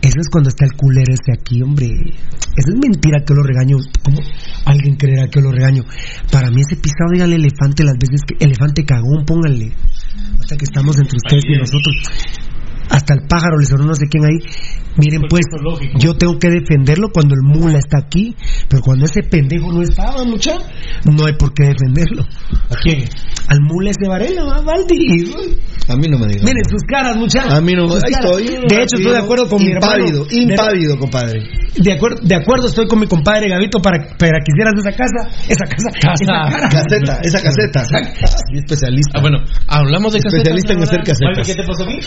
eso es cuando está el culero este aquí, hombre. Eso es mentira que lo regaño. ¿Cómo alguien creerá que lo regaño? Para mí ese pisado, dígale elefante las veces que... Elefante cagón, pónganle. Hasta que estamos entre ustedes y nosotros. Hasta el pájaro le sonó no sé quién ahí. Miren, pues, yo tengo que defenderlo cuando el mula está aquí. Pero cuando ese pendejo no estaba, mucha, no hay por qué defenderlo. ¿A quién? Al mula ese Varela, va, Valdi. A mí no me digan. Miren sus caras, muchachos. A mí no, caras. estoy. De hecho, estoy de acuerdo con mi hermano. Impávido, impávido, compadre. De acuerdo, de acuerdo estoy con mi compadre Gavito para, para que hicieras esa casa, esa casa, esa cara. Caseta, esa caseta. Especialista. Ah, bueno, hablamos de casetas. Especialista en hacer casetas. ¿Qué te pasó a mí?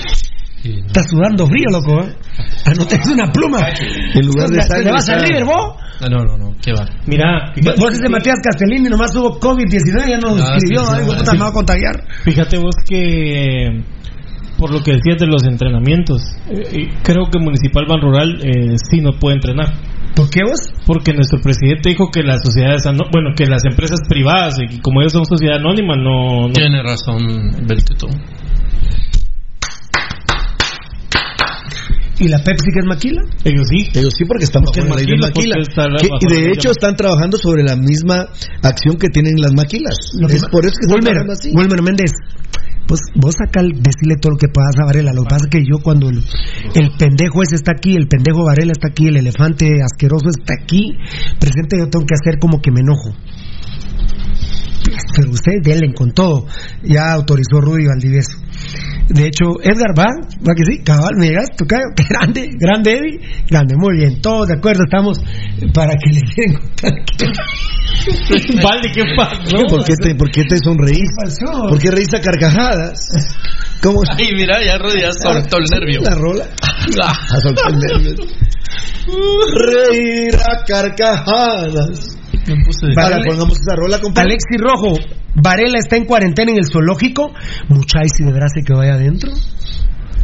Está sudando frío, loco. ¿eh? Anotes una pluma. En lugar de ¿Te sangre, vas a River, vos? Ah, No, no, no, qué va. Mira, Vos ese Matías Castellini nomás tuvo COVID-19 ya nos Ah, escribió. sí, sí, sí. puta, me va a contagiar. Fíjate vos que por lo que decías de los entrenamientos, eh, creo que Municipal Ban Rural eh, sí no puede entrenar. ¿Por qué vos? Porque nuestro presidente dijo que las sociedades, bueno, que las empresas privadas, y como ellos son sociedad anónima, no, no Tiene razón, Beltito. ¿Y la Pepsi que es maquila? ellos sí. Ellos sí, porque están bajo Porque la ley de maquila, Que- bajo y de hecho maquila. están trabajando sobre la misma acción que tienen las maquilas. Lo es por eso que están trabajando así. Wilmer Méndez, pues vos acá decirle todo lo que pasa a Varela. Lo que pasa es que yo cuando el, el pendejo ese está aquí, el pendejo Varela está aquí, el elefante asqueroso está aquí, presente yo tengo que hacer como que me enojo. Pero ustedes denle con todo. Ya autorizó Rudy Valdivieso. De hecho, Edgar va, va que sí, cabal, me llegas, tu qué grande, grande Eddie, grande, muy bien, todos de acuerdo, estamos para que le den Vale, ¿qué pasó? ¿Por qué te, por qué te sonreís? ¿Por qué reís a carcajadas? ¿Cómo? Ay, mira, ya ya soltó el nervio. La rola. Ah, A soltar el nervio. Reír a carcajadas. Me puse de- Para, pongamos esa rola, compadre. Alexi Rojo, Varela está en cuarentena en el zoológico. Muchachos, si de se que vaya adentro.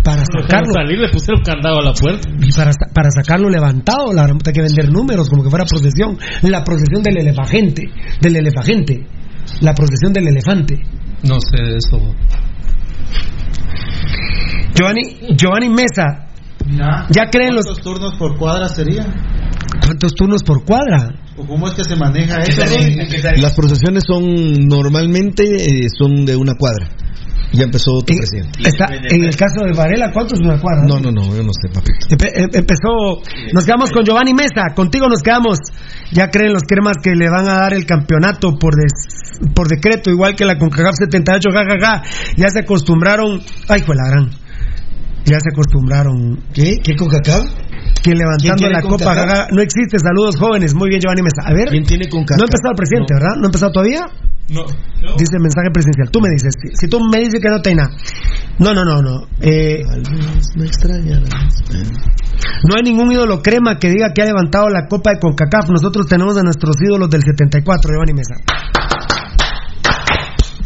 Para sacarlo. salir, le pusieron candado a la puerta. Y para, para sacarlo levantado, la hay que vender números como que fuera procesión. La procesión del elefagente. Del elefagente. La procesión del elefante. No sé de eso. Giovanni, Giovanni Mesa, ¿ya creen los ¿Cuántos turnos por cuadra sería? cuántos turnos por cuadra? ¿O cómo es que se maneja eso? Las procesiones son normalmente eh, son de una cuadra. Ya empezó tu En, presidente. está, en el caso de Varela, ¿cuántos una cuadra? No, no, no, yo no sé, papito. Empe- em- empezó, nos quedamos con Giovanni Mesa, contigo nos quedamos. Ya creen los cremas que le van a dar el campeonato por des- por decreto, igual que la CONCACAF 78, jajaja. Ya se acostumbraron, ay, fue la gran. Ya se acostumbraron. ¿Qué? ¿Qué CONCACAF? Que levantando la copa. No existe, saludos jóvenes. Muy bien, Giovanni Mesa. A ver, ¿Quién tiene CONCACAF? no ha empezado el presidente, ¿verdad? ¿No ha empezado todavía? No. Dice mensaje presidencial. Tú me dices, si, tú me dices que no te hay nada. No, no, no, no. Eh, me extrañarás. No hay ningún ídolo crema que diga que ha levantado la copa de CONCACAF. Nosotros tenemos a nuestros ídolos del 74, Giovanni Mesa.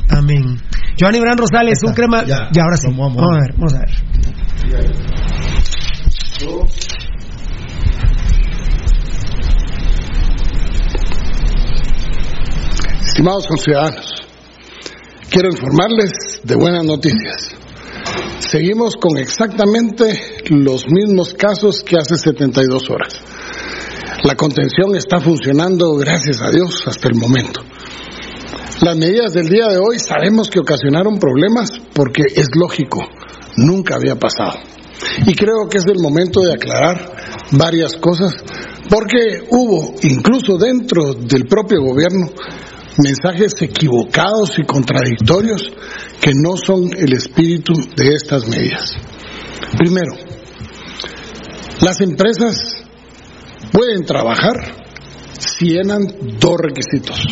Amén. Giovanni Bran Rosales, un crema. ya. Ya, ahora sí. Vamos, Vamos, vamos. a ver, vamos a ver. Estimados conciudadanos, quiero informarles de buenas noticias. Seguimos con exactamente los mismos casos que hace 72 horas. La contención está funcionando, gracias a Dios, hasta el momento. Las medidas del día de hoy sabemos que ocasionaron problemas porque es lógico, nunca había pasado. Y creo que es el momento de aclarar varias cosas porque hubo, incluso dentro del propio gobierno, mensajes equivocados y contradictorios que no son el espíritu de estas medidas. Primero, las empresas pueden trabajar si llenan dos requisitos.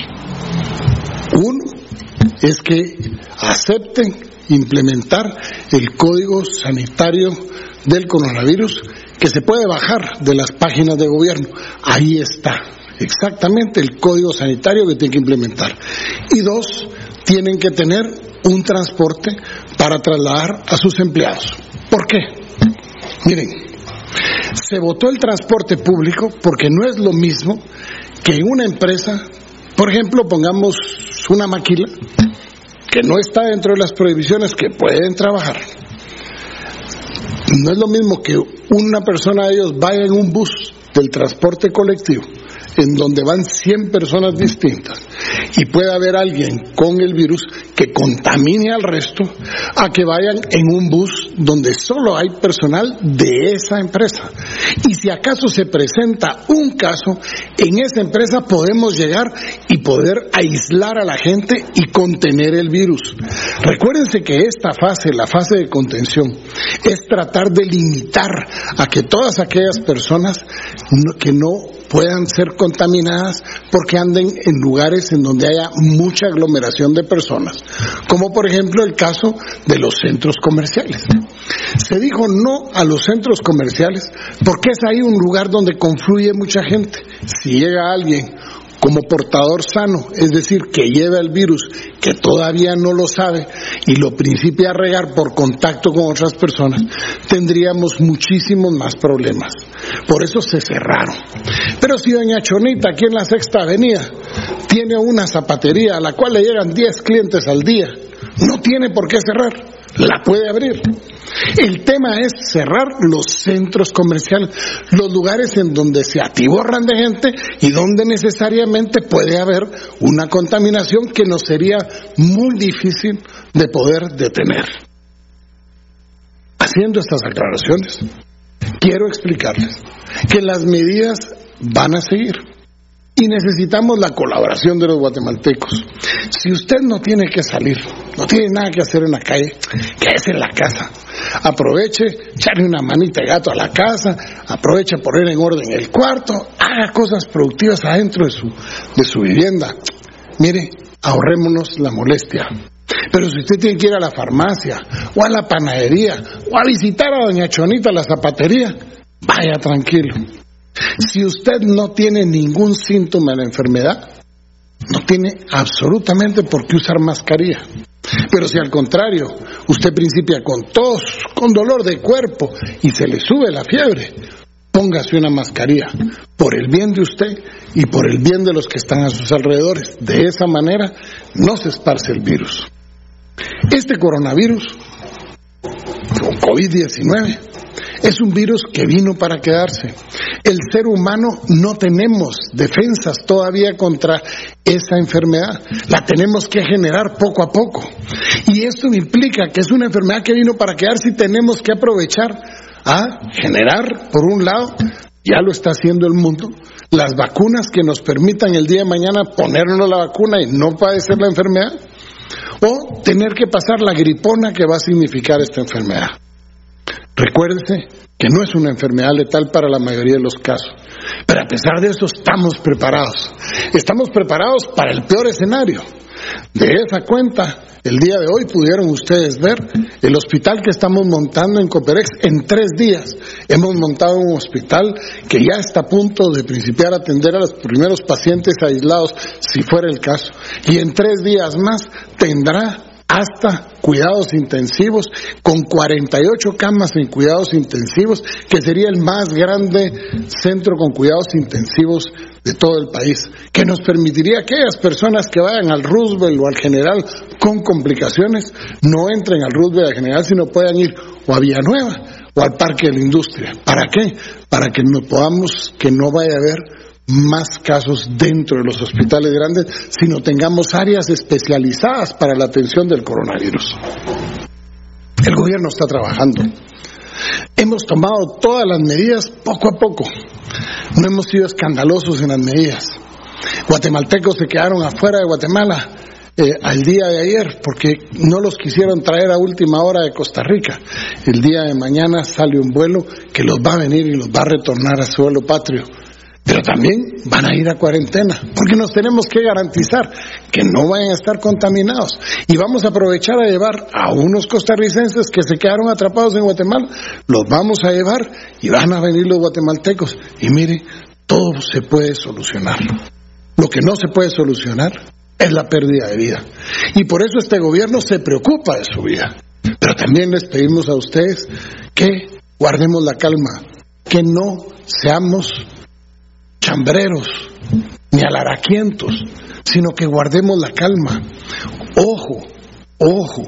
Uno es que acepten implementar el código sanitario del coronavirus que se puede bajar de las páginas de gobierno. Ahí está exactamente el código sanitario que tienen que implementar. Y dos, tienen que tener un transporte para trasladar a sus empleados. ¿Por qué? Miren, se votó el transporte público porque no es lo mismo que una empresa, por ejemplo, pongamos una maquila que no está dentro de las prohibiciones que pueden trabajar. No es lo mismo que una persona de ellos vaya en un bus del transporte colectivo en donde van 100 personas distintas y puede haber alguien con el virus que contamine al resto a que vayan en un bus donde solo hay personal de esa empresa. Y si acaso se presenta un caso, en esa empresa podemos llegar y poder aislar a la gente y contener el virus. Recuérdense que esta fase, la fase de contención, es tratar de limitar a que todas aquellas personas que no puedan ser contaminadas porque anden en lugares en donde haya mucha aglomeración de personas, como por ejemplo el caso de los centros comerciales. Se dijo no a los centros comerciales porque es ahí un lugar donde confluye mucha gente. Si llega alguien como portador sano, es decir, que lleva el virus, que todavía no lo sabe y lo principia a regar por contacto con otras personas, tendríamos muchísimos más problemas. Por eso se cerraron. Pero si doña Chonita, aquí en la Sexta Avenida, tiene una zapatería a la cual le llegan 10 clientes al día, no tiene por qué cerrar la puede abrir. El tema es cerrar los centros comerciales, los lugares en donde se atiborran de gente y donde necesariamente puede haber una contaminación que nos sería muy difícil de poder detener. Haciendo estas aclaraciones, quiero explicarles que las medidas van a seguir y necesitamos la colaboración de los guatemaltecos. Si usted no tiene que salir, no tiene nada que hacer en la calle, quédese en la casa. Aproveche, echarle una manita de gato a la casa, aproveche poner en orden el cuarto, haga cosas productivas adentro de su, de su vivienda. Mire, ahorrémonos la molestia. Pero si usted tiene que ir a la farmacia, o a la panadería, o a visitar a doña Chonita la zapatería, vaya tranquilo si usted no tiene ningún síntoma de la enfermedad, no tiene absolutamente por qué usar mascarilla. Pero si al contrario, usted principia con tos, con dolor de cuerpo y se le sube la fiebre, póngase una mascarilla por el bien de usted y por el bien de los que están a sus alrededores. De esa manera no se esparce el virus. Este coronavirus, o COVID-19, es un virus que vino para quedarse. El ser humano no tenemos defensas todavía contra esa enfermedad. La tenemos que generar poco a poco. Y esto implica que es una enfermedad que vino para quedarse y tenemos que aprovechar a generar, por un lado, ya lo está haciendo el mundo, las vacunas que nos permitan el día de mañana ponernos la vacuna y no padecer la enfermedad, o tener que pasar la gripona que va a significar esta enfermedad. Recuérdese que no es una enfermedad letal para la mayoría de los casos, pero a pesar de eso estamos preparados. Estamos preparados para el peor escenario. De esa cuenta, el día de hoy pudieron ustedes ver el hospital que estamos montando en Coperex. En tres días hemos montado un hospital que ya está a punto de principiar a atender a los primeros pacientes aislados, si fuera el caso. Y en tres días más tendrá hasta cuidados intensivos, con 48 camas en cuidados intensivos, que sería el más grande centro con cuidados intensivos de todo el país, que nos permitiría que aquellas personas que vayan al Roosevelt o al General con complicaciones no entren al Roosevelt o al General, sino puedan ir o a Villanueva o al Parque de la Industria. ¿Para qué? Para que no podamos, que no vaya a haber más casos dentro de los hospitales grandes, sino tengamos áreas especializadas para la atención del coronavirus. El gobierno está trabajando. Hemos tomado todas las medidas poco a poco. No hemos sido escandalosos en las medidas. Guatemaltecos se quedaron afuera de Guatemala eh, al día de ayer porque no los quisieron traer a última hora de Costa Rica. El día de mañana sale un vuelo que los va a venir y los va a retornar a su vuelo patrio pero también van a ir a cuarentena, porque nos tenemos que garantizar que no vayan a estar contaminados. Y vamos a aprovechar a llevar a unos costarricenses que se quedaron atrapados en Guatemala, los vamos a llevar y van a venir los guatemaltecos. Y mire, todo se puede solucionar. Lo que no se puede solucionar es la pérdida de vida. Y por eso este gobierno se preocupa de su vida. Pero también les pedimos a ustedes que guardemos la calma, que no seamos chambreros, ni alaraquientos, sino que guardemos la calma. Ojo, ojo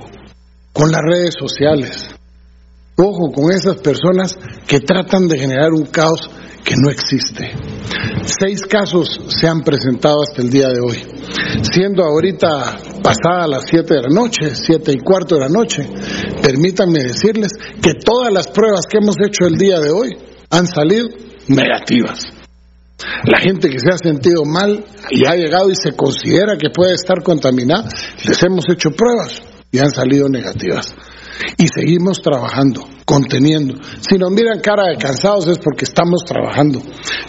con las redes sociales. Ojo con esas personas que tratan de generar un caos que no existe. Seis casos se han presentado hasta el día de hoy, siendo ahorita pasada las siete de la noche, siete y cuarto de la noche. Permítanme decirles que todas las pruebas que hemos hecho el día de hoy han salido negativas. La gente que se ha sentido mal y ha llegado y se considera que puede estar contaminada, les hemos hecho pruebas y han salido negativas. Y seguimos trabajando, conteniendo. Si nos miran cara de cansados es porque estamos trabajando,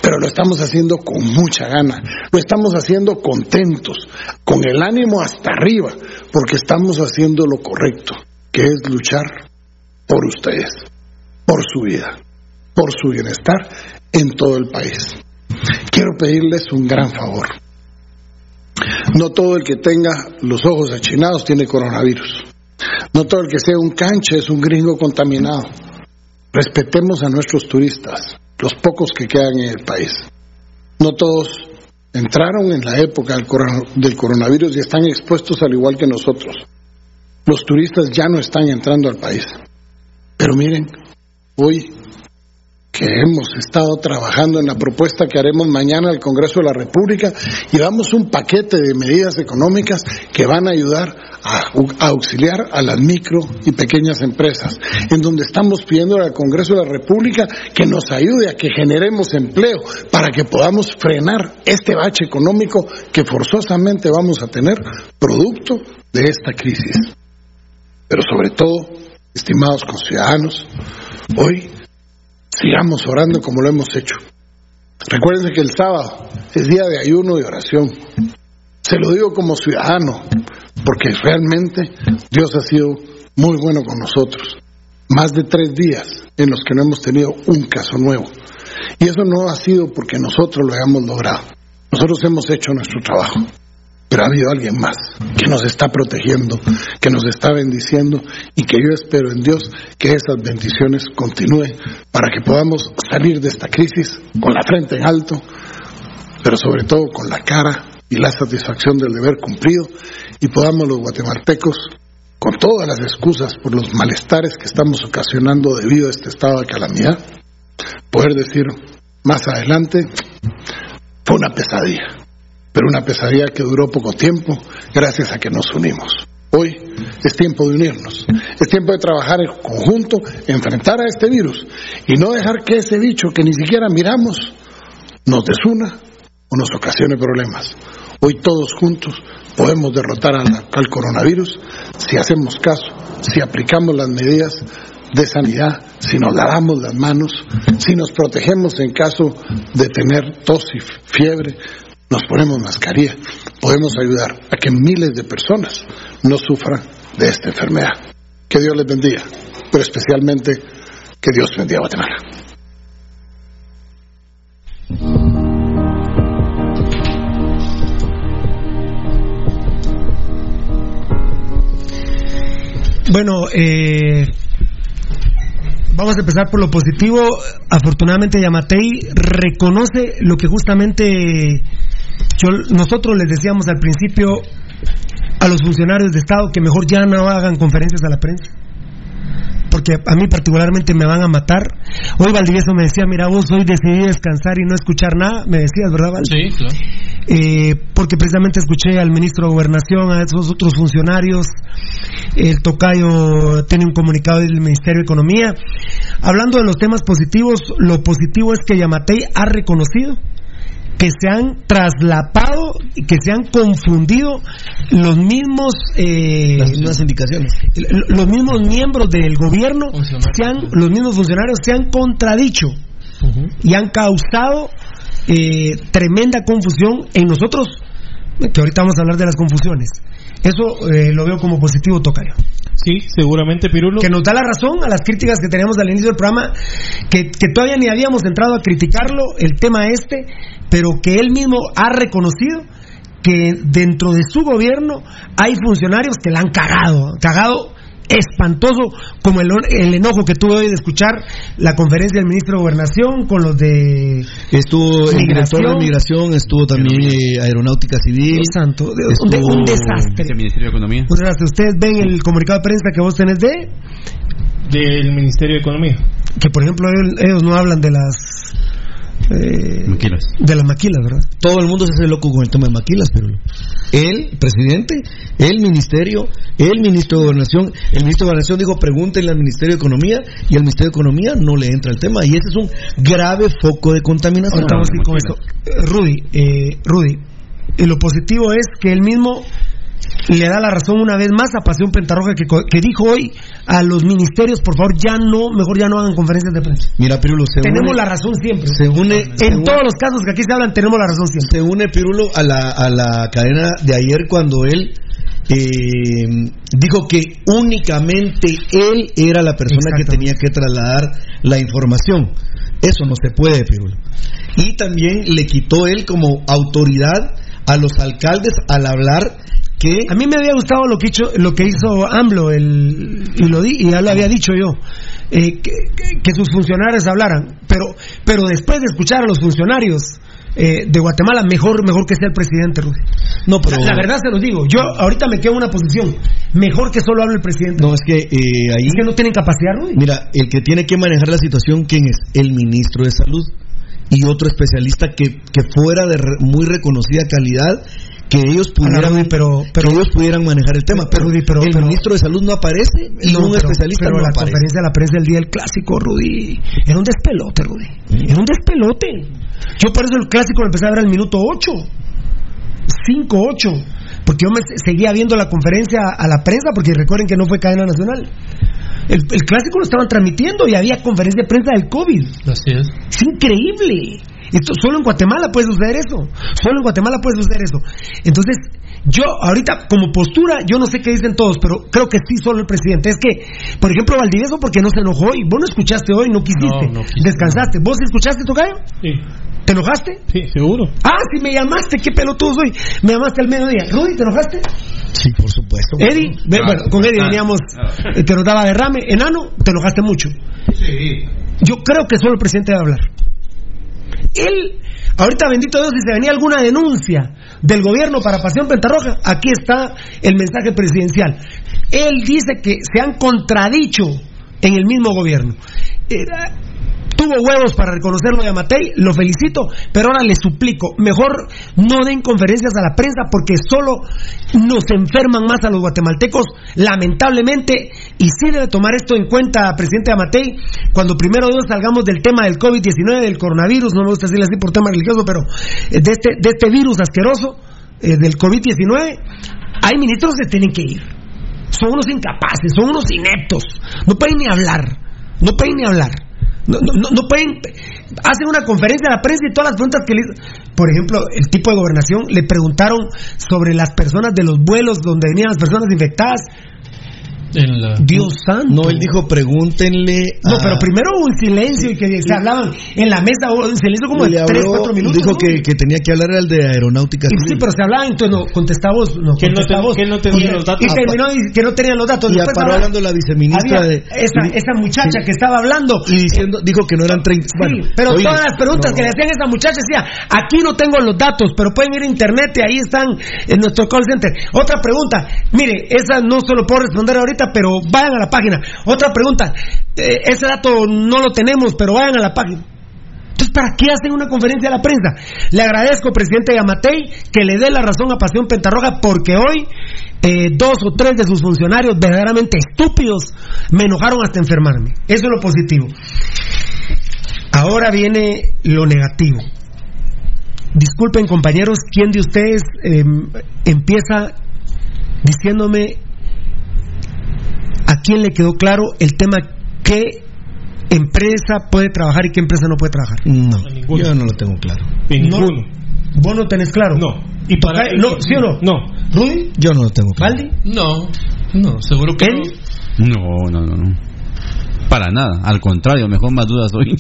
pero lo estamos haciendo con mucha gana, lo estamos haciendo contentos, con el ánimo hasta arriba, porque estamos haciendo lo correcto, que es luchar por ustedes, por su vida, por su bienestar en todo el país. Quiero pedirles un gran favor. No todo el que tenga los ojos achinados tiene coronavirus. No todo el que sea un canche es un gringo contaminado. Respetemos a nuestros turistas, los pocos que quedan en el país. No todos entraron en la época del coronavirus y están expuestos al igual que nosotros. Los turistas ya no están entrando al país. Pero miren, hoy que hemos estado trabajando en la propuesta que haremos mañana al Congreso de la República, llevamos un paquete de medidas económicas que van a ayudar a, auxiliar a las micro y pequeñas empresas, en donde estamos pidiendo al Congreso de la República que nos ayude a que generemos empleo para que podamos frenar este bache económico que forzosamente vamos a tener producto de esta crisis. Pero sobre todo, estimados conciudadanos, hoy sigamos orando como lo hemos hecho. Recuerden que el sábado es día de ayuno y oración. Se lo digo como ciudadano, porque realmente Dios ha sido muy bueno con nosotros. Más de tres días en los que no hemos tenido un caso nuevo. Y eso no ha sido porque nosotros lo hayamos logrado. Nosotros hemos hecho nuestro trabajo pero ha habido alguien más que nos está protegiendo, que nos está bendiciendo y que yo espero en Dios que esas bendiciones continúen para que podamos salir de esta crisis con la frente en alto, pero sobre todo con la cara y la satisfacción del deber cumplido y podamos los guatemaltecos con todas las excusas por los malestares que estamos ocasionando debido a este estado de calamidad, poder decir más adelante, fue una pesadilla pero una pesadilla que duró poco tiempo gracias a que nos unimos. Hoy es tiempo de unirnos, es tiempo de trabajar en conjunto, enfrentar a este virus y no dejar que ese bicho que ni siquiera miramos nos desuna o nos ocasione problemas. Hoy todos juntos podemos derrotar al, al coronavirus si hacemos caso, si aplicamos las medidas de sanidad, si nos lavamos las manos, si nos protegemos en caso de tener tos y fiebre, nos ponemos mascarilla, podemos ayudar a que miles de personas no sufran de esta enfermedad. Que Dios les bendiga, pero especialmente que Dios bendiga a Guatemala. Bueno, eh, vamos a empezar por lo positivo. Afortunadamente Yamatei reconoce lo que justamente nosotros les decíamos al principio a los funcionarios de Estado que mejor ya no hagan conferencias a la prensa. Porque a mí particularmente me van a matar. Hoy Valdivieso me decía, mira, vos hoy decidí descansar y no escuchar nada. Me decías, ¿verdad, Val? Sí, claro. Eh, porque precisamente escuché al ministro de Gobernación, a esos otros funcionarios. El tocayo tiene un comunicado del Ministerio de Economía. Hablando de los temas positivos, lo positivo es que Yamatei ha reconocido que se han traslapado y que se han confundido los mismos eh, las indicaciones. los mismos miembros del gobierno se han, los mismos funcionarios se han contradicho y han causado eh, tremenda confusión en nosotros que ahorita vamos a hablar de las confusiones. Eso eh, lo veo como positivo Tocayo. Sí, seguramente Pirulo. Que nos da la razón a las críticas que teníamos al inicio del programa, que, que todavía ni habíamos entrado a criticarlo, el tema este, pero que él mismo ha reconocido que dentro de su gobierno hay funcionarios que la han cagado, cagado espantoso como el, el enojo que tuve hoy de escuchar la conferencia del ministro de Gobernación con los de Estuvo el director de migración, estuvo también eh, aeronáutica civil. Dios santo, estuvo- un, de- un desastre. El Ministerio de Economía. Un desastre. Ustedes ven el comunicado de prensa que vos tenés de Del Ministerio de Economía. que por ejemplo ellos, ellos no hablan de las eh, Maquilas. de las maquilas, ¿verdad? Todo el mundo se hace loco con el tema de maquilas, pero el presidente, el ministerio, el ministro de Gobernación, el ministro de Gobernación dijo pregúntenle al Ministerio de Economía y el Ministerio de Economía no le entra el tema y ese es un grave foco de contaminación. Ahorita vamos a ir con eso. Eh, Rudy, eh, Rudy, y lo positivo es que él mismo le da la razón una vez más a Pasión Pentarroja que, que dijo hoy a los ministerios, por favor, ya no, mejor ya no hagan conferencias de prensa. Mira, Pirulo, se tenemos une- la razón siempre. se une- se en une- todos los casos que aquí se hablan, tenemos la razón siempre. se une Pirulo a la, a la cadena de ayer cuando él eh, dijo que únicamente él era la persona que tenía que trasladar la información. Eso no se puede, Pirulo. Y también le quitó él como autoridad a los alcaldes al hablar que A mí me había gustado lo que hizo, lo que hizo AMLO, el, y, lo di, y ya lo había dicho yo, eh, que, que- que sus funcionarios hablaran. Pero, pero después de escuchar a los funcionarios eh, de Guatemala, mejor, mejor que sea el presidente, Rudy. No, pero- la, la verdad se los digo. Yo ahorita me quedo en una posición. Mejor que solo hable el presidente. No, es que eh, ahí... Es que no tienen capacidad, Rudy. Mira, el que tiene que manejar la situación, ¿quién es? El ministro de Salud y otro especialista que, que fuera de re- muy reconocida calidad, que ellos pudieran, Rudy, pero- pero- que ellos pudieran manejar el tema. Pero, Rudy, pero- el pero- ministro de Salud no aparece y No, un pero- especialista pero no la aparece. conferencia de la prensa del día del clásico, Rudy, era un despelote, Rudy. Era un despelote. Yo por eso el clásico lo empecé a ver al minuto 8. 5-8. Porque yo me se- seguía viendo la conferencia a la prensa, porque recuerden que no fue cadena nacional. El, el clásico lo estaban transmitiendo y había conferencia de prensa del COVID. Así es. Es increíble. Esto solo en Guatemala puede suceder eso. Solo en Guatemala puede suceder eso. Entonces, yo ahorita como postura, yo no sé qué dicen todos, pero creo que sí solo el presidente. Es que, por ejemplo, Valdivieso porque no se enojó y vos no escuchaste hoy, no quisiste, No, no quise. descansaste. ¿Vos escuchaste, Tocayo? Sí, ¿Te enojaste? sí, seguro. Ah, sí me llamaste, qué pelotudo soy. Me llamaste al mediodía. Rudy, ¿te enojaste? Sí, por supuesto. Eddie, Ah, bueno, con Eddie ah, veníamos, eh, que nos daba derrame. Enano, te enojaste mucho. Yo creo que solo el presidente debe hablar. Él, ahorita bendito Dios, si se venía alguna denuncia del gobierno para Pasión Pentarroja, aquí está el mensaje presidencial. Él dice que se han contradicho en el mismo gobierno. Era- tuvo huevos para reconocerlo de Amatei, lo felicito, pero ahora le suplico, mejor no den conferencias a la prensa porque solo nos enferman más a los guatemaltecos, lamentablemente, y sí debe tomar esto en cuenta, presidente Amatei, cuando primero Dios salgamos del tema del COVID-19, del coronavirus, no me gusta decirle así por tema religioso, pero eh, de este, de este virus asqueroso, eh, del COVID-19, hay ministros que tienen que ir. Son unos incapaces, son unos ineptos, no pueden ni hablar, no pueden ni hablar. No, no, no- pueden. Hacen una conferencia a la prensa y todas las preguntas que le. Por ejemplo, el tipo de gobernación le preguntaron sobre las personas de los vuelos donde venían las personas infectadas. En la... Dios santo. No, él dijo, pregúntenle. No, pero primero hubo un silencio y que se hablaban en la mesa, un silencio como de 3, habló, 4 minutos. Dijo ¿no? que, que tenía que hablar al de aeronáutica Y sí, pero se hablaban, entonces no, contestaba vos. No, Que no ten- no tenía Y- los datos. Y terminó y- que no tenía los datos. Y Después paró hablaba- hablando la viceministra había de. Esa, esa muchacha que estaba hablando. Y diciendo, dijo que no eran 30. Sí, bueno, pero oye, todas las preguntas no. que le hacían a esa muchacha decía, aquí no tengo los datos, pero pueden ir a internet y ahí están en nuestro call center. Otra pregunta, mire, esa no se lo puedo responder ahorita, pero vayan a la página. Otra pregunta, eh, ese dato no lo tenemos, pero vayan a la página. Entonces, ¿para qué hacen una conferencia a la prensa? Le agradezco, presidente Yamatei, que le dé la razón a Pasión Pentarroja, porque hoy eh, dos o tres de sus funcionarios verdaderamente estúpidos me enojaron hasta enfermarme. Eso es lo positivo. Ahora viene lo negativo. Disculpen compañeros, ¿quién de ustedes eh, empieza diciéndome quién le quedó claro el tema qué empresa puede trabajar y qué empresa no puede trabajar? No, ninguno. yo no lo tengo claro. En No. ninguno. ¿Vos no tenés claro? No. Y para Toca- no, ¿Sí o no? No. ¿Rudy? Yo no lo tengo claro. ¿Valdi? No, no, seguro que ¿Eddie? No, no, no, no. Para nada. Al contrario, mejor más dudas hoy.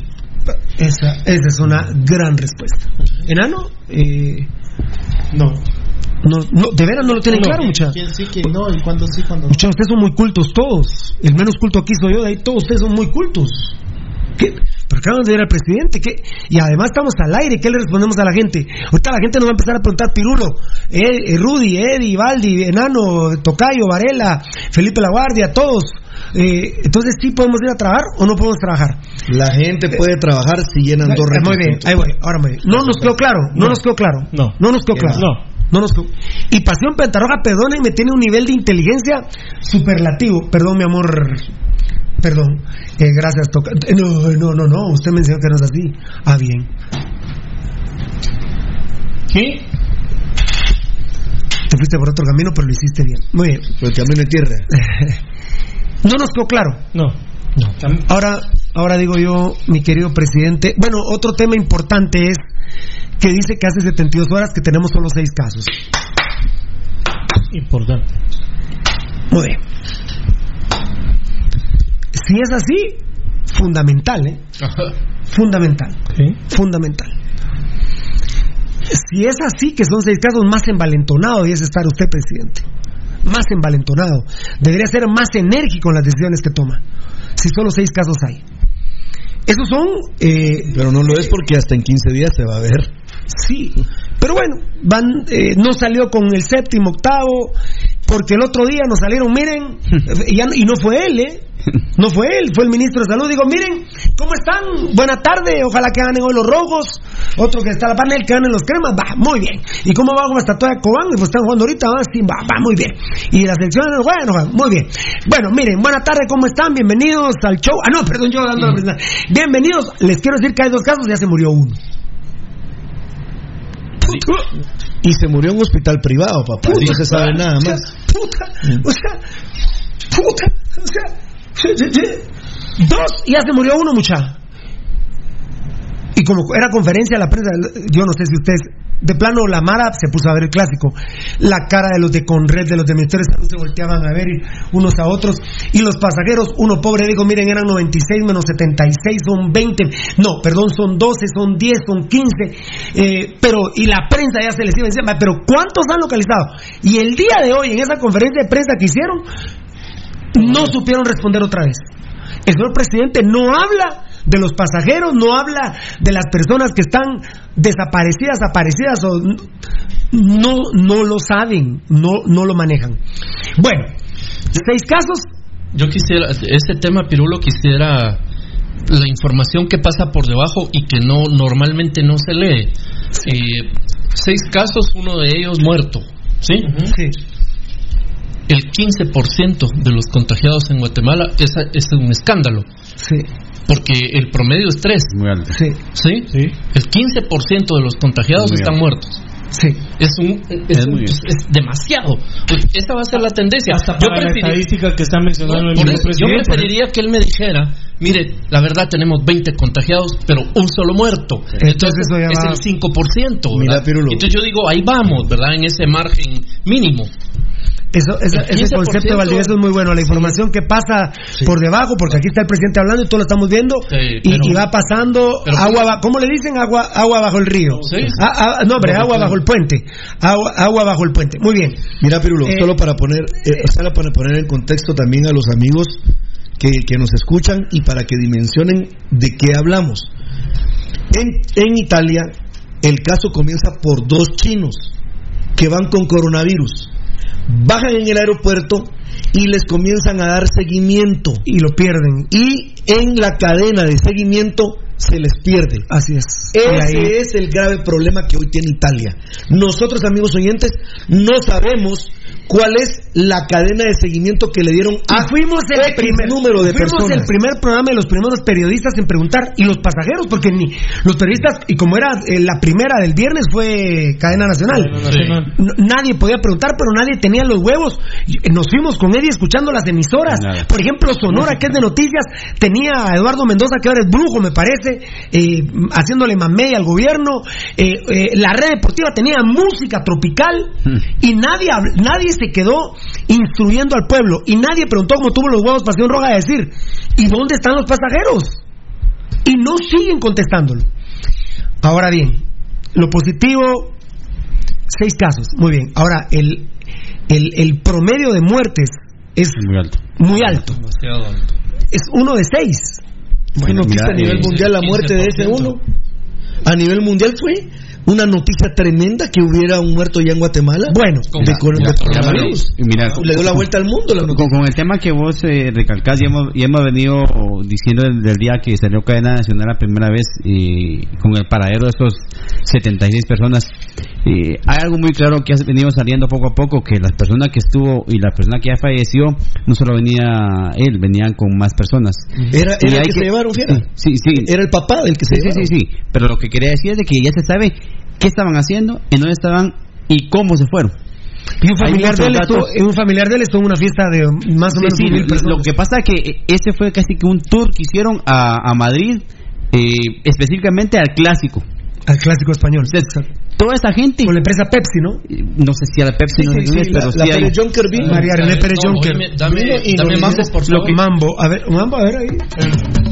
Esa, esa es una gran respuesta. ¿Enano? Eh, No. No, no, de veras no lo tienen claro, mucha. ¿Quién sí, quién no? ¿Y cuándo sí, cuándo no? Mucha, ustedes son muy cultos todos. El menos culto aquí soy yo, de ahí todos ustedes son muy cultos. ¿Qué? Pero acaban de ver al presidente, ¿qué? Y además estamos al aire, ¿qué le respondemos a la gente? Ahorita la gente nos va a empezar a preguntar, Pirulo, eh, eh, Rudy, Eddie, Valdi, Enano, Tocayo, Varela, Felipe Laguardia, todos. Eh, entonces, ¿sí podemos ir a trabajar o no podemos trabajar? La gente puede trabajar si llenan dos Eh, Muy bien, ahí voy, ahora muy bien. No nos quedó claro, no, nos quedó claro. No. No nos quedó claro. No. No nos quedó- Y Pasión Pentarroja, perdónenme, tiene un nivel de inteligencia superlativo. Perdón, mi amor. Perdón. Eh, gracias, Toca. eh, No, no, no, no. Usted me enseñó que no es así. Ah, bien. ¿Qué? Te fuiste por otro camino, pero lo hiciste bien. Muy bien. Por el camino de tierra. No nos quedó claro. No. Ahora, ahora digo yo, mi querido presidente. Bueno, otro tema importante es que dice que hace 72 horas que tenemos solo seis casos. Importante. Muy bien. Si es así, fundamental, ¿eh? Fundamental. Fundamental. Si es así, que son seis casos, más envalentonado debe estar usted, presidente. Más envalentonado. Debería ser más enérgico en las decisiones que toma. Si solo seis casos hay. Esos son. eh, Pero no lo es porque hasta en 15 días se va a ver. Sí, pero bueno, van, eh, no salió con el séptimo, octavo, porque el otro día nos salieron, miren, y, ya no- y no fue él, ¿eh? No fue él, fue el ministro de Salud. Digo, miren, ¿cómo están? Buena tarde, ojalá que ganen hoy los rojos. Otro que está a la panel, que ganen los cremas, va, muy bien. ¿Y cómo va con la estatua de Cobán? Pues están jugando ahorita, va, sí, va, va, muy bien. Y las elecciones, bueno, va, muy bien. Bueno, miren, buena tarde, ¿cómo están? Bienvenidos al show. Ah, no, perdón, yo dando la presentación. Bienvenidos, les quiero decir que hay dos casos, ya se murió uno. Y se murió en un hospital privado, papá. No se sabe nada más. Puta, o sea, puta, o sea, dos y ya se murió uno, mucha. Y como era conferencia de la prensa, yo no sé si ustedes, de plano la Mara se puso a ver el clásico. La cara de los de Conred, de los de Ministerio de Salud se volteaban a ver unos a otros. Y los pasajeros, uno pobre dijo, miren, eran 96 menos 76, son 20. No, perdón, son 12, son 10, son 15. Eh, pero, y la prensa ya se les iba encima, pero ¿cuántos han localizado? Y el día de hoy, en esa conferencia de prensa que hicieron, no supieron responder otra vez. El señor presidente no habla de los pasajeros, no habla de las personas que están desaparecidas, aparecidas o no no lo saben, no no lo manejan. Bueno, seis casos. Yo quisiera, ese tema, Pirulo, quisiera la información que pasa por debajo y que no normalmente no se lee. Eh, seis casos, uno de ellos muerto, ¿sí? Sí. El 15% de los contagiados en Guatemala es, es un escándalo. Sí. Porque el promedio es 3. Muy alto. Sí. ¿Sí? El 15% de los contagiados Muy están alto. muertos. Sí. Es, un, es, Es un- es demasiado. Pues esa va a ser la tendencia. Hasta Yo para la estadística que está mencionando el mismo eso, yo preferiría que él me dijera, mire, la verdad tenemos 20 contagiados, pero un solo muerto. Entonces, eso ya es va- el 5%. ¿verdad? Mira. Entonces yo digo, ahí vamos, ¿verdad? En ese margen mínimo. Eso, El ese 15% concepto de Valdivieso es muy bueno. La información que pasa por debajo, porque aquí está el presidente hablando y todos lo estamos viendo, Sí, y, pero- y va pasando pero- agua, ba- ¿cómo le dicen? Agua, agua bajo el río. Sí. Ah, ah, no, hombre, agua bajo el puente. Agua, agua bajo el puente. Muy bien. Mira, Pirulo, Eh, solo para poner, eh, solo para poner en contexto también a los amigos que, que nos escuchan y para que dimensionen de qué hablamos. En, en Italia, el caso comienza por dos chinos que van con coronavirus. Bajan en el aeropuerto y les comienzan a dar seguimiento. Y lo pierden. Y en la cadena de seguimiento se les pierde. Así es. Ese es el grave problema que hoy tiene Italia. Nosotros, amigos oyentes, no sabemos cuál es la cadena de seguimiento que le dieron a Y fuimos el X primer número de fuimos personas. el primer programa de los primeros periodistas en preguntar y los pasajeros porque ni los periodistas y como era eh, la primera del viernes fue cadena nacional. Nadie podía preguntar pero nadie tenía los huevos. Eh, nos fuimos con Eddie escuchando las emisoras. Nada. por ejemplo Sonora que es de noticias tenía a Eduardo Mendoza que ahora es brujo me parece eh, haciéndole mamey al gobierno. Eh, eh, la red deportiva tenía música tropical y nadie nadie se quedó instruyendo al pueblo y nadie preguntó cómo tuvo los huevos Pasión Roja de decir ¿y dónde están los pasajeros? y no siguen contestándolo ahora bien lo positivo Seis casos, muy bien. Ahora, el, el, el promedio de muertes es Muy alto. muy alto. Demasiado alto. Es uno de seis. Bueno, mira, a nivel eh, mundial la muerte de ese 15%. uno. A nivel mundial fue una noticia tremenda que hubiera un muerto ya en Guatemala. Bueno, de, de coronavirus. Y mira, Le dio la vuelta al mundo la con, el tema que vos eh, recalcás, ya hemos, ya hemos venido diciendo desde el día que salió cadena nacional la primera vez y con el paradero de estos 76 personas. Eh, hay algo muy claro que ha venido saliendo poco a poco, que las personas que estuvo y la persona que ya falleció, no solo venía él, venían con más personas. Era, era el hay que, se llevaron, fiera. Sí, sí. Era el papá del que se Sí, sí, llevaron. sí, sí. Pero lo que quería decir es de que ya se sabe qué estaban haciendo, en dónde estaban y cómo se fueron. Y un familiar, de él estuvo, un familiar de él estuvo en una fiesta de más o Sí, menos sí, mil personas. lo que pasa es que ese fue casi que un tour que hicieron a, a Madrid, eh, específicamente al clásico. Al clásico español. Toda esa gente. Con la empresa Pepsi, ¿no? No sé si a la Pepsi Sí, no sí, sé sí, la- pero la sí hay. Pérez Jonker vino. María René Pérez No, Jonker. dame, dame mambo, dices por Lo favor. que Mambo, a ver, Mambo, a ver ahí.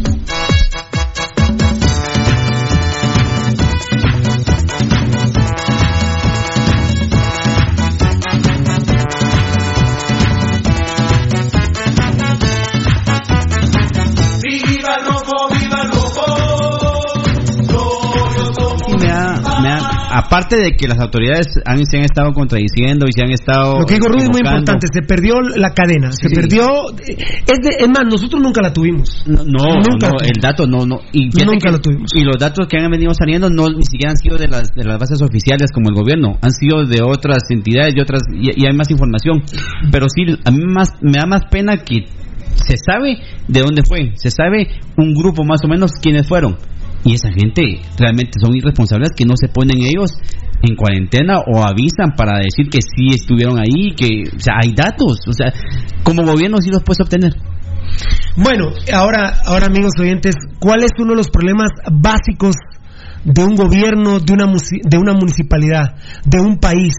Aparte de que las autoridades han, se han estado contradiciendo y se han estado. Lo que digo Rudy es muy importante, se perdió la cadena, se Sí. perdió, es, de, es más, nosotros nunca la tuvimos. No, no, Nunca no, el dato no, no. Y Nunca que- lo tuvimos. Y los datos que han venido saliendo no ni siquiera han sido de las, de las bases oficiales como el gobierno, han sido de otras entidades y otras y, y hay más información. Pero sí, a mí más me da más pena que se sabe de dónde fue, se sabe un grupo más o menos quiénes fueron. Y esa gente realmente son irresponsables que no se ponen ellos en cuarentena o avisan para decir que sí estuvieron ahí, que, o sea, hay datos, o sea, como gobierno sí los puedes obtener. Bueno, ahora, ahora amigos oyentes, ¿cuál es uno de los problemas básicos de un gobierno, de una, de una municipalidad, de un país,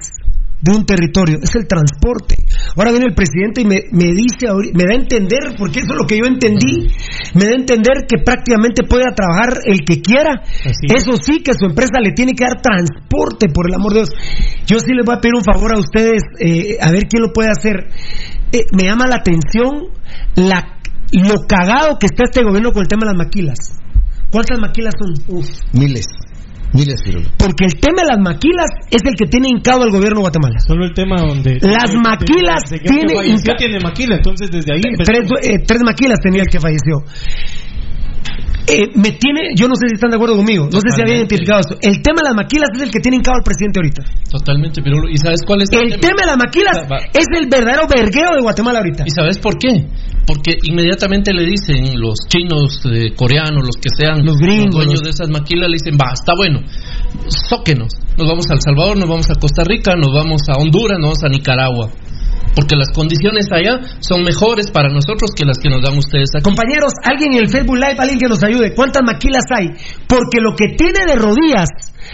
de un territorio? Es el transporte. Ahora viene el presidente y me, me dice, me da a entender, porque eso es lo que yo entendí, me da a entender que prácticamente puede trabajar el que quiera. Eso sí, que su empresa le tiene que dar transporte, por el amor de Dios. Yo sí les voy a pedir un favor a ustedes, eh, a ver quién lo puede hacer. Eh, me llama la atención la, lo cagado que está este gobierno con el tema de las maquilas. ¿Cuántas maquilas son? Uf. Miles. Porque el tema de las maquilas es el que tiene hincado el gobierno de Guatemala. Solo el tema donde. Las maquilas tiene tiene maquila, entonces desde ahí. Tres, eh, tres maquilas tenía el que falleció. Eh, me tiene, yo no sé si están de acuerdo conmigo, no sé si habían identificado esto. El tema de las maquilas es el que tiene hincado el presidente ahorita. Totalmente, pero ¿y sabes cuál es El tema de las maquilas Va- es el verdadero vergueo de Guatemala ahorita. ¿Y sabes por qué? Porque inmediatamente le dicen los chinos, eh, coreanos, los que sean Los gringos, dueños los- de esas maquilas, le dicen, va, está bueno, zóquenos. Nos vamos a El Salvador, nos vamos a Costa Rica, nos vamos a Honduras, nos vamos a Nicaragua. Porque las condiciones allá son mejores para nosotros que las que nos dan ustedes aquí. Compañeros, alguien en el Facebook Live, alguien que nos ayude. ¿Cuántas maquilas hay? Porque lo que tiene de rodillas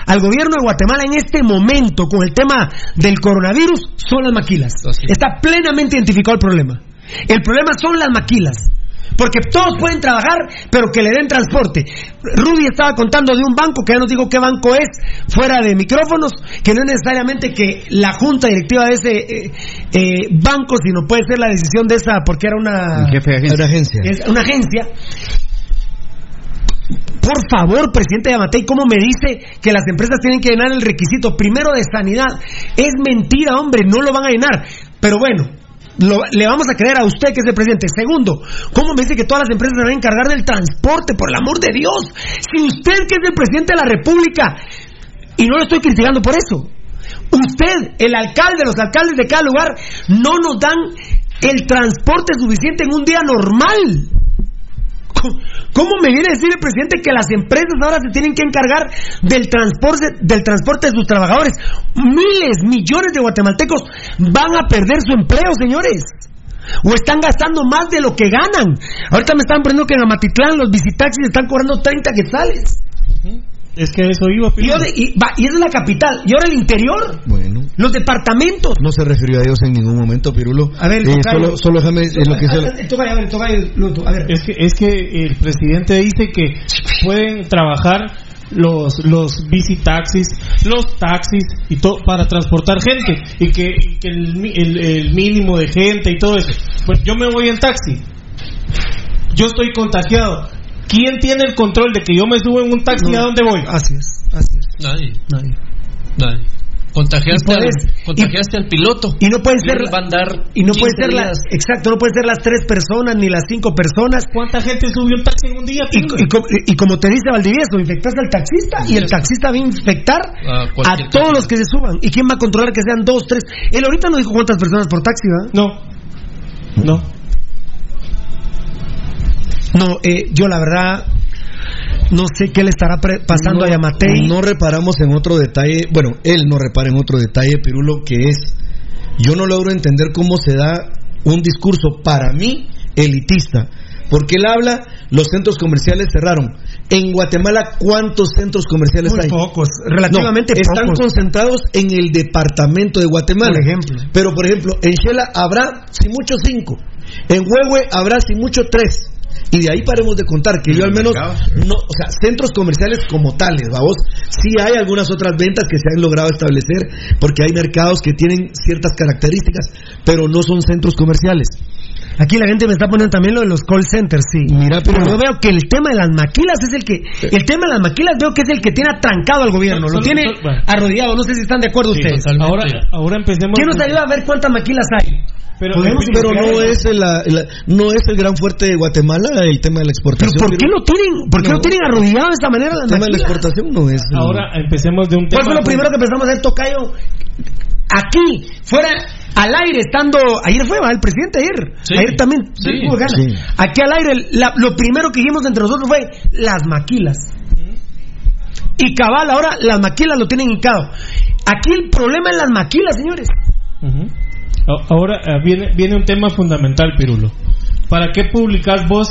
al gobierno de Guatemala en este momento con el tema del coronavirus son las maquilas. Está plenamente identificado el problema. El problema son las maquilas. Porque todos pueden trabajar, pero que le den transporte. Rudy estaba contando de un banco, que ya nos digo qué banco es, fuera de micrófonos, que no es necesariamente que la junta directiva de ese eh, eh, banco, sino puede ser la decisión de esa, porque era una El jefe de agencia. Era agencia. es una agencia. Por favor, presidente Yamatei, ¿cómo me dice que las empresas tienen que llenar el requisito primero de sanidad? Es mentira, hombre, no lo van a llenar. Pero bueno, lo- le vamos a creer a usted que es el presidente. Segundo, ¿cómo me dice que todas las empresas se van a encargar del transporte? Por el amor de Dios, si usted que es el presidente de la República, y no lo estoy criticando por eso, usted, el alcalde, los alcaldes de cada lugar, no nos dan el transporte suficiente en un día normal. ¿Cómo- ¿Cómo me viene a decir el presidente que las empresas ahora se tienen que encargar del transporte, del transporte de sus trabajadores? Miles, millones de guatemaltecos van a perder su empleo, señores. O están gastando más de lo que ganan. Ahorita me están poniendo que en Amatitlán los visitaxis están cobrando 30 quetzales. Es que eso iba, Y, ahora- y, va- y es la capital. Y ahora el interior, Bueno. Los departamentos. No se refirió a ellos en ningún momento, Pirulo. A ver, Eh, tocayo. solo, solo déjame lo que es el- tocayo, a ver, tocayo, Luto, a ver. Es que, es que el presidente dice que pueden trabajar los los visitaxis, los taxis y todo para transportar gente y que, y que el, mi- el- el mínimo de gente y todo eso. Pues yo me voy en taxi. Yo estoy contagiado. ¿Quién tiene el control de que yo me subo en un taxi y a dónde voy? Así es, así es. Nadie. Nadie. Nadie. Contagiaste, puedes- al, contagiaste al piloto. Y no pueden ser y no pueden 15 ser las exacto, no pueden ser las tres personas ni las cinco personas. ¿Cuánta gente subió un taxi en un día? Y, y co- y como te dice Valdivieso, infectaste al taxista y el taxista va a infectar A todos los que se suban. ¿Y quién va a controlar que sean dos, tres? Él ahorita no dijo cuántas personas por taxi, ¿verdad? No. No. No, eh, yo la verdad no sé qué le estará pasando a Yamatei. No reparamos en otro detalle, bueno, él no repara en otro detalle, Pirulo, que es, yo no logro entender cómo se da un discurso para mí elitista, porque él habla, los centros comerciales cerraron. En Guatemala, ¿cuántos centros comerciales Muy hay? pocos, relativamente No, Están pocos. concentrados en el departamento de Guatemala. Por ejemplo. Pero, por ejemplo, en Shela habrá, si mucho, cinco. En Huehue habrá, si mucho, tres. Y de ahí paremos de contar que yo al menos no, o sea, centros comerciales como tales, vamos, sí hay algunas otras ventas que se han logrado establecer porque hay mercados que tienen ciertas características, pero no son centros comerciales. Aquí la gente me está poniendo también lo de los call centers, sí. Mira, pero- yo veo que el tema de las maquilas es el que el tema de las maquilas veo que es el que tiene atrancado al gobierno, lo tiene bueno. arrodillado, no sé si están de acuerdo Sí, ustedes. totalmente. Ahora, ahora empecemos. ¿Quién nos ayuda a ver cuántas maquilas hay? Pero, Podemos Pero no es el, el- no es el gran fuerte de Guatemala el tema de la Pero exportación. ¿por qué lo tienen, por qué No. lo tienen arrodillado de esta manera el tema de la exportación no es. Ahora empecemos de un tema. ¿Cuál fue lo primero que empezamos a hacer, Tocayo? Aquí, fuera, al aire, estando. Ayer fue, ¿va? El presidente ayer. Sí. Ayer también. Sí. Sí. Aquí al aire, la- lo primero que dijimos entre nosotros fue las maquilas. Y cabal, ahora las maquilas lo tienen hincado. Aquí el problema es las maquilas, señores. Ahora eh, viene, viene un tema fundamental, Pirulo. ¿Para qué publicás vos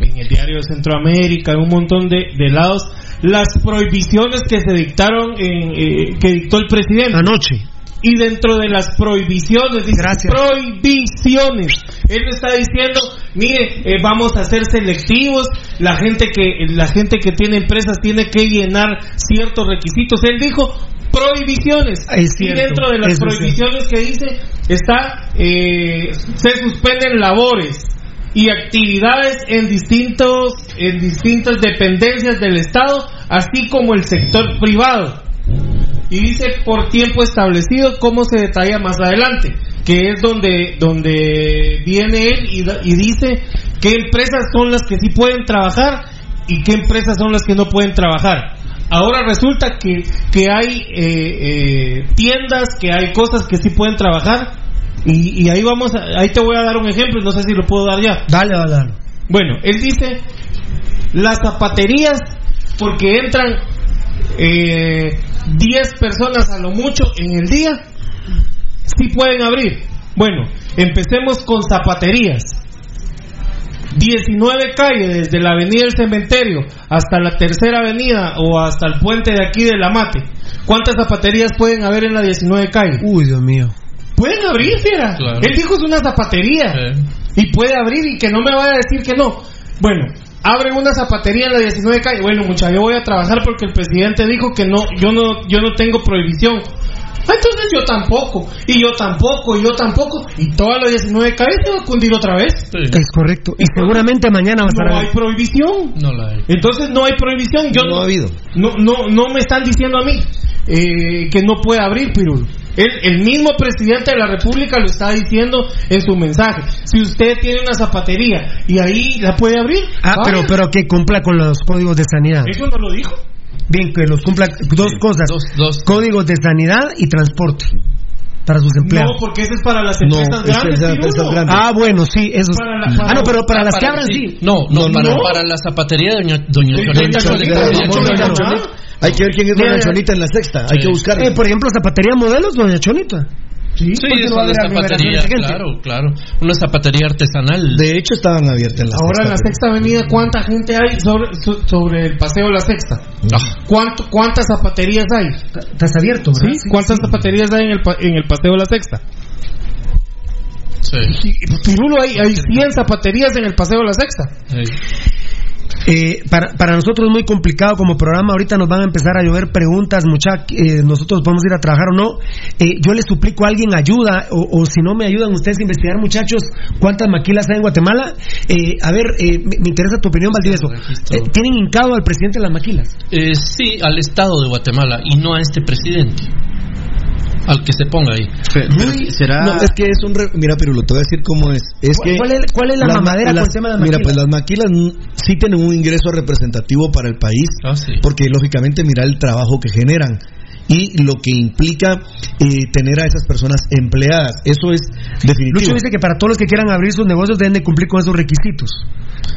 en el diario de Centroamérica, en un montón de, de lados, las prohibiciones que se dictaron, en, eh, que dictó el presidente? Anoche. Y dentro de las prohibiciones, dice Gracias. prohibiciones. Él está diciendo, mire, eh, vamos a ser selectivos, la gente que la gente que tiene empresas tiene que llenar ciertos requisitos. Él dijo prohibiciones. Es y dentro de las prohibiciones que dice está eh, se suspenden labores y actividades en distintos en distintas dependencias del Estado, así como el sector privado y dice por tiempo establecido cómo se detalla más adelante que es donde donde viene él y, y dice qué empresas son las que sí pueden trabajar y qué empresas son las que no pueden trabajar ahora resulta que que hay eh, eh, tiendas que hay cosas que sí pueden trabajar. Y, y ahí vamos a- ahí te voy a dar un ejemplo no sé si lo puedo dar ya. Dale, dale, dale. bueno, él dice las zapaterías porque entran eh, 10 personas a lo mucho en el día, sí pueden abrir. Bueno, empecemos con zapaterías. 19 calles desde la avenida del cementerio hasta la tercera avenida o hasta el puente de aquí de la Mate. ¿Cuántas zapaterías pueden haber en la 19 calle? Uy, Dios mío. Pueden abrir, fiera. Claro. Él dijo es una zapatería. Sí. Y puede abrir y que no me vaya a decir que no. Bueno, abren una zapatería en la 19 calle. Bueno, mucha, yo voy a trabajar porque el presidente dijo que no, yo no, yo no tengo prohibición. Ah, Entonces yo tampoco, y yo tampoco, y yo tampoco, y toda la 19 calle se va a cundir otra vez. Es correcto. Y seguramente mañana va a No estar. hay prohibición. No la hay. Entonces no hay prohibición. Yo No ha habido. No, no, no me están diciendo a mí eh, que no puede abrir Pirul. El, el mismo presidente de la República lo está diciendo en su mensaje. Si usted tiene una zapatería y ahí la puede abrir. Ah, pero, pero que cumpla con los códigos de sanidad. Eso no lo dijo. Bien, que los cumpla dos cosas. Dos, dos. Códigos de sanidad y transporte para sus empleados. No, porque ese es para las empresas grandes. empresas. Ah, bueno, sí, eso es. Para la- para- ah, no, pero para Ah, las que abran sí. sí. No, no, No, para, no. para la zapatería de doña, doña doña Cholita, Doña Hay que ver quién es Mira, Doña Chonita en la sexta. Hay que buscar. Eh, por ejemplo, zapatería modelos, doña Chonita. Sí, Sí, ¿por qué es no una zapatería, aglomeración de gente? claro, claro. Una zapatería artesanal. De hecho, estaban abiertas en la Ahora en la sexta. avenida, ¿cuánta gente hay sobre, so- sobre el paseo de la sexta? Ah, ¿Cuánto, ¿Cuántas zapaterías hay? Estás abierto, ¿verdad? ¿Sí? ¿Cuántas zapaterías hay en el, pa- en el paseo de la sexta? sí. Y, pues, Pirulo, hay, hay 100 zapaterías en el paseo de la sexta. sí. Eh, para, para nosotros es muy complicado como programa. Ahorita nos van a empezar a llover preguntas, mucha, eh, nosotros podemos ir a trabajar o no. Eh, yo les suplico a alguien ayuda, o, o si no me ayudan ustedes a investigar, muchachos, cuántas maquilas hay en Guatemala. Eh, a ver, eh, me, me interesa tu opinión, Valdivieso. Eh, ¿Tienen hincado al presidente de las maquilas? Eh, sí, al Estado de Guatemala y no a este presidente. Al que se ponga ahí. No, es que es un... re- Mira, pero lo te voy a decir cómo es. es ¿Cuál- que cuál es- cuál es la las mamadera con las- el tema de las Mira, maquilas? pues las maquilas sí tienen un ingreso representativo para el país, porque lógicamente mira el trabajo que generan y lo que implica eh, tener a esas personas empleadas. Eso es definitivo. Lucho dice que para todos los que quieran abrir sus negocios deben de cumplir con esos requisitos.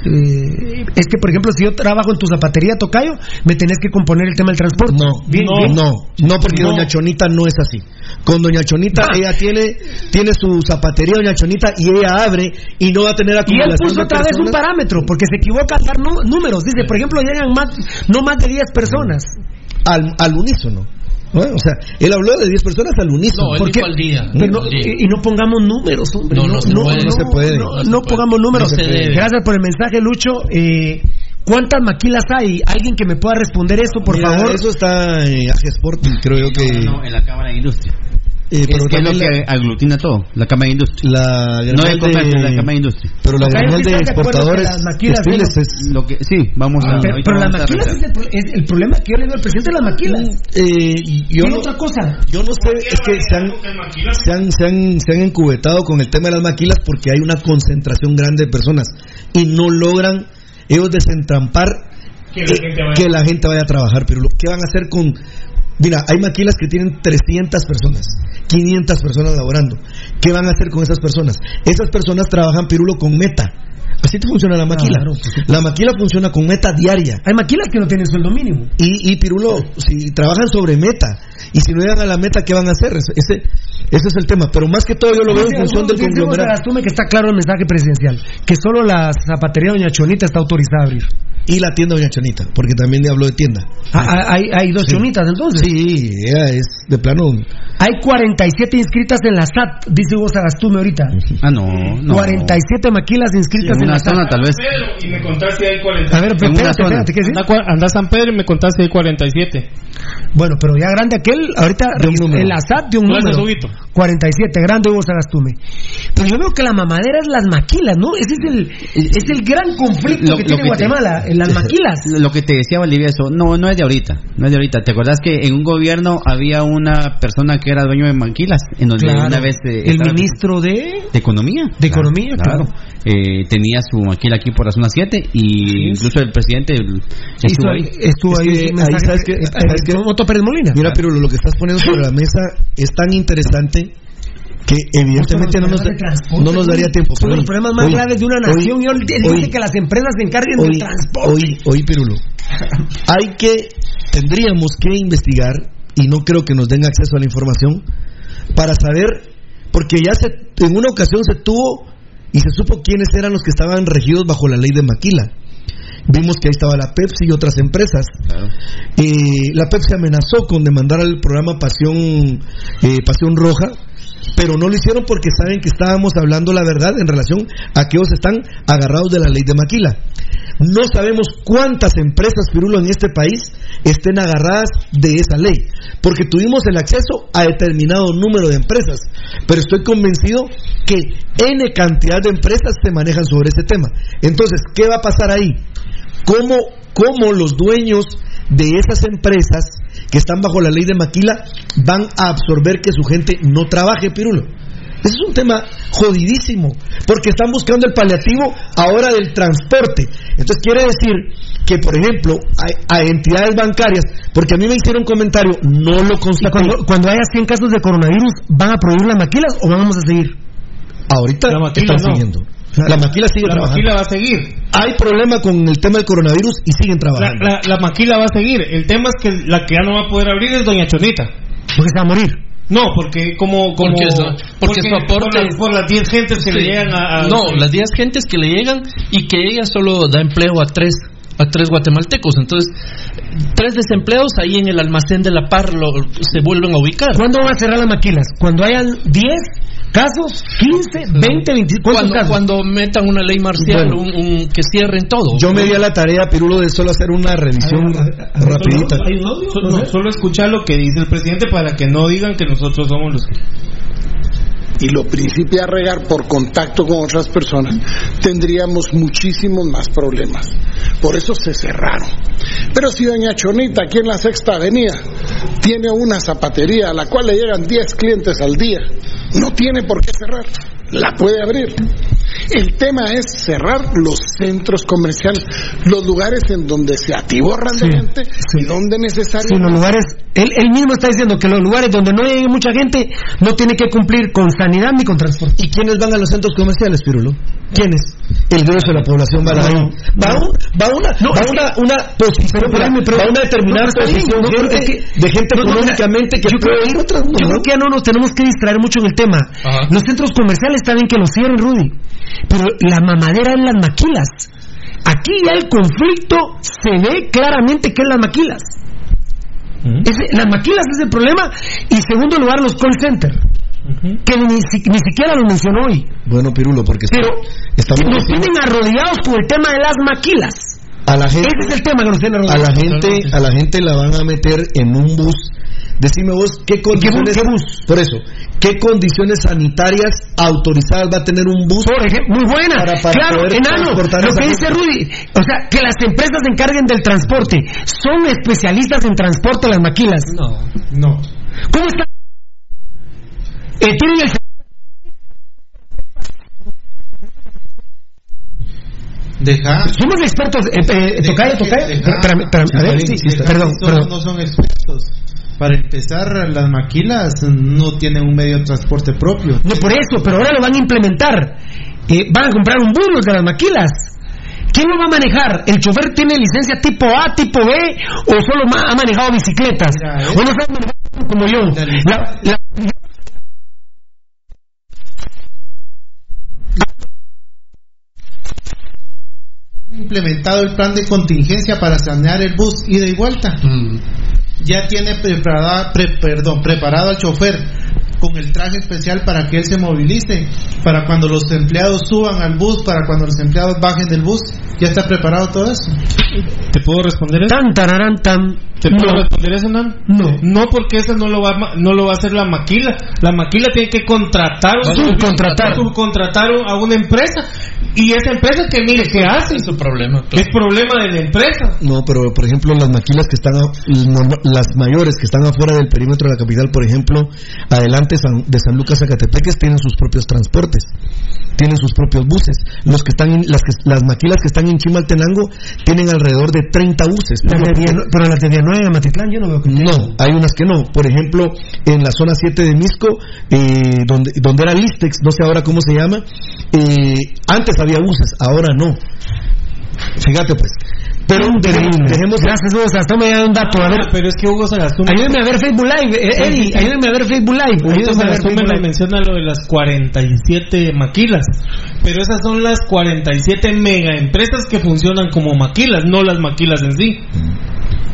Eh, es que, por ejemplo, si yo trabajo en tu zapatería, Tocayo, me tenés que componer el tema del transporte. No, bien, no, bien. no, no, porque No. Doña Chonita no es así. Con Doña Chonita, Ah. ella tiene, tiene su zapatería, Doña Chonita, y ella abre y no va a tener Y él acumulación puso otra vez un parámetro, porque se equivoca al dar números. Dice, por ejemplo, llegan más, no más de 10 personas. Al, al unísono. ¿No? O sea, él habló de 10 personas al unísono. No, él ¿Por dijo qué? al día. Pero no- Al día. y, y no pongamos números, hombre. No, no se puede. No se puede. No, No se no puede. pongamos números. No se puede. Gracias por el mensaje, Lucho. Eh, ¿Cuántas maquilas hay? ¿Alguien que me pueda responder eso, por Mira, favor? Eso está en AG Sporting, creo yo que. No, en la Cámara de Industria. Eh, es pero que es lo que la- aglutina todo, la Cámara de Industria. La no de gremial comercio, de- la Cámara de Industria. Pero la sí de exportadores las maquilas textiles es. Lo que, sí, vamos a. Ah, pero, ahorita pero las vamos a maquilas es el, es el problema que yo le digo al presidente de las maquilas. Eh, yo ¿Qué no, otra cosa? yo no sé, es que se han, se, han, se, han, se han encubetado con el tema de las maquilas porque hay una concentración grande de personas y no logran ellos desentrampar Que la eh, gente vaya. que la gente vaya a trabajar. Pero lo que van a hacer con. Mira, hay maquilas que tienen 300 personas, 500 personas laborando. ¿Qué van a hacer con esas personas? Esas personas trabajan, Pirulo, con meta. Así te funciona la maquila. Claro, la maquila funciona con meta diaria. Hay maquilas que no tienen sueldo mínimo. Y, y Pirulo, si trabajan sobre meta, y si no llegan a la meta, ¿qué van a hacer? Ese, ese, es el tema. Pero más que todo, yo lo veo en función del conglomerado. Gastume que está claro el mensaje presidencial, que solo la zapatería Doña Chonita está autorizada a abrir. Y la tienda Doña Chonita, porque también le habló de tienda. Ah, ah, hay, hay dos Sí. chonitas entonces. Sí, ella es de plano. Hay 47 inscritas en la SAT, dice Hugo Sagastume ahorita. Ah, no, no. 47 maquilas inscritas en en una la SAT. zona, tal vez. Pedro, y me contaste 40. A ver, una espérate, zona. espérate, ¿qué? Anda, anda a San Pedro y me contaste ahí 47. Bueno, pero ya grande aquel, ahorita en la SAT de un número. Huguito. 47, grande Hugo Sagastume. Pero yo veo que la mamadera es las maquilas, ¿no? Ese es el, es el gran conflicto Lo- que lo tiene que te- Guatemala, en las maquilas. Lo que te decía Bolivia, eso no, no es de ahorita, no es de ahorita. ¿Te acordás que en un gobierno había una persona que era dueño de maquilas? En donde Claro. una vez... eh, el ministro de... De economía. De economía, claro. Eh, tenía su maquila aquí por la zona 7 y incluso el presidente estuvo ahí. Estuvo Es ahí. que sabes que- sabes que- Otto Pérez Molina. Mira, pero lo que estás poniendo sobre la mesa es tan interesante que evidentemente no nos, no nos daría tiempo. Son los problemas más hoy- graves de una hoy- nación. y él hoy- dice que las empresas se encarguen hoy, del transporte. hoy, hoy, Pirulo, hay que, tendríamos que investigar, y no creo que nos den acceso a la información, para saber, porque ya se, en una ocasión se tuvo y se supo quiénes eran los que estaban regidos bajo la ley de Maquila. Vimos que ahí estaba la Pepsi y otras empresas. Eh, la Pepsi amenazó con demandar al programa Pasión, eh, Pasión Roja, pero no lo hicieron porque saben que estábamos hablando la verdad en relación a que ellos están agarrados de la ley de Maquila. No sabemos cuántas empresas, Pirulo, en este país estén agarradas de esa ley, porque tuvimos el acceso a determinado número de empresas, pero estoy convencido que N cantidad de empresas se manejan sobre ese tema. Entonces, ¿qué va a pasar ahí? ¿Cómo, cómo los dueños de esas empresas que están bajo la ley de Maquila van a absorber que su gente no trabaje, Pirulo? Ese es un tema jodidísimo, porque están buscando el paliativo ahora del transporte. Entonces quiere decir que, por ejemplo, a, a entidades bancarias, porque a mí me hicieron un comentario, no lo constaté. cuando, cuando haya 100 casos de coronavirus, ¿van a prohibir las maquilas o vamos a seguir? Ahorita La maquila están no. siguiendo. La maquila sigue La trabajando. maquila va a seguir. Hay problema con el tema del coronavirus y siguen trabajando. la, la maquila va a seguir. El tema es que la que ya no va a poder abrir es Doña Chonita. Porque se va a morir. No, porque como... como Porque eso- porque su aporte- Por, la- por las 10 gentes que le llegan a... a- No, las 10 gentes que le llegan y que ella solo da empleo a tres a tres guatemaltecos. Entonces, tres desempleados ahí en el almacén de la par lo- se vuelven a ubicar. ¿Cuándo van a cerrar las maquilas? ¿Cuando hayan 10 ¿Casos? ¿15, 20, 20? ¿Cuántos Cuando, casos? cuando metan una ley marcial, Bueno. un, un- que cierren todo. Yo me di a la tarea, Pirulo, de solo hacer una revisión rapidita. Solo, no, solo escuchar lo que dice el presidente para que no digan que nosotros somos los que... y lo principia a regar por contacto con otras personas, tendríamos muchísimos más problemas. Por eso se cerraron. Pero si doña Chonita aquí en la Sexta Avenida tiene una zapatería a la cual le llegan 10 clientes al día, no tiene por qué cerrar, la puede abrir. El tema es cerrar los centros comerciales, los lugares en donde se atiborran de gente y donde necesario. Sí, los lugares, él, él mismo está diciendo que los lugares donde no llegue mucha gente no tiene que cumplir con sanidad ni con transporte. ¿Y quiénes van a los centros comerciales, Pirulo? ¿Quiénes? El grueso de la población va ahí. Va, va una, No, va una, una posición, va una determinada posición de gente económicamente que yo creo-. Yo creo que ya no nos tenemos que distraer mucho en el tema. Los centros comerciales está bien que los cierren, Rudy, pero la mamadera en las maquilas. Aquí ya el conflicto se ve claramente que es las maquilas. Las maquilas es el problema y segundo lugar los call centers que ni, si- ni siquiera lo mencionó hoy Bueno, Pirulo, porque está- pero estamos nos diciendo tienen arrodillados por el tema de las maquilas a la gente, ese es el tema que nos tienen a la arrodillados gente, a la gente la van a meter en un bus. Decime vos qué condiciones, qué bus? por eso, qué condiciones sanitarias autorizadas va a tener un bus. Por ejemplo, muy buena. Para- para claro, poder enano. Lo que dice. Rudy, o sea, que las empresas se encarguen del transporte. Son especialistas en transporte las maquilas. No. No. ¿Cómo está? Eh, tienen el Deja. Somos expertos. Eh, eh, tocayo, Espérame, a ver, sí, perdón, no, perdón. no son expertos. Para empezar, las maquilas no tienen un medio de transporte propio. No por eso, pero ahora lo van a implementar. Eh, van a comprar un bus de las maquilas. ¿Quién lo va a manejar? ¿El chofer tiene licencia tipo A, tipo B o solo ma- ha manejado bicicletas? Mira, eh. ¿O no sabe manejar como yo? La- la- implementado el plan de contingencia para sanear el bus ida y vuelta. Mm. Ya tiene preparada, pre- perdón, preparado al chofer con el traje especial para que él se movilice, para cuando los empleados suban al bus, para cuando los empleados bajen del bus. Ya está preparado todo eso. ¿Te puedo responder eso? Tan, tararán, tan. ¿Te puedo No. responder eso, Nan? No. No, porque eso no lo va no lo va a hacer la maquila. La maquila tiene que contratar Subcontratar. subcontratar a una empresa. Y esa empresa que mire qué hace. Es su problema. Es problema de la empresa. No, pero por ejemplo las maquilas que están, a- las mayores que están afuera del perímetro de la capital, por ejemplo, adelante San- de San Lucas a Catepeques tienen sus propios transportes, tienen sus propios buses. Los que están, en- las, que- las maquilas que están en Chimaltenango tienen alrededor de 30 buses. De Villano- pero las de Villanueva y Amatitlán yo no veo que No, hay unas que no. Por ejemplo, en la zona 7 de Misco, eh, donde, donde era Listex, no sé ahora cómo se llama, eh, antes había buses, ahora no. Fíjate pues. Pero dejemos, dejemos Gracias, Hugo. Hasta me da un dato. A ver, pero es que Hugo Sagastún. ayúdeme a ver Facebook Live. eh, Sí, Eddie, ayúdeme a ver Facebook Live. Hugo Sagastún me lo menciona lo de las 47 maquilas. Pero esas son las 47 mega empresas que funcionan como maquilas, no las maquilas en sí.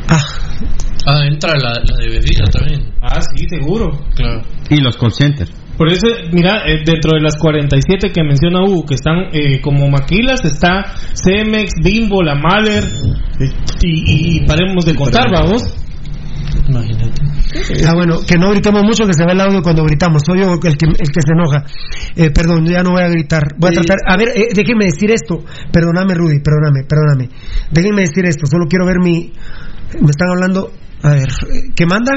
Ah, entra la, la de bebida también. Ah, sí, seguro. Claro. Y los call centers. Por eso, mira, eh, dentro de las 47 que menciona Hugo, que están eh, como maquilas, está Cemex, Bimbo, La Maler, eh, y, y paremos de contar, vamos. Imagínate. Ah, bueno, que no gritemos mucho, que se ve el audio cuando gritamos. Soy yo el que, el que se enoja. Eh, perdón, ya no voy a gritar. Voy a tratar. A ver, eh, déjenme decir esto. Perdóname, Rudy, perdóname, perdóname. Déjenme decir esto. Solo quiero ver mi. Me están hablando. A ver, eh, ¿qué manda?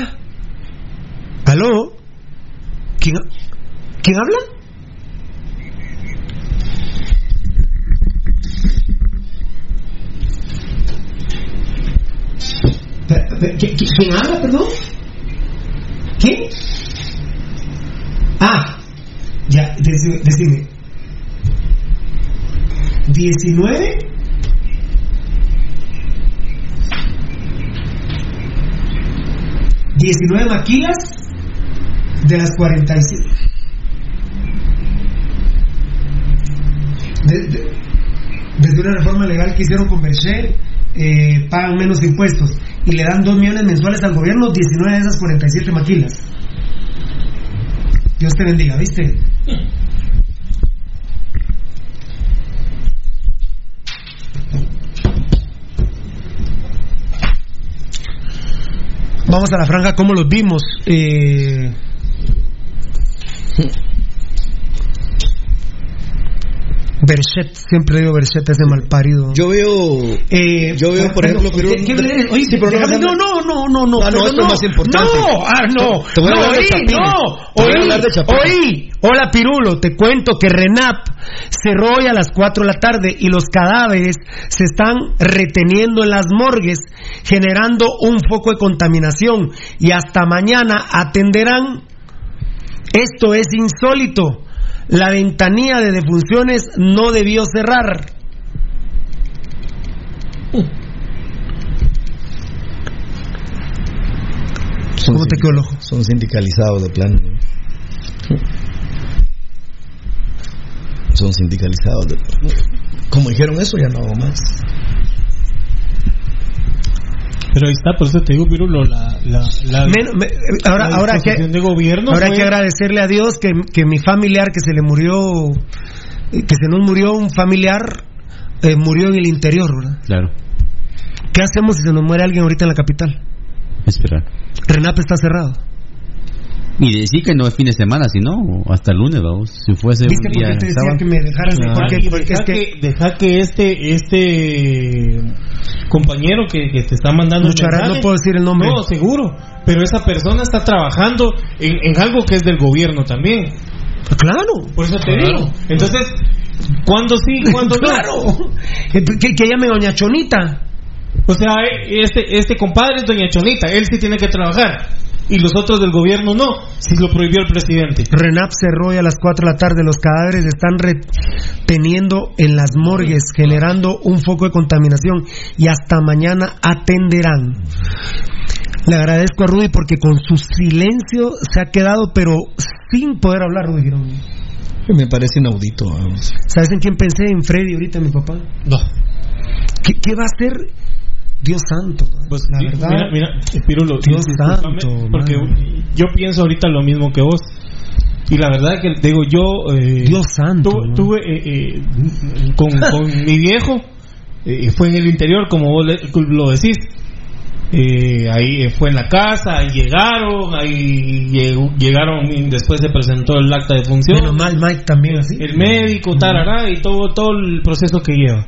¿Aló? ¿Quién, ¿quién habla? Pe- pe- ¿qui- qui- ¿Quién habla, perdón? ¿Quién? Ah, ya, deci- decime. ¿19? ¿19 maquilas de las 47? De- de- desde una reforma legal que hicieron con Bercher, eh, pagan menos impuestos y le dan 2 millones mensuales al gobierno, 19 de esas 47 maquilas. Dios te bendiga, ¿viste? Vamos a la franja, ¿cómo los vimos? Eh... Berchet, siempre digo Berchet, ese malparido. Yo veo. Eh, yo veo, por ejemplo, pero. ¿qué- qué oye, Sí, pero déjame- no, no, no, no, no. Ah, no, es más importante. No, ah, no. Te voy a no, hablar de Chapines. oí, de oí. Hola, Pirulo, te cuento que Renap cerró hoy a las 4 de la tarde y los cadáveres se están reteniendo en las morgues, generando un foco de contaminación y hasta mañana atenderán. Esto es insólito. La ventanilla de defunciones no debió cerrar. Son ¿Cómo te quedó el ojo? Son sindicalizados de plano. Son sindicalizados de plano. Como dijeron eso, ya no hago más. Pero ahí está, por eso te digo, Pirulo, la, la, la, Men- me- ahora, la ahora que de gobierno ahora hay fue- que agradecerle a Dios que, que mi familiar que se le murió, que se nos murió un familiar, eh, murió en el interior, ¿verdad? Claro, ¿Qué hacemos si se nos muere alguien ahorita en la capital? esperar. Renap está cerrado. Y decir que no es fin de semana, sino hasta el lunes, vamos. Si fuese ¿Viste un por día qué te decía que me dejaras? Porque, y porque deja es que que, deja que este este compañero que, que te está mandando Lucharán, mensaje- no puedo decir el nombre. no seguro pero esa persona está trabajando en, en algo que es del gobierno también claro por eso te Claro. digo entonces ¿cuándo sí cuándo no? claro. Que, que, que llame Doña Chonita. o sea este este compadre es doña Chonita él sí tiene que trabajar y los otros del gobierno no si lo prohibió el presidente Renap cerró hoy a las 4 de la tarde. Los cadáveres están reteniendo en las morgues, generando un foco de contaminación y hasta mañana atenderán. Le agradezco a Rudy porque con su silencio se ha quedado, pero sin poder hablar, Rudy Girón. Me parece inaudito. vamos. ¿Sabes en quién pensé? En Freddy ahorita, mi papá. no ¿Qué, qué va a hacer Dios santo? Pues, la verdad. mira, mira, Pirulo, Dios santo, porque yo pienso ahorita lo mismo que vos. Y la verdad que te digo, yo eh, Dios santo. tuve, eh, eh, con, con mi viejo, eh, fue en el interior, como vos le- lo decís. Eh, ahí fue en la casa, ahí llegaron, ahí llegó- llegaron y después se presentó el acta de función. Menos mal, Mike también así. El médico, tarará, y todo, todo el proceso que lleva.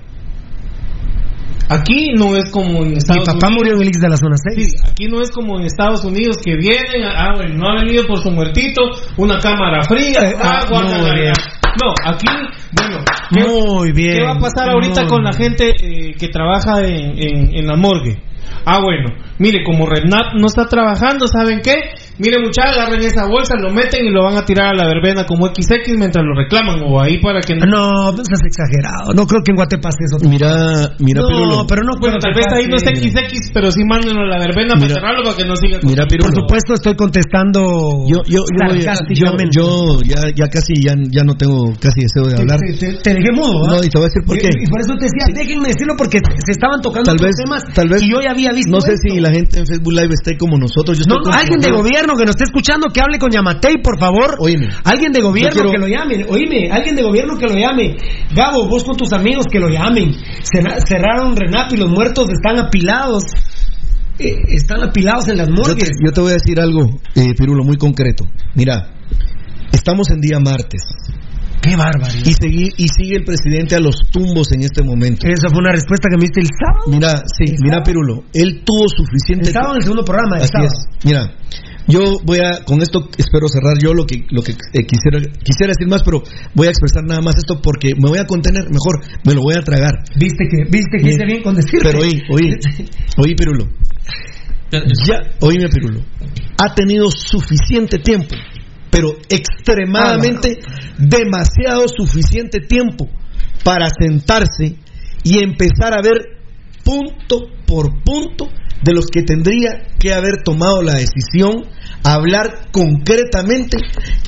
Aquí no es como en Mi Estados papá Unidos. murió en el Ix de la zona 6. Sí, aquí no es como en Estados Unidos que vienen, ah, bueno, no ha venido por su muertito, una cámara fría, Eh, ah, bien. No, aquí, bueno, ¿qué, Muy bien. qué va a pasar ahorita con la gente eh, que trabaja en, en, en la morgue? Ah, bueno, mire, como Rednap no está trabajando, ¿saben qué? Mire, muchachos, agarren esa bolsa, lo meten y lo van a tirar a la verbena como XX mientras lo reclaman, o ahí para que no. No, no seas exagerado. No creo que en Guate pase eso. Mira, mira, no, Pirulo. pero no Bueno, tal vez ahí no es. XX, pero sí mándenlo a la verbena Mira, para cerrarlo para que no siga. Mira, Pirulo. Por supuesto, estoy contestando Yo, yo, yo, yo, yo ya, ya casi ya, ya no tengo casi deseo de hablar. Te, te- te dejé mudo, ¿ah? No, y te voy a decir por qué. Y, por eso te decía, déjenme decirlo porque se estaban tocando Tal otros vez, temas tal vez, y yo ya había visto no sé esto. si la gente en Facebook Live está ahí como nosotros. Yo No, estoy no, alguien de confundido. Gobierno que nos esté escuchando que hable con Yamatei, por favor. Oíme. Alguien de gobierno quiero- que lo llame. Oíme, alguien de gobierno que lo llame. Gabo, vos con tus amigos que lo llamen. Cerra- cerraron Renato y los muertos están apilados. Eh, están apilados en las Yo te, morgues. yo te voy a decir algo, eh, Pirulo, muy concreto. Mira, estamos en día martes Qué bárbaro. y, sigue el presidente a los tumbos en este momento. Esa fue una respuesta que me diste el sábado. Mira, sí, ¿El mira? Pirulo, él tuvo suficiente. El sábado en el segundo programa. Así sábado. es. Mira, yo voy a, con esto espero cerrar yo lo que, lo que eh, quisiera, quisiera decir más, pero voy a expresar nada más esto porque me voy a contener, mejor, me lo voy a tragar. Viste que, viste que Bien. hice bien con decirte. Pero oí, oí, oí, Pirulo. Ya, oíme, Pirulo. Ha tenido suficiente tiempo, pero extremadamente demasiado suficiente tiempo para sentarse y empezar a ver punto por punto de los que tendría que haber tomado la decisión, hablar concretamente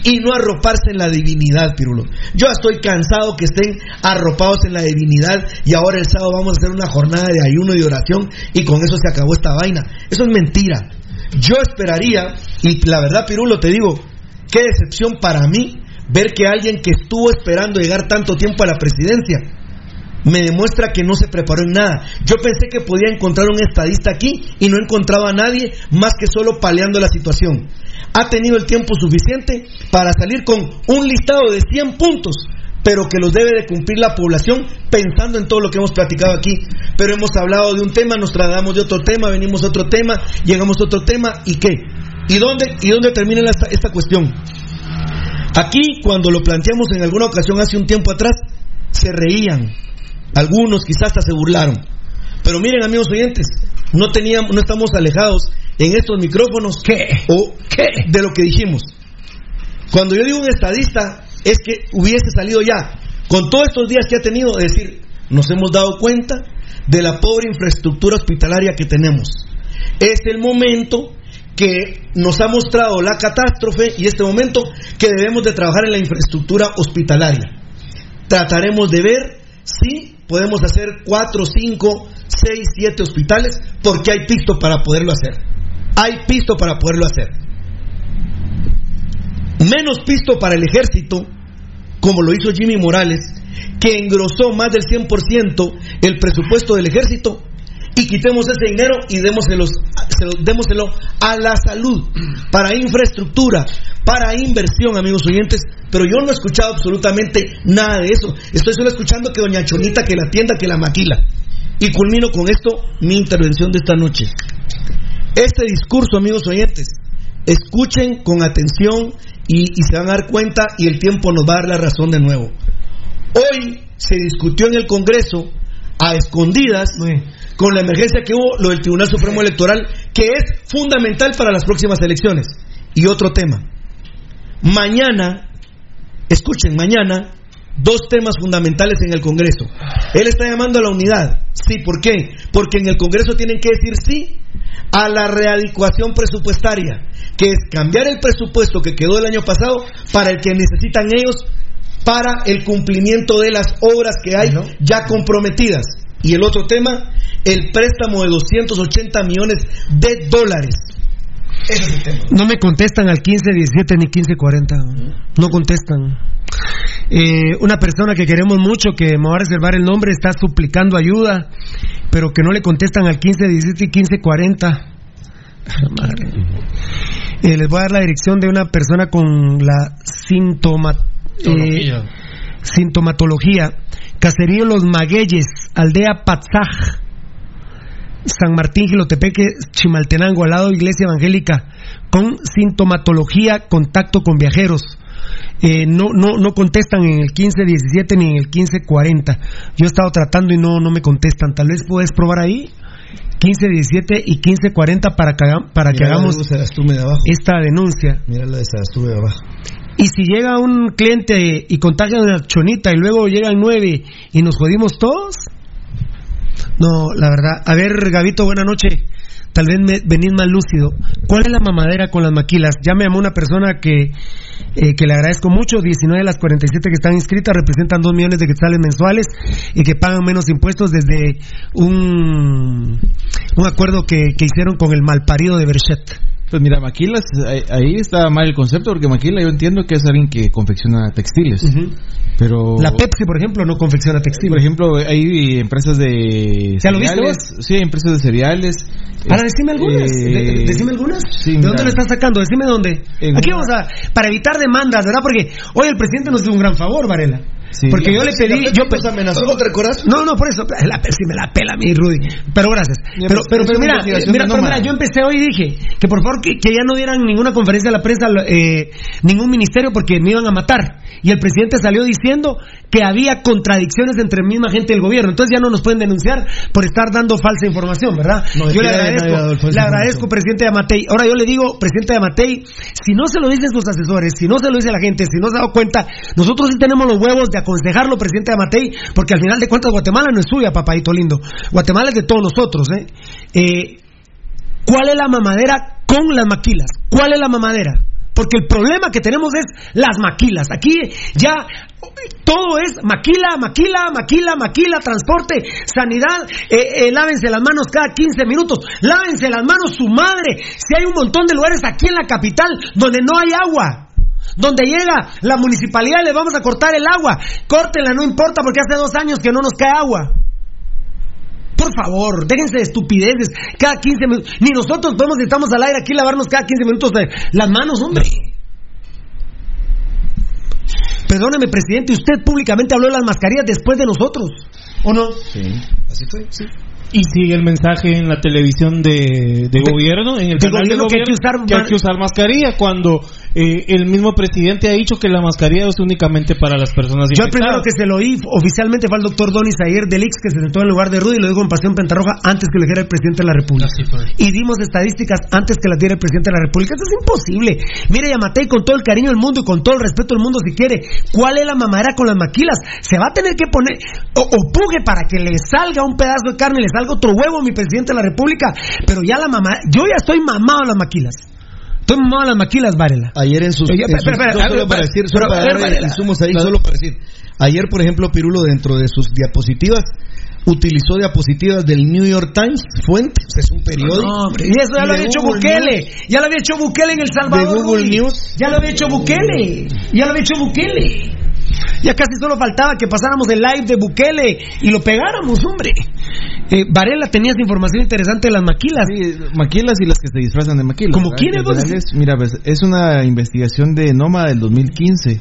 y no arroparse en la divinidad, Pirulo. Yo estoy cansado que estén arropados en la divinidad y ahora el sábado vamos a hacer una jornada de ayuno y oración y con eso se acabó esta vaina. Eso es mentira. Yo esperaría, y la verdad, Pirulo, te digo, qué decepción para mí ver que alguien que estuvo esperando llegar tanto tiempo a la presidencia me demuestra que no se preparó en nada. Yo pensé que podía encontrar un estadista aquí y no encontraba a nadie más que solo paleando la situación. Ha tenido el tiempo suficiente para salir con un listado de 100 puntos, pero que los debe de cumplir la población pensando en todo lo que hemos platicado aquí. Pero hemos hablado de un tema, nos trasladamos de otro tema, venimos a otro tema, llegamos a otro tema y qué. ¿Y dónde, y dónde termina esta, esta cuestión? Aquí, cuando lo planteamos en alguna ocasión hace un tiempo atrás, se reían, algunos quizás hasta se burlaron. Pero miren, amigos oyentes, no teníamos, no estamos alejados en estos micrófonos o de lo que dijimos. Cuando yo digo un estadista, es que hubiese salido ya, con todos estos días que ha tenido, es decir, nos hemos dado cuenta de la pobre infraestructura hospitalaria que tenemos. Es el momento que nos ha mostrado la catástrofe y este momento que debemos de trabajar en la infraestructura hospitalaria. Trataremos de ver si podemos hacer cuatro, cinco, seis, siete hospitales porque hay pisto para poderlo hacer. Hay pisto para poderlo hacer. Menos pisto para el ejército, como lo hizo Jimmy Morales, que engrosó más del 100% el presupuesto del ejército y quitemos ese dinero y démoselo, a la salud, para infraestructura, para inversión, amigos oyentes. Pero yo no he escuchado absolutamente nada de eso. Estoy solo escuchando que doña Chonita que la tienda, que la maquila. Y culmino con esto mi intervención de esta noche. Este discurso, amigos oyentes, escuchen con atención y, y se van a dar cuenta y el tiempo nos va a dar la razón de nuevo. Hoy se discutió en el Congreso a escondidas con la emergencia que hubo, lo del Tribunal Supremo Electoral, que es fundamental para las próximas elecciones. Y otro tema. Mañana, escuchen, mañana, dos temas fundamentales en el Congreso. Él está llamando a la unidad. Sí, ¿por qué? Porque en el Congreso tienen que decir sí a la readecuación presupuestaria, que es cambiar el presupuesto que quedó el año pasado para el que necesitan ellos para el cumplimiento de las obras que hay ya comprometidas. Y el otro tema, el préstamo de 280 millones de dólares. Ese es el tema. No me contestan al 1517 ni 1540. No contestan. Eh, una persona que queremos mucho, que me va a reservar el nombre, está suplicando ayuda, pero que no le contestan al 1517 y 1540. Eh, les voy a dar la dirección de una persona con la síntoma, eh, sintomatología. Caserío Los Magueyes, aldea Patzaj, San Martín, Gilotepeque, Chimaltenango, al lado de Iglesia Evangélica, con sintomatología, contacto con viajeros. Eh, no, no, no contestan en el 1517 ni en el 1540. Yo he estado tratando y no, no me contestan. Tal vez puedes probar ahí. 1517 y 1540 para que, haga- para que Mira hagamos de esta denuncia. Mira la de Sarastume de abajo. Y si llega un cliente y contagia una chonita y luego llegan nueve y nos jodimos todos. No, la verdad. A ver, Gavito, buena noche. Tal vez me, venís más lúcido. ¿Cuál es la mamadera con las maquilas? Ya me llamó una persona que, eh, que le agradezco mucho. 19 de las 47 que están inscritas representan 2 millones de quetzales mensuales y que pagan menos impuestos desde un, un acuerdo que, que hicieron con el malparido de Berchet. Pues mira, Maquilas, ahí, está mal el concepto, porque Maquila yo entiendo que es alguien que confecciona textiles. Pero. La Pepsi, por ejemplo, no confecciona textil. Por ejemplo, hay empresas de. ¿Ya lo viste cereales. Sí, hay empresas de cereales. Ahora, decime algunas. Eh, de- de- decime algunas. sí, ¿De mira. dónde lo estás sacando? Decime dónde. En Aquí una- vamos a. Para evitar demandas, ¿verdad? Porque hoy el presidente nos hizo un gran favor, Varela. Sí. Porque yo le pedí. Yo nos amenazó, ¿no te recuerdas? No, no, por eso. La Pepsi me la pela a mí, Rudy. Pero gracias. Pero, pues, pero, pero mira, mira, de pero mira, yo empecé hoy y dije que por favor que, que ya no dieran ninguna conferencia a la prensa eh, ningún ministerio porque me iban a matar. Y el presidente salió diciendo que había contradicciones entre misma gente del gobierno. Entonces ya no nos pueden denunciar por estar dando falsa información, ¿verdad? No, yo le agradezco, le agradezco, presidente Amatei. Ahora yo le digo, presidente Amatei, si no se lo dicen sus asesores, si no se lo dice la gente, si no se ha dado cuenta, nosotros sí tenemos los huevos de aconsejarlo, presidente Amatei, porque al final de cuentas Guatemala no es suya, papadito lindo. Guatemala es de todos nosotros, ¿eh? Eh, ¿Cuál es la mamadera con las maquilas? ¿Cuál es la mamadera? Porque el problema que tenemos es las maquilas. Aquí ya todo es maquila, maquila, maquila, maquila, transporte, sanidad, eh, eh, lávense las manos cada 15 minutos, lávense las manos su madre. Si hay un montón de lugares aquí en la capital donde no hay agua. Donde llega la municipalidad le vamos a cortar el agua. Córtenla, no importa porque hace dos años que no nos cae agua. Por favor, déjense de estupideces. Cada 15 minutos. Ni nosotros podemos, estamos al aire aquí, lavarnos cada 15 minutos de las manos, hombre. Perdóneme, presidente, usted públicamente habló de las mascarillas después de nosotros. ¿O no? Sí, así fue, sí. Y sigue el mensaje en la televisión de, de gobierno, en el de canal de gobierno que hay gobierno, que usar que hay que usar mascarilla cuando eh, el mismo presidente ha dicho que la mascarilla es únicamente para las personas Yo el primero infectadas. que se lo oí oficialmente fue al doctor Donis ayer del Ix, que se sentó en lugar de Rudy y lo dijo en Pasión Pentarroja antes que lo dijera el presidente de la República. Y dimos estadísticas antes que las diera el presidente de la República. Eso es imposible. Mire, Yamatei, con todo el cariño del mundo y con todo el respeto del mundo, si quiere, ¿cuál es la mamadera con las maquilas? Se va a tener que poner, o, o pugue para que le salga un pedazo de carne y le salga otro huevo, mi presidente de la República. Pero ya la mamá, yo ya estoy mamado a las maquilas. Estoy mamado a las maquilas, Varela. Ayer en sus, solo para decir, solo para decir. Ayer, por ejemplo, Pirulo dentro de sus diapositivas utilizó diapositivas del New York Times, fuente, es un periódico. No, hombre, y eso ya lo había hecho Google Bukele. News. Ya lo había hecho Bukele en El Salvador. De Google. News. Ya lo había hecho Bukele. Ya lo había hecho Bukele. Ya casi solo faltaba que pasáramos el live de Bukele y lo pegáramos, hombre. Eh, Varela, tenías información interesante de las maquilas. Maquilas y las que se disfrazan de maquilas. ¿Cómo ¿verdad? quiénes, Que vos decís? Mira, pues, es una investigación de Nómada del 2015.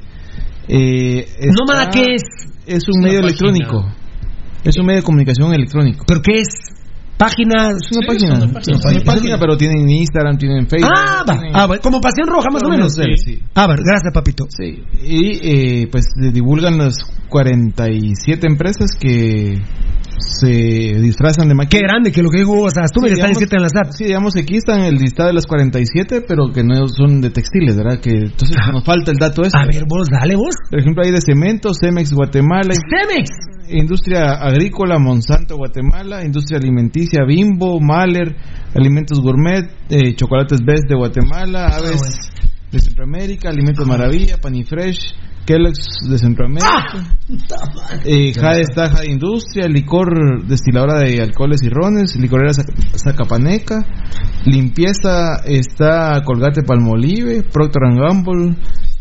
Eh, está- ¿Nómada qué es? Es un medio electrónico. Es un medio de comunicación electrónico. ¿Pero qué es? Página. Es una página. Es una página, pero tienen Instagram, tienen Facebook. Ah, va. tienen- Ah, va. Como Pasión Roja, más o menos. Sí, sí. Ah, va. Gracias, papito. Sí. Y eh, pues divulgan las 47 empresas que se disfrazan de maquillaje. Qué grande que lo que digo, o sea, tú Sí, digamos- en la Sí, digamos, aquí están el listado de las 47, pero que no son de textiles, ¿verdad? Que entonces nos falta el dato ese. A ver, vos, dale vos. Por ejemplo, hay de cemento, Cemex Guatemala, Cemex. Industria Agrícola, Monsanto Guatemala, Industria Alimenticia, Bimbo, Mahler, Alimentos Gourmet, eh, Chocolates Best de Guatemala, Ah, Aves de Centroamérica, Alimentos Maravilla, Panifresh, Kellogg's de Centroamérica, Ah. eh, Jade Taja Industria, Licor Destiladora de Alcoholes y Rones, Licorera Zac- Zacapaneca, Limpieza está Colgate Palmolive, Procter Gamble,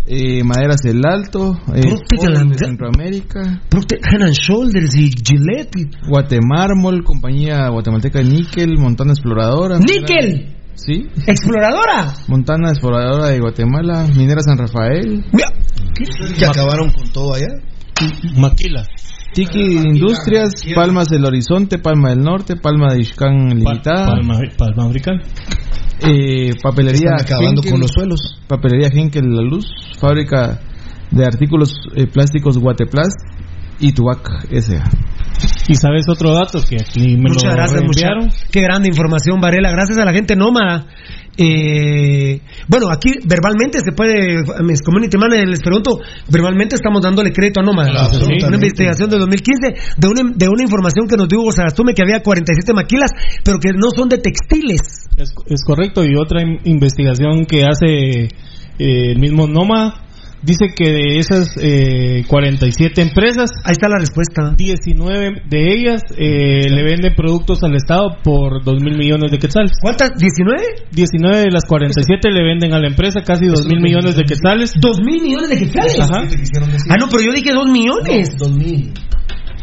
eh, Maderas El Alto, eh, de. Centroamérica, Procter Head and Shoulders y Gillette. Guatemármol, compañía guatemalteca de níquel, Montana Exploradora. ¡Níquel! Sí. ¡Exploradora! Montana Exploradora de Guatemala, Minera San Rafael. Que acabaron con todo allá. Maquila. Tiki Industrias, Palmas del Horizonte, Palma del Norte, Palma de Ixcán Limitada. Palma, Palma Africana. Eh, papelería Están acabando Henkel, con los suelos. Papelería Henkel La Luz, fábrica de artículos eh, plásticos Guateplast y Tubac S.A. Y sabes otro dato que aquí me Muchas lo gracias, muchachos. Qué grande información, Varela. Gracias a la gente nómada. Eh, bueno, aquí verbalmente se puede, mis community managers les pregunto, verbalmente estamos dándole crédito a Nómada. Claro, Una investigación de 2015 de una, de una información que nos dio Sagastume que había 47 maquilas, pero que no son de textiles. Es, es correcto. Y otra in- investigación que hace eh, el mismo Noma dice que de esas eh, 47 empresas, ahí está la respuesta. 19 de ellas eh, le venden productos al Estado por 2 mil millones de quetzales. ¿Cuántas? ¿19? 19 de las 47 le venden a la empresa casi 2 mil millones de quetzales. ¿2 mil millones de quetzales? Ajá. Ah, no, pero yo dije 2 millones. 2 mil.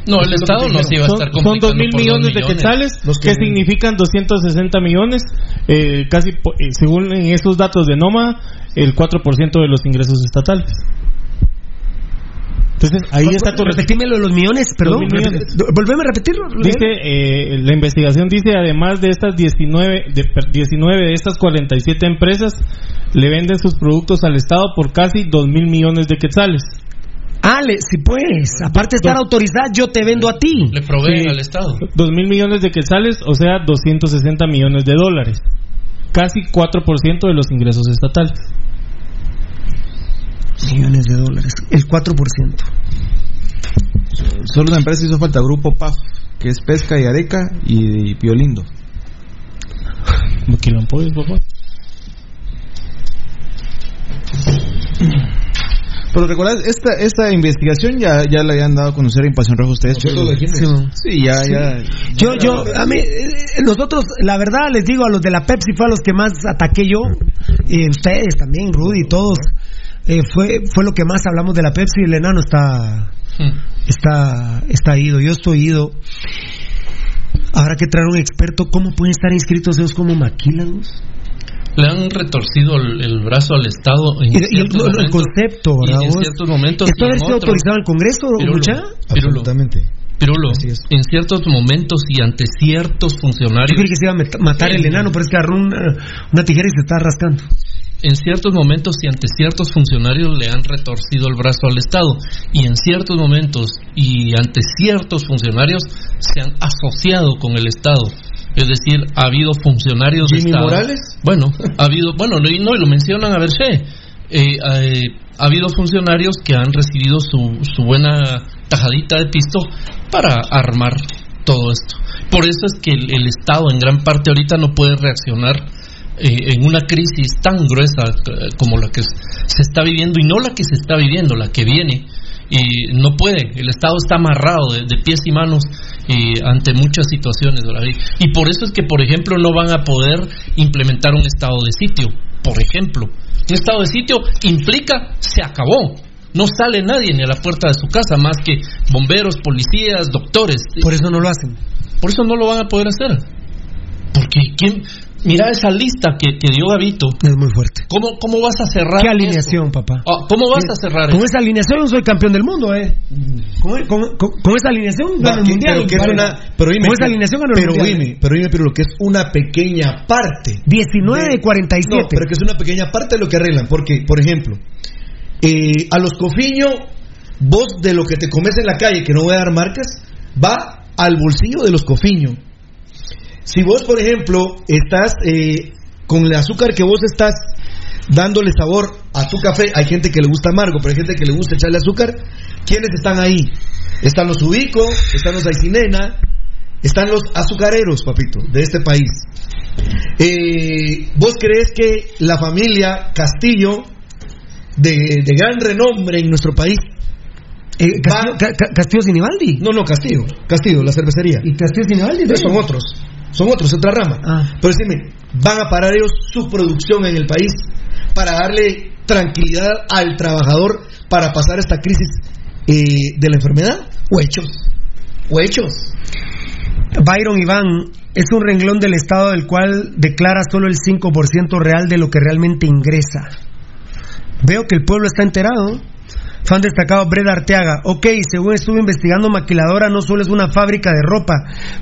No, el Estado no se iba a Son, estar son 2 mil millones de quetzales, Los que que- significan 260 millones, eh, casi po- eh, según en esos datos de Noma, el 4% de los ingresos estatales. Entonces, ahí está tu Repetímelo de los millones, perdón. Millones. Volveme a repetirlo. Dice, eh, la investigación dice, además de estas 19 de, per- 19 de estas 47 empresas, le venden sus productos al Estado por casi 2 mil millones de quetzales. Ah, le- sí pues, aparte de estar autorizada, yo te vendo a ti. Le proveen Sí. al Estado. 2 mil millones de quetzales, o sea, 260 millones de dólares. Casi 4% de los ingresos estatales. Millones de dólares, el 4%. Solo una empresa hizo falta, Grupo PAF, que es Pesca y Areca y, Piolindo. ¿Qué lo apoyas, papá? Pero recordad, esta, esta investigación ya, ya la habían dado a conocer en Pasión Roja ustedes. Nosotros. Sí, sí, ya, Sí. ya. Yo, yo, a mí, eh, nosotros, la verdad, les digo, a los de la Pepsi fue a los que más ataqué yo, y ustedes también, Rudy, todos. eh, fue, fue lo que más hablamos de la Pepsi. El enano está, está, está ido. Yo estoy ido. Habrá que traer un experto. ¿Cómo pueden estar inscritos ellos como maquilados? Le han retorcido el, el brazo al Estado en Y, y el, concepto, y ¿verdad? en ciertos momentos ¿Esto haber sido autorizado en el Congreso, Pirulo, mucha? Pirulo, Absolutamente. Pirulo, en ciertos momentos y ante ciertos Yo funcionarios creí que se iba a matar el enano, pero es que agarró una, una tijera y se está rascando. en ciertos momentos y ante ciertos funcionarios le han retorcido el brazo al Estado y en ciertos momentos y ante ciertos funcionarios se han asociado con el Estado. Es decir, ha habido funcionarios de ¿Jimmy Estado. Morales? Bueno, ha habido, bueno, no, y no, y lo mencionan a Berché. Eh, eh, ha habido funcionarios que han recibido su, su buena tajadita de pisto para armar todo esto. Por eso es que el, el Estado en gran parte ahorita no puede reaccionar eh, en una crisis tan gruesa eh, como la que se está viviendo y no la que se está viviendo, la que viene. Y no puede, el Estado está amarrado de, de pies y manos eh, ante muchas situaciones. y por eso es que, por ejemplo, no van a poder implementar un estado de sitio. Por ejemplo, un estado de sitio implica se acabó. No sale nadie ni a la puerta de su casa más que bomberos, policías, doctores. Por eso no lo hacen. Por eso no lo van a poder hacer. Porque quién mira esa lista que, que dio Gavito. Es muy fuerte. ¿Cómo, cómo vas a cerrar? ¿Qué alineación, esto? papá? Ah, ¿Cómo vas a cerrar Con esto? esa alineación yo soy campeón del mundo, ¿eh? Con, con- con- con esa alineación gano el mundial. pero que es Vale. una, pero dime, con esa alineación gano el pero mundial. dime, pero dime, pero lo que es una pequeña parte. 19 de 47. No, pero que es una pequeña parte de lo que arreglan, porque, por ejemplo, eh, a los cofiños, vos de lo que te comes en la calle, que no voy a dar marcas, va al bolsillo de los cofiños. Si vos, por ejemplo, estás eh, con el azúcar que vos estás dándole sabor a tu café, hay gente que le gusta amargo, pero hay gente que le gusta echarle azúcar, ¿quiénes están ahí? Están los Ubico, están los Aicinena, están los azucareros, papito, de este país. Eh, ¿Vos crees que la familia Castillo, de, de gran renombre en nuestro país, Eh, Castillo, Ca- Ca- Castillo Sinibaldi. no, no, Castillo, Castillo, la cervecería. ¿Y Castillo Sinibaldi? No, son otros, son otros, otra rama. Ah. Pero decime, ¿van a parar ellos su producción en el país para darle tranquilidad al trabajador para pasar esta crisis eh, de la enfermedad? ¿O hechos? ¿O hechos? Byron Iván es un renglón del Estado del cual declara solo el 5% real de lo que realmente ingresa. Veo que el pueblo está enterado. Fan destacado Breda Arteaga. Ok, según estuve investigando, maquiladora no solo es una fábrica de ropa,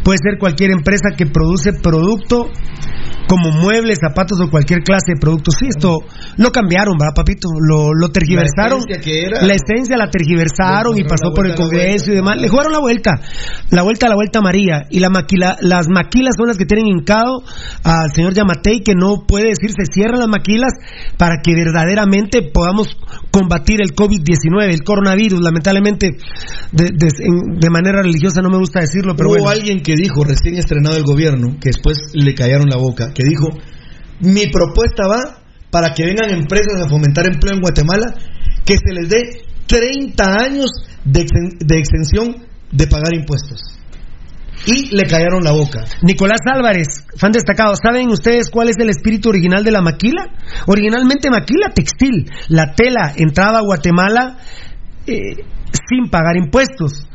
puede ser cualquier empresa que produce producto como muebles, zapatos o cualquier clase de producto. Sí, esto lo cambiaron, ¿verdad, papito? Lo, lo tergiversaron. La esencia que era- La esencia la tergiversaron y pasó por el Congreso y demás. Le jugaron la vuelta. La vuelta a la vuelta María. Y la maquila, las maquilas son las que tienen hincado al señor Yamatei, que no puede decir se cierran las maquilas para que verdaderamente podamos combatir el COVID-19, el coronavirus. Lamentablemente, de, de- de manera religiosa no me gusta decirlo, pero Hubo bueno. alguien que dijo, recién estrenado el gobierno, que después le callaron la boca, que dijo, mi propuesta va para que vengan empresas a fomentar empleo en Guatemala, que se les dé 30 años de, exen- de exención de pagar impuestos. Y le callaron la boca. Nicolás Álvarez, fan destacado. ¿Saben ustedes cuál es el espíritu original de la maquila? Originalmente maquila textil. La tela entraba a Guatemala eh, sin pagar impuestos.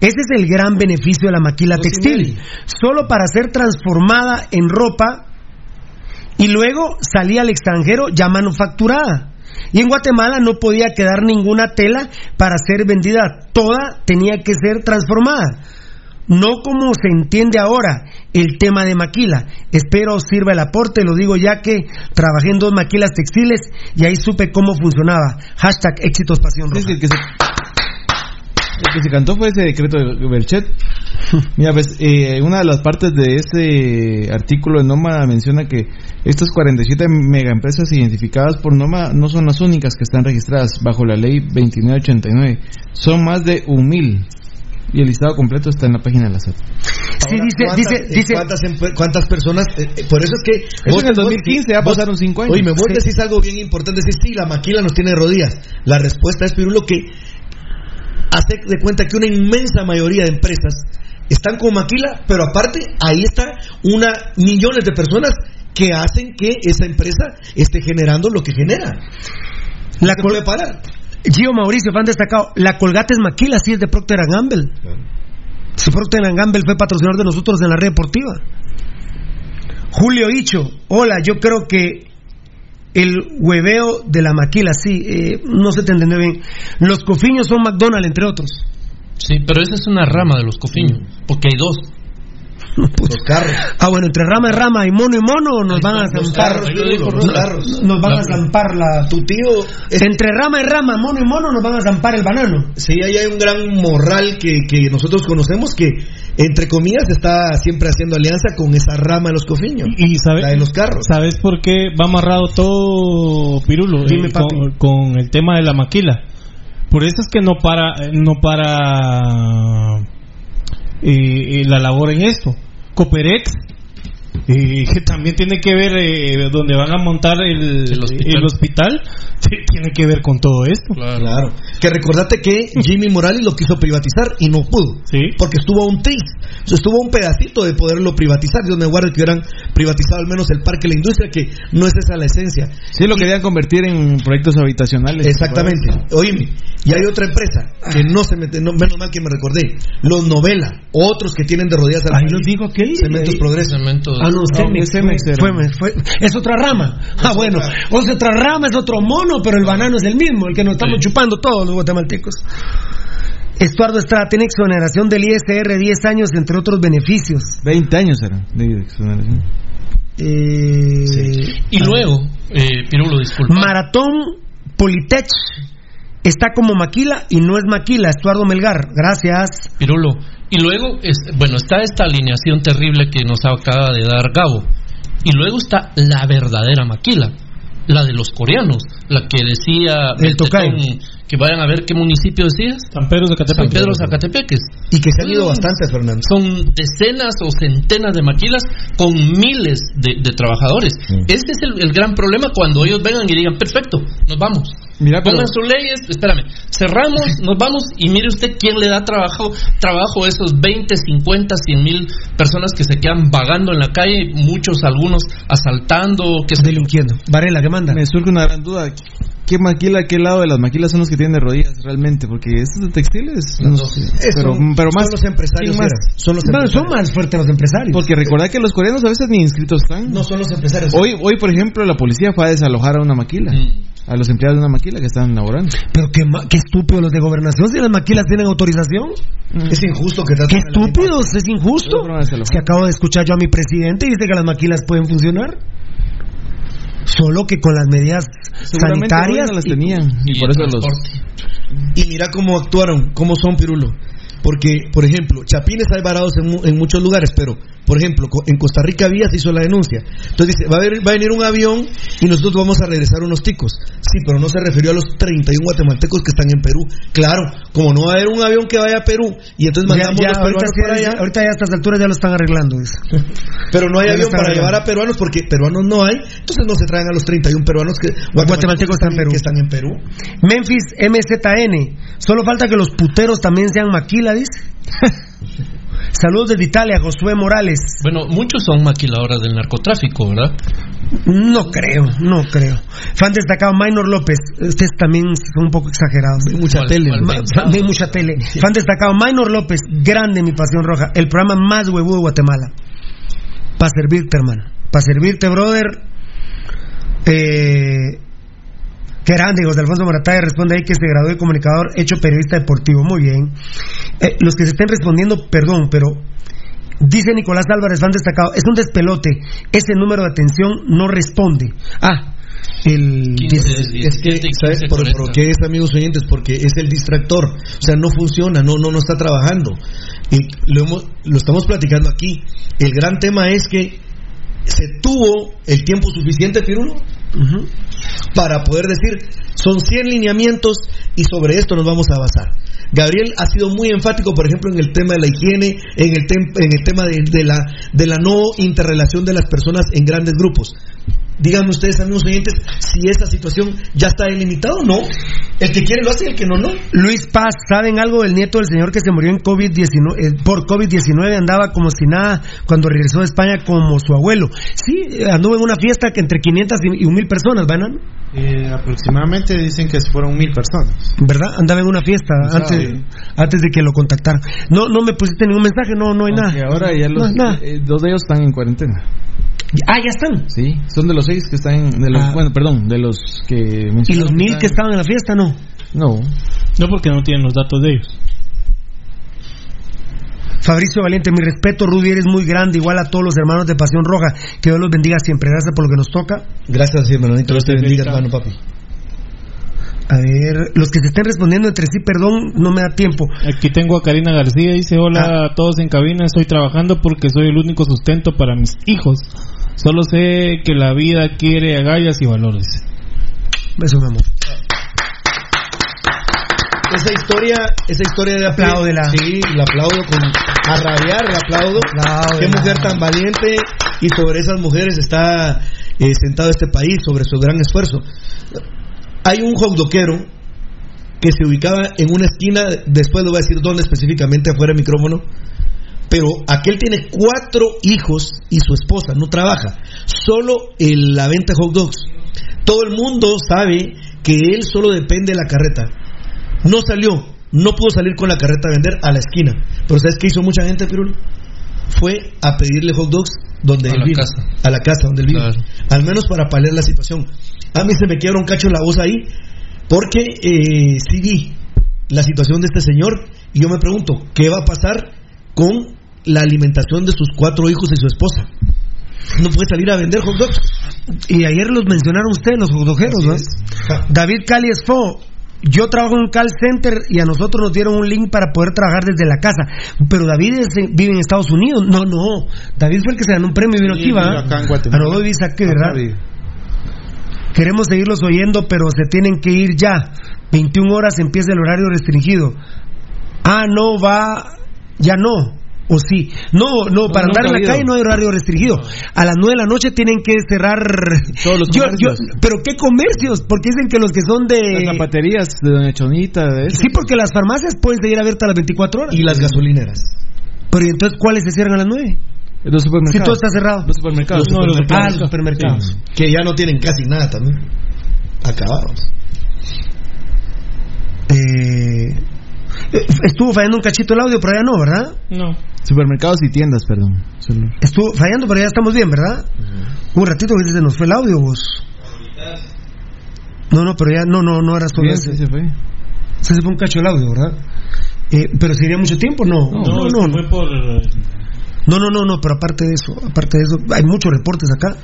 Ese es el gran beneficio de la maquila textil. Solo para ser transformada en ropa y luego salía al extranjero ya manufacturada. Y en Guatemala no podía quedar ninguna tela para ser vendida, toda tenía que ser transformada. No como se entiende ahora el tema de maquila. Espero sirva el aporte, lo digo ya que trabajé en dos maquilas textiles y ahí supe cómo funcionaba. Hashtag éxitos pasión roja. El que se, cantó fue ese decreto de Berchet. Mira, pues, eh, una de las partes de ese artículo de Noma menciona que estas 47 megaempresas identificadas por Noma no son las únicas que están registradas bajo la ley 2989. Son más de un mil. Y el listado completo está en la página de la SAT. Sí, dice, ¿cuántas, dice, eh, dice, ¿cuántas, cuántas personas? eh, eh, por eso es que. Eso en el 2015, ya pasaron cinco años. Oye, me vos Sí. decís algo bien importante. Decís, sí, la maquila nos tiene de rodillas. La respuesta es, Pirulo, que hace de cuenta que una inmensa mayoría de empresas están con maquila, pero aparte, ahí están una millones de personas que hacen que esa empresa esté generando lo que genera. La puede parar. Gio Mauricio, fan destacado. La Colgate es Maquila, sí es de Procter Gamble. Si Procter Gamble fue patrocinador de nosotros en la red deportiva. Julio Hicho, hola, yo creo que el hueveo de la maquila, sí, eh, no se te entendió bien. Los cofiños son McDonald's, entre otros. Sí, pero esa es una rama de los cofiños, porque hay dos. Los carros. Ah, bueno, entre rama y rama y mono y mono nos van a zampar. Nos van a zampar la. Tu tío. Entre rama y rama, mono y mono nos van a zampar el banano. Sí, ahí hay un gran morral que, que nosotros conocemos que, entre comillas, está siempre haciendo alianza con esa rama de los cofiños. Y sabe, la de los carros. ¿Sabes por qué va amarrado todo, Pirulo? Dime, eh, con, con el tema de la maquila. Por eso es que no para, no para eh, eh, la labor en esto. Coperex, eh, que también tiene que ver eh, donde van a montar el, El hospital. el hospital, t- tiene que ver con todo esto. Claro. Que recordate que Jimmy Morales lo quiso privatizar y no pudo. Porque estuvo a un tris. O sea, estuvo a un pedacito de poderlo privatizar. Dios me guarde que hubieran privatizado al menos el parque la industria, que no es esa la esencia. Sí, lo querían convertir en proyectos habitacionales. Exactamente. Oíme, y hay otra empresa que no se mete, no, menos mal que me recordé. Los Novela, otros que tienen de rodillas al Ahí dijo aquel. Cementos Progreso. Ah, no, Cemex, fue, fue- fue- es otra rama. Ah, bueno, o sea, otra rama es otro mono, pero el banano es el mismo, el que nos estamos chupando todos los guatemaltecos. Estuardo Estrada tiene exoneración del ISR 10 años, entre otros beneficios. 20 años eran de exoneración. Eh, Y luego, eh, Pirulo, disculpa. Maratón Politech está como Maquila y no es Maquila, Estuardo Melgar. Gracias. Pirulo. Y luego, es, bueno, está esta alineación terrible que nos acaba de dar Gabo. Y luego está la verdadera maquila, la de los coreanos, la que decía El tocayo. Que vayan a ver qué municipio decías. San Pedro Zacatepeques. San Pedro Zacatepeques. Y que se han ido bastantes, Fernando. Son decenas o centenas de maquilas con miles de, de trabajadores. Ese es el, el gran problema cuando ellos vengan y digan, perfecto, nos vamos. Mira, pero- Pongan sus leyes, espérame, cerramos, nos vamos y mire usted quién le da trabajo, trabajo a esos 20, 50, 100 mil personas que se quedan vagando en la calle, muchos, algunos asaltando, que se Delinquiendo. Varela, ¿qué manda? Me surge una gran duda. ¿Qué maquila, qué lado de las maquilas son los que tienen de rodillas realmente? Porque estos de textiles. no sé. pero, pero más. son los empresarios, ¿quién más? Son los Bueno, empresarios. son más fuertes los empresarios. Porque recordad que los coreanos a veces ni inscritos están. No son los empresarios. Hoy, hoy, por ejemplo, la policía fue a desalojar a una maquila. A los empleados de una maquila que estaban laborando. Pero qué, ma- qué estúpidos los de gobernación si las maquilas tienen autorización. Es injusto que Qué estúpidos, es injusto. desalojar. Si acabo de escuchar yo a mi presidente y dice que las maquilas pueden funcionar. Solo que con las medidas sanitarias. no las y- tenían. Y, por eso los. Y mira cómo actuaron, cómo son Pirulo. Porque, por ejemplo, chapines hay varados en, mu- en muchos lugares, pero, por ejemplo, en Costa Rica Vía se hizo la denuncia. Entonces dice, va a, haber- va a venir un avión y nosotros vamos a regresar unos ticos. Sí, pero no se refirió a los 31 guatemaltecos que están en Perú. Claro, como no va a haber un avión que vaya a Perú y entonces Ya- mandamos ya, los ahorita, peruanos sí, para allá, ahorita ya a estas alturas ya lo están arreglando. pero no hay Ya avión para arreglando. llevar a peruanos porque peruanos no hay, entonces no se traen a los 31 peruanos que guatemaltecos están en Perú. que están en Perú. Memphis MZN. Solo falta que los puteros también sean maquila, dice. Saludos desde Italia, Josué Morales. Bueno, muchos son maquiladoras del narcotráfico, ¿verdad? No creo, no creo. Fan destacado, Minor López. Ustedes también son un poco exagerados. Mucha ¿Cuál- tele. Ve mucha tele. Fan destacado, Minor López. Grande mi pasión roja. El programa más huevudo de Guatemala. Para servirte, hermano. Para servirte, brother. Eh, grande, José Alfonso Morataya responde ahí que se graduó de comunicador, hecho periodista deportivo. Muy bien. Eh, los que se estén respondiendo, perdón, pero dice Nicolás Álvarez, fan destacado, es un despelote. Ese número de atención no responde. Ah, el. 15, Es, es que, 17 y ¿sabes 15, por, 40? por qué es, amigos oyentes? Porque es el distractor. O sea, no funciona, no, no, no está trabajando. Y lo, hemos- lo estamos platicando aquí. El gran tema es que se tuvo el tiempo suficiente, Pirulo, Ujú. para poder decir, son 100 lineamientos y sobre esto nos vamos a basar. Gabriel ha sido muy enfático, por ejemplo, en el tema de la higiene, en el, tem- en el tema de, de la, de la no interrelación de las personas en grandes grupos. Díganme ustedes, amigos oyentes, si esa situación ya está delimitado o no. El que quiere lo hace y el que no, no. Luis Paz, ¿saben algo del nieto del señor que se murió en COVID-19, eh, por COVID-19? Andaba como si nada cuando regresó de España como su abuelo. Sí, eh, anduvo en una fiesta que entre 500 y 1000 personas, ¿van? Eh, aproximadamente dicen que fueron mil personas. ¿Verdad? Andaba en una fiesta No antes, sabe. antes de que lo contactaran. No, no me pusiste ningún mensaje, no, no hay Aunque nada. ahora ya No los, hay nada. eh, dos de ellos están en cuarentena. Ah, ya están. Sí, son de los seis que están, de los, Ah. bueno, perdón, de los que ¿Y los mil que estaban en la fiesta, no? No. No, porque no tienen los datos de ellos. Fabricio Valiente, mi respeto, Rudy, eres muy grande, igual a todos los hermanos de Pasión Roja. Que Dios los bendiga siempre. Gracias por lo que nos toca. Gracias, hermanito. Dios te bendiga, hermano, papi. A ver, los que se estén respondiendo entre sí, perdón, no me da tiempo. Aquí tengo a Karina García, dice, hola a todos en cabina, estoy trabajando porque soy el único sustento para mis hijos. Solo sé que la vida quiere agallas y valores. Beso, mi amor. Esa historia, esa historia de Aplaudo de la- Sí, la aplaudo con a rabiar, la aplaudo. Aplaudo Qué mujer tan valiente y sobre esas mujeres está eh, sentado este país, sobre su gran esfuerzo. Hay un hotdoquero que se ubicaba en una esquina, después le voy a decir dónde específicamente afuera del micrófono, pero aquel tiene cuatro hijos y su esposa no trabaja, solo en la venta de hot dogs. Todo el mundo sabe que él solo depende de la carreta. No salió, no pudo salir con la carreta a vender a la esquina. Pero ¿sabes qué hizo mucha gente, Pirul? Fue a pedirle hot dogs donde A él la vive. casa. A la casa donde él vive. Claro. Al menos para paliar la situación. A mí se me quiebra un cacho la voz ahí porque eh, sí vi la situación de este señor y yo me pregunto, ¿qué va a pasar con la alimentación de sus cuatro hijos y su esposa? No puede salir a vender hot dogs. Y ayer los mencionaron ustedes, los judojeros, ¿no? David Cali Esfo. Yo trabajo en un call center y a nosotros nos dieron un link para poder trabajar desde la casa. Pero David es- vive en Estados Unidos. No, no. David fue el que se ganó un premio y vino Sí, aquí, ¿va? acá en Guatemala. A no doy visa aquí, Acá ¿verdad? Queremos seguirlos oyendo, pero se tienen que ir ya. 21 horas empieza el horario restringido. Ah, no, va. Ya no. ¿O sí? No, no, para andar en la calle no hay horario restringido. A las 9 de la noche tienen que cerrar. Todos los comercios. yo- pero ¿qué comercios? Porque dicen que los que son de. Las zapaterías de Doña Chonita, de. Sí, porque las farmacias pueden seguir abiertas las 24 horas. Y las gasolineras. Pero ¿y entonces, ¿cuáles se cierran a las 9? Los supermercados. Si todo está cerrado. Los supermercados. Los supermercados. Ah, los supermercados. Que ya no tienen casi nada también. Acabados. Eh, estuvo fallando un cachito el audio, pero ya no, ¿verdad? No. Supermercados y tiendas, perdón. Solo- Estuvo fallando, pero ya estamos bien, ¿verdad? Un ratito que se nos fue el audio, vos. No, no, pero ya, no, no, no era solo Bien, ese. sí se fue. Se fue un cacho el audio, ¿verdad? Eh, pero sería mucho tiempo, no. No, no, no. fue por... No, no, no, no, pero aparte de eso, aparte de eso, hay muchos reportes acá.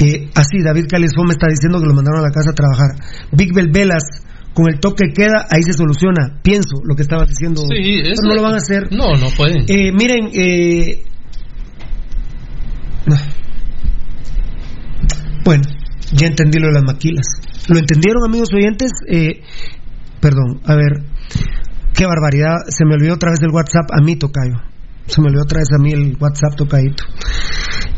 Eh, así, David Calesfón me está diciendo que lo mandaron a la casa a trabajar. Big Bell Velas, con el toque queda, ahí se soluciona. Pienso lo que estabas diciendo. Sí, Pero eso- no lo van a hacer. No, no pueden. Eh, miren, eh... no. Bueno, ya entendí lo de las maquilas. ¿Lo entendieron, amigos oyentes? Eh, perdón, a ver. Qué barbaridad. Se me olvidó otra vez el WhatsApp a mí, Tocayo. Se me olvidó otra vez a mí el WhatsApp, Tocayito.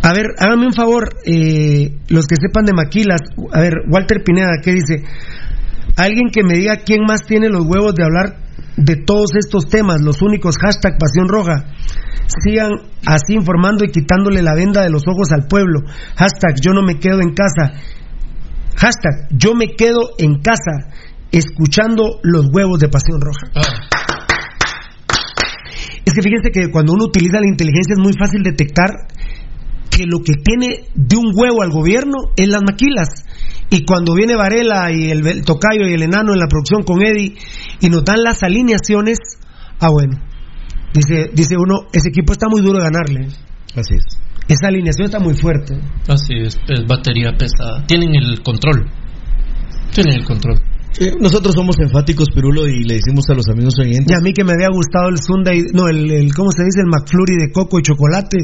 A ver, háganme un favor, eh, los que sepan de maquilas. A ver, Walter Pineda, ¿qué dice? Alguien que me diga quién más tiene los huevos de hablar de todos estos temas, los únicos hashtag Pasión Roja. Sigan así informando y quitándole la venda de los ojos al pueblo. Hashtag yo no me quedo en casa. Hashtag yo me quedo en casa escuchando los huevos de Pasión Roja. Es que fíjense que cuando uno utiliza la inteligencia es muy fácil detectar que lo que tiene de un huevo al gobierno es las maquilas. Y cuando viene Varela y el, el Tocayo y el Enano en la producción con Eddie y nos dan las alineaciones, ah bueno, dice, dice uno, ese equipo está muy duro de ganarle. Así es. Esa alineación está muy fuerte. Así es, es batería pesada. Tienen el control. Tienen el control. Nosotros somos enfáticos, Pirulo, y le decimos a los amigos oyentes. Y a mí que me había gustado el Sunday, no, el, el ¿cómo se dice? El McFlurry de coco y chocolate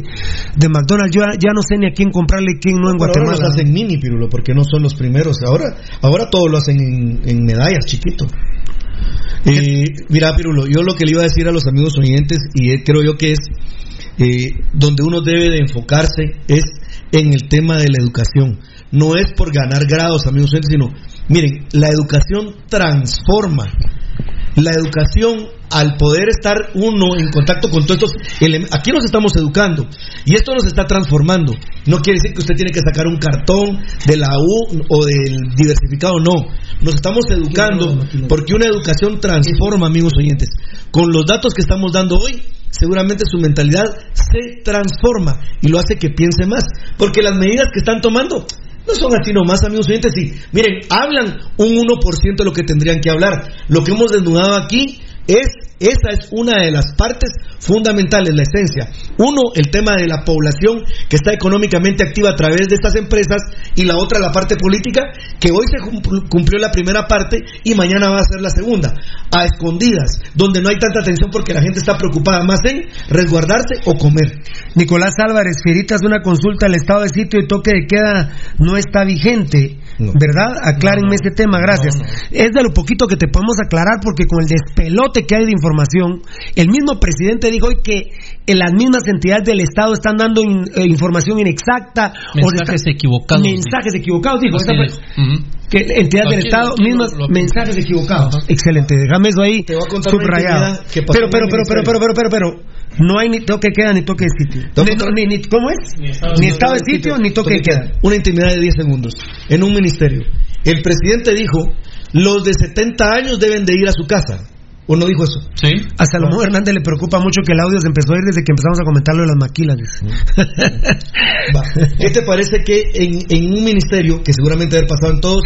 de McDonald's. Yo ya no sé ni a quién comprarle y quién no en Pero ahora Guatemala. los hacen mini, Pirulo, porque no son los primeros. Ahora, ahora todo lo hacen en, en medallas, chiquito. Eh, mira, Pirulo, yo lo que le iba a decir a los amigos oyentes, y eh, creo yo que es eh, donde uno debe de enfocarse, es en el tema de la educación. No es por ganar grados, amigos, sino, miren, la educación transforma. La educación, al poder estar uno en contacto con todos estos elementos, aquí nos estamos educando y esto nos está transformando. No quiere decir que usted tiene que sacar un cartón de la U o del diversificado, no. Nos estamos educando porque una educación transforma, amigos oyentes. Con los datos que estamos dando hoy, seguramente su mentalidad se transforma y lo hace que piense más. Porque las medidas que están tomando no son así nomás, amigos oyentes. Y miren, hablan un 1% de lo que tendrían que hablar. Lo que hemos desnudado aquí es, esa es una de las partes fundamentales, la esencia. Uno, el tema de la población que está económicamente activa a través de estas empresas y la otra, la parte política, que hoy se cumpl- cumplió la primera parte y mañana va a ser la segunda, a escondidas, donde no hay tanta atención porque la gente está preocupada más en resguardarse o comer. Nicolás Álvarez, Firitas, una consulta al estado de sitio y toque de queda no está vigente, ¿verdad? Aclárenme ese tema, gracias. Es de lo poquito que te podemos aclarar porque con el despelote que hay de información, el mismo presidente dijo hoy que en las mismas entidades del estado están dando in- eh, información inexacta o Mensajes equivocados. Mensajes equivocados, dijo. Que entidades del Estado, mismas lo- lo- mensajes equivocados. Excelente, déjame eso ahí contar una subrayado. intimidad que pasó Pero, pero, pero, pero, pero, pero, pero, pero, no hay ni toque de queda ni toque de sitio. Te voy a Ni, contar- ni- ni- ¿Cómo es? Ni estado de sitio ni toque de queda. Una intimidad de 10 segundos en un ministerio. El presidente dijo, los de 70 años deben de ir a su casa. ¿O no dijo eso? Sí. A Salomón Hernández le preocupa mucho que el audio se empezó a ir desde que empezamos a comentarlo de las maquilas. Va. ¿Qué te parece que en, en un ministerio, que seguramente haber pasado en todos,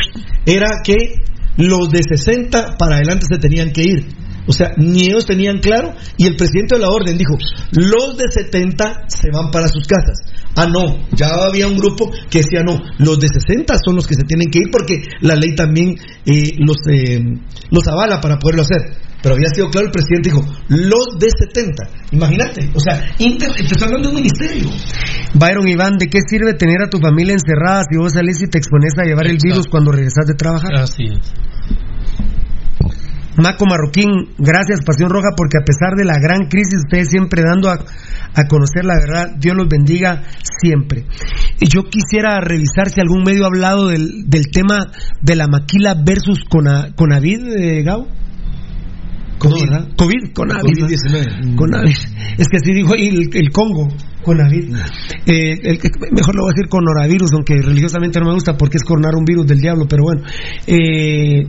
era que los de 60 para adelante se tenían que ir? O sea, ni ellos tenían claro y el presidente de la orden dijo, los de 70 se van para sus casas. Ah, no, ya había un grupo que decía, no, los de 60 son los que se tienen que ir porque la ley también eh, los, eh, los avala para poderlo hacer. Pero había sido claro, el presidente dijo, los de 70. Imagínate, o sea, inter- te estoy hablando de un ministerio. Byron Iván, ¿de qué sirve tener a tu familia encerrada si vos salís y te expones a llevar el virus cuando regresas de trabajar? Así es. Maco Marroquín, gracias Pasión Roja, porque a pesar de la gran crisis, ustedes siempre dando a, a conocer la verdad, Dios los bendiga siempre. Y yo quisiera revisar si algún medio ha hablado del, del tema de la maquila versus Cona, Conavid, eh, Gao. COVID. ¿verdad? COVID. ¿no? COVID-19. Conavid. Es que así dijo ahí el, el Congo, Conavid. Eh, el que- mejor lo voy a decir coronavirus, aunque religiosamente no me gusta porque es coronar un virus del diablo, pero bueno. Eh,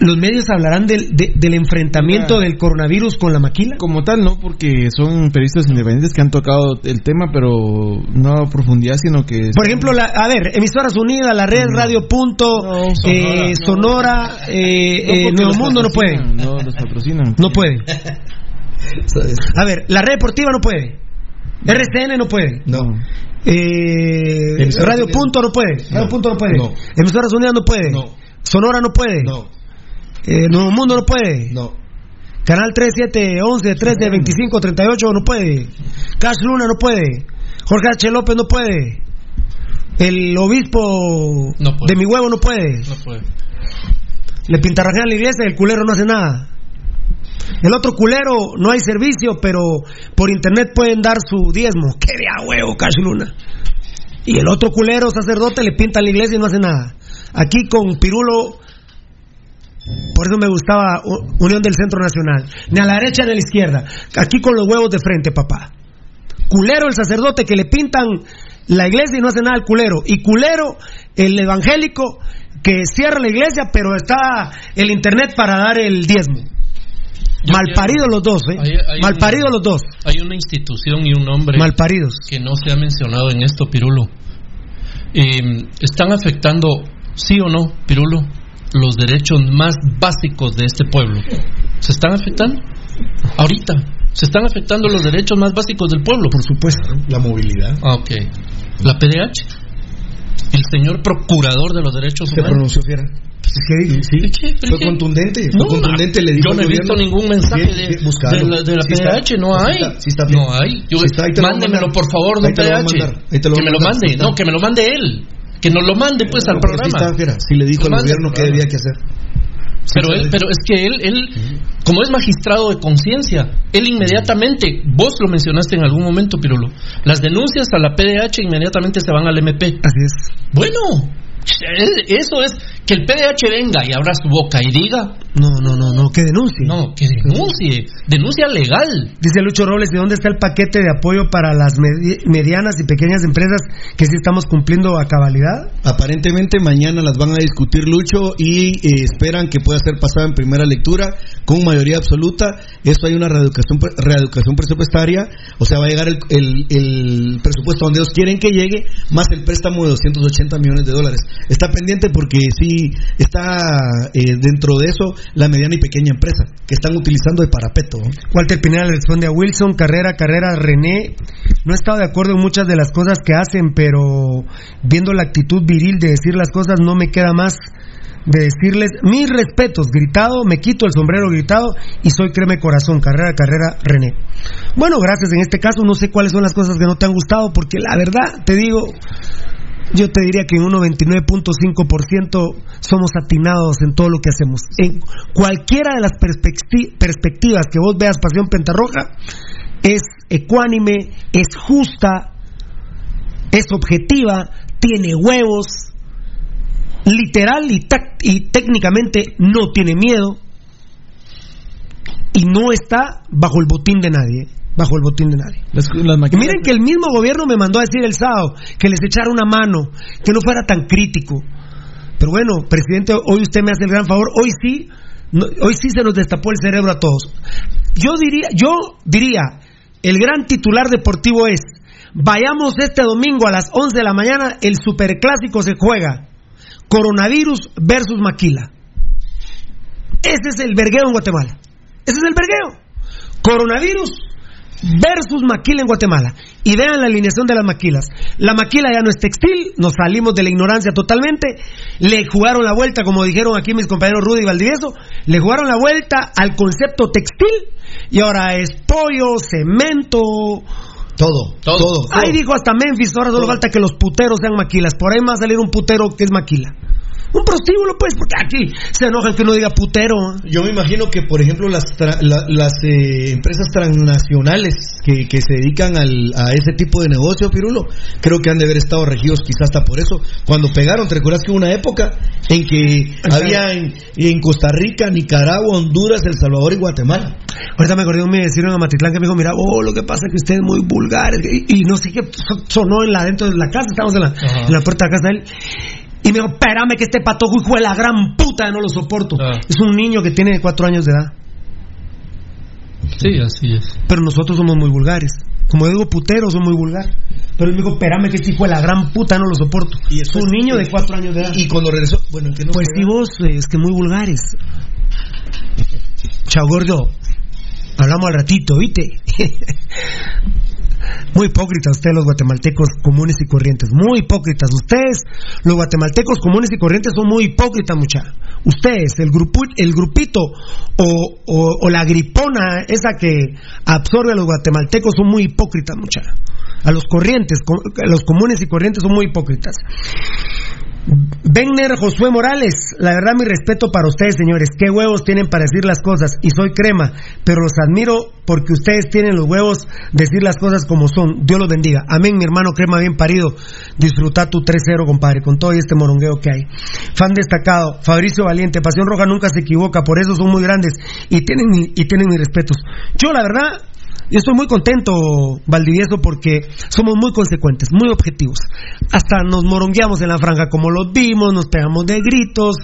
los medios hablarán del, de- del enfrentamiento Ah. del coronavirus con la maquila. Como tal, no, porque son periodistas independientes que han tocado el tema, pero no a profundidad, sino que... Por ejemplo, la, a ver, emisoras unidas, la red Radio Punto, eh, Sonora, eh, eh, porque Nuevo Mundo no puede. No, los patrocinan. No puede. A ver, la red deportiva no puede. RCN no puede. No. Eh, Radio. Punto no puede. Radio No. Punto no puede. No. Emisoras Unidas no puede. No. Sonora no puede. No. Eh, Nuevo Mundo no puede. No. Canal 3, 7, 11, 13, 25, 38 no puede. Cash Luna no puede. Jorge H. López no puede. El obispo No puede. de mi huevo no puede. No puede. Le pintarrajean la iglesia y el culero no hace nada. El otro culero no hay servicio, pero por internet pueden dar su diezmo. ¡Qué de a huevo, Cash Luna! Y el otro culero sacerdote le pinta la iglesia y no hace nada. Aquí con Pirulo, por eso me gustaba Unión del Centro Nacional. Ni a la derecha ni a la izquierda. Aquí con los huevos de frente, papá. Culero el sacerdote que le pintan la iglesia y no hace nada el culero. Y culero el evangélico que cierra la iglesia, pero está el internet para dar el diezmo. Yo Malparidos los dos, ¿eh? Hay- hay Malparidos una- los dos. Hay una institución y un nombre Malparidos. que no se ha mencionado en esto, Pirulo. Eh, ¿Están afectando, sí o no, Pirulo, los derechos más básicos de este pueblo? ¿Se están afectando? Ahorita. ¿Se están afectando los derechos más básicos del pueblo? Por supuesto, la movilidad. Ah, ok. ¿La PDH? ¿El señor procurador de los derechos Se humanos? pronunció fiera. Sí, ¿De qué? ¿De Fue qué? contundente, fue No, contundente, le dijo yo no he visto ningún mensaje de, de la, de la Sí está. PDH, no Sí hay. está, sí está no hay. Yo- Sí está, mándemelo por favor, voy a PDH. que me lo mande, sí no, que me lo mande él. Que nos lo mande pues al programa. Sí le dijo al gobierno programa. debía que hacer. Pero, él, pero es que él, él como es magistrado de conciencia, él inmediatamente, vos lo mencionaste en algún momento, Pirulo, las denuncias a la PDH inmediatamente se van al MP. Así es. Bueno, eso es que el PDH venga y abra su boca y diga. No, no, no, no, que denuncie. No, que denuncie. Denuncia legal. Dice Lucho Robles, ¿de dónde está el paquete de apoyo para las medianas y pequeñas empresas que sí estamos cumpliendo a cabalidad? Aparentemente mañana las van a discutir Lucho y eh, esperan que pueda ser pasada en primera lectura con mayoría absoluta. Eso hay una reeducación, reeducación presupuestaria, o sea, va a llegar el, el presupuesto donde ellos quieren que llegue, más el préstamo de 280 millones de dólares. Está pendiente porque sí está eh, dentro de eso la mediana y pequeña empresa que están utilizando de parapeto. Walter Pineda le responde a Wilson, carrera, carrera, René. No he estado de acuerdo en muchas de las cosas que hacen, pero viendo la actitud viril de decir las cosas no me queda más de decirles mis respetos, gritado, me quito el sombrero gritado y soy creme corazón, carrera, carrera, René. Bueno, gracias. En este caso no sé cuáles son las cosas que no te han gustado, porque la verdad, te digo, yo te diría que en un 99.5% somos atinados en todo lo que hacemos. En cualquiera de las perspectivas que vos veas Pasión Pentarroja, es ecuánime, es justa, es objetiva, tiene huevos, literal y, y técnicamente no tiene miedo y no está bajo el botín de nadie bajo el botín de nadie. miren que el mismo gobierno me mandó a decir el sábado que les echara una mano, que no fuera tan crítico. Pero bueno, presidente, hoy usted me hace el gran favor, hoy sí, hoy sí se nos destapó el cerebro a todos. Yo diría, yo diría, el gran titular deportivo es, vayamos este domingo a las 11 de la mañana, el superclásico se juega, coronavirus versus maquila. Ese es el vergueo en Guatemala. Ese es el vergueo. Coronavirus versus maquila en Guatemala. Y vean la alineación de las maquilas. La maquila ya no es textil, nos salimos de la ignorancia totalmente. Le jugaron la vuelta, como dijeron aquí mis compañeros Rudy y Valdivieso, le jugaron la vuelta al concepto textil y ahora es pollo, cemento. Todo, todo. Ahí dijo hasta Memphis, ahora solo falta que los puteros sean maquilas. Por ahí va a salir un putero que es maquila. Un prostíbulo, pues, porque aquí se enojan que uno diga putero. Yo me imagino que, por ejemplo, las, las eh, empresas transnacionales que, que se dedican al, a ese tipo de negocio, Pirulo, creo que han de haber estado regidos quizás hasta por eso. Cuando pegaron, ¿te recuerdas que hubo una época en que había en, en, Costa Rica, Nicaragua, Honduras, El Salvador y Guatemala? Ahorita me acordé de un vecino en Matitlán que me dijo, mira, oh, lo que pasa es que usted es muy vulgar. Y, no sé qué sonó en la, dentro de la casa, estamos en la, en la puerta de la casa de él. Y me dijo, espérame que este patojo hijo de la gran puta, no lo soporto. Ah. Es un niño que tiene cuatro años de edad. Sí, así es. Pero nosotros somos muy vulgares. Como digo, puteros son muy vulgares. Pero él me dijo, espérame que este hijo de la gran puta no lo soporto. Y es un niño de cuatro años de edad. Y cuando regresó, bueno, que no Pues sí, vos, eh, es que muy vulgares. Chao, gordo. Hablamos al ratito, ¿viste? Muy hipócritas ustedes los guatemaltecos comunes y corrientes, muy hipócritas. Ustedes, los guatemaltecos comunes y corrientes, son muy hipócritas, mucha. Ustedes, el, grupo, el grupito o, o, la gripona, esa que absorbe a los guatemaltecos, son muy hipócritas, mucha. A los corrientes, los comunes y corrientes son muy hipócritas. Benner Josué Morales, la verdad mi respeto para ustedes señores, qué huevos tienen para decir las cosas y soy crema, pero los admiro porque ustedes tienen los huevos de decir las cosas como son, Dios los bendiga, amén mi hermano crema bien parido, disfruta tu 3-0 compadre, con todo este morongueo que hay. Fan destacado, Fabricio Valiente, Pasión Roja nunca se equivoca, por eso son muy grandes y tienen, y tienen mis respetos. Yo la verdad yo estoy muy contento, Valdivieso, porque somos muy consecuentes, muy objetivos. Hasta nos morongueamos en la franja como los vimos, nos pegamos de gritos,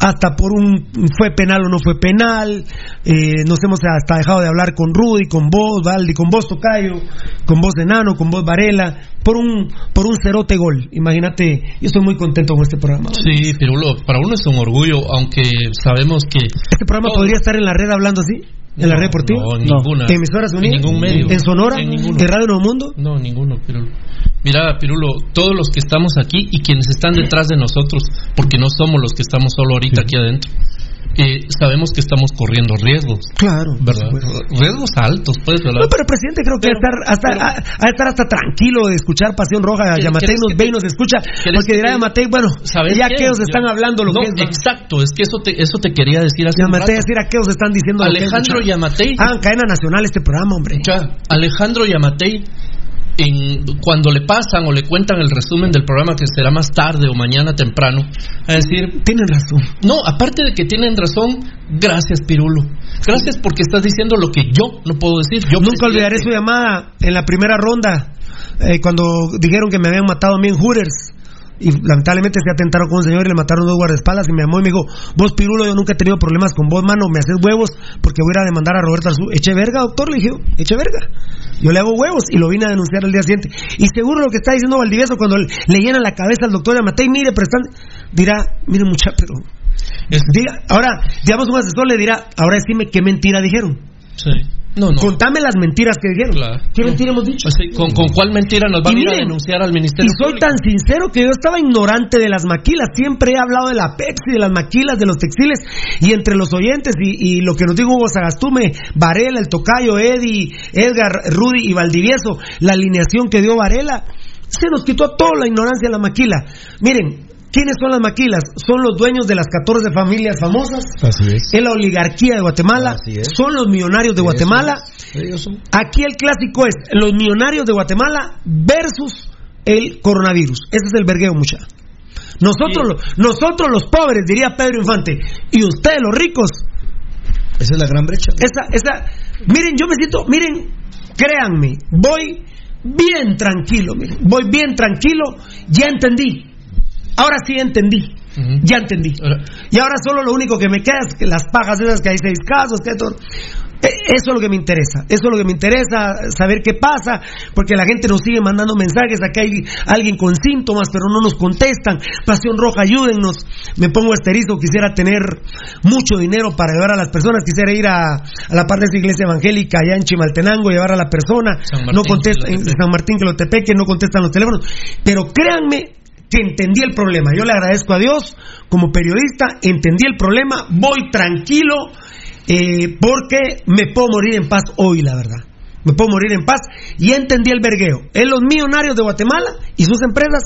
hasta por un fue penal o no fue penal. Eh, nos hemos hasta dejado de hablar con Rudy, con vos, Valdi, con vos Tocayo, con vos Enano, con vos Varela, por un por un cerote gol. Imagínate, yo estoy muy contento con este programa. Sí, pero para uno es un orgullo, aunque sabemos que... ¿Este programa podría estar en la red hablando así? ¿En la red deportiva? No, ninguna. ¿En emisoras unidas? En ningún medio. ¿En Sonora? En ninguno. ¿En Radio Nuevo Mundo? No, ninguno, Pirulo. Mira, Pirulo, todos los que estamos aquí y quienes están detrás de nosotros, porque no somos los que estamos solo ahorita aquí adentro. Eh, sabemos que estamos corriendo riesgos. Claro. ¿Verdad? Riesgos altos, pues, ¿verdad? No, pero el presidente creo que va a estar hasta, a, a estar hasta tranquilo de escuchar Pasión Roja. ¿Qué- Yamatei nos ve y nos escucha. ¿Quieres Porque que dirá te- Yamatei, bueno, ¿Sabes ya qué? que ellos están hablando lo no, que es. Exacto, es que eso te, eso te quería decir hace Yamatei, decir a qué os están diciendo lo que es, Alejandro muchacho. Yamatei. Hagan cadena nacional este programa, hombre. Ya, Alejandro Yamatei, en, cuando le pasan o le cuentan el resumen del programa que será más tarde o mañana temprano, a decir, tienen razón. No, aparte de que tienen razón, gracias Pirulo. Gracias porque estás diciendo lo que yo no puedo decir. Yo Nunca olvidaré su llamada en la primera ronda, eh, cuando dijeron que me habían matado a mí en Hooters. Y lamentablemente se atentaron con un señor y le mataron dos guardaespaldas. Y me llamó y me dijo: Vos, Pirulo, yo nunca he tenido problemas con vos, mano. Me haces huevos porque voy a ir a demandar a Roberto Arzú. Eche verga, doctor, le dije: Eche verga. Yo le hago huevos y lo vine a denunciar el día siguiente. Y seguro lo que está diciendo Valdivieso cuando le, le llena la cabeza al doctor Yamatei, mire, están. Dirá: Mire, mucha, pero. Diga, ahora, digamos, un asesor le dirá: Ahora decime qué mentira dijeron. Sí. No, no. Contame las mentiras que dijeron. ¿Qué mentira hemos dicho? Sí, ¿con, con cuál mentira nos van a ir a denunciar al Ministerio Y soy tan sincero que yo estaba ignorante de las maquilas. Siempre he hablado de la Pepsi, de las maquilas, de los textiles. Y entre los oyentes y, y lo que nos dijo Hugo Sagastume, Varela, el Tocayo, Eddie, Edgar, Rudy y Valdivieso, la alineación que dio Varela, se nos quitó toda la ignorancia de la maquila. Miren, ¿quiénes son las maquilas? Son los dueños de las 14 familias famosas. Así es. Es la oligarquía de Guatemala. Son los millonarios de Guatemala. Ellos son. Aquí el clásico es los millonarios de Guatemala versus el coronavirus. Ese es el vergueo, mucha. Nosotros, lo- nosotros los pobres, diría Pedro Infante, y ustedes los ricos. Esa es la gran brecha. Esa, esa, miren, yo me siento, miren, créanme, voy bien tranquilo, miren, voy bien tranquilo, ya entendí. Ahora sí entendí. Ya entendí. Y ahora solo lo único que me queda es que las pajas esas que hay seis casos, que todo. Eh, Eso es lo que me interesa. Eso es lo que me interesa, saber qué pasa, porque la gente nos sigue mandando mensajes. Aquí hay alguien con síntomas, pero no nos contestan. Pasión Roja, ayúdennos. Me pongo esterizo, quisiera tener mucho dinero para ayudar a las personas. Quisiera ir a, a la parte de esa iglesia evangélica allá en Chimaltenango, llevar a la persona. San Martín, no contesta, en. San Martín, que lo tepeque, no contestan los teléfonos. Pero créanme que entendí el problema. Yo le agradezco a Dios como periodista, entendí el problema, voy tranquilo eh, porque me puedo morir en paz hoy, la verdad. Me puedo morir en paz y entendí el vergueo. Es los millonarios de Guatemala y sus empresas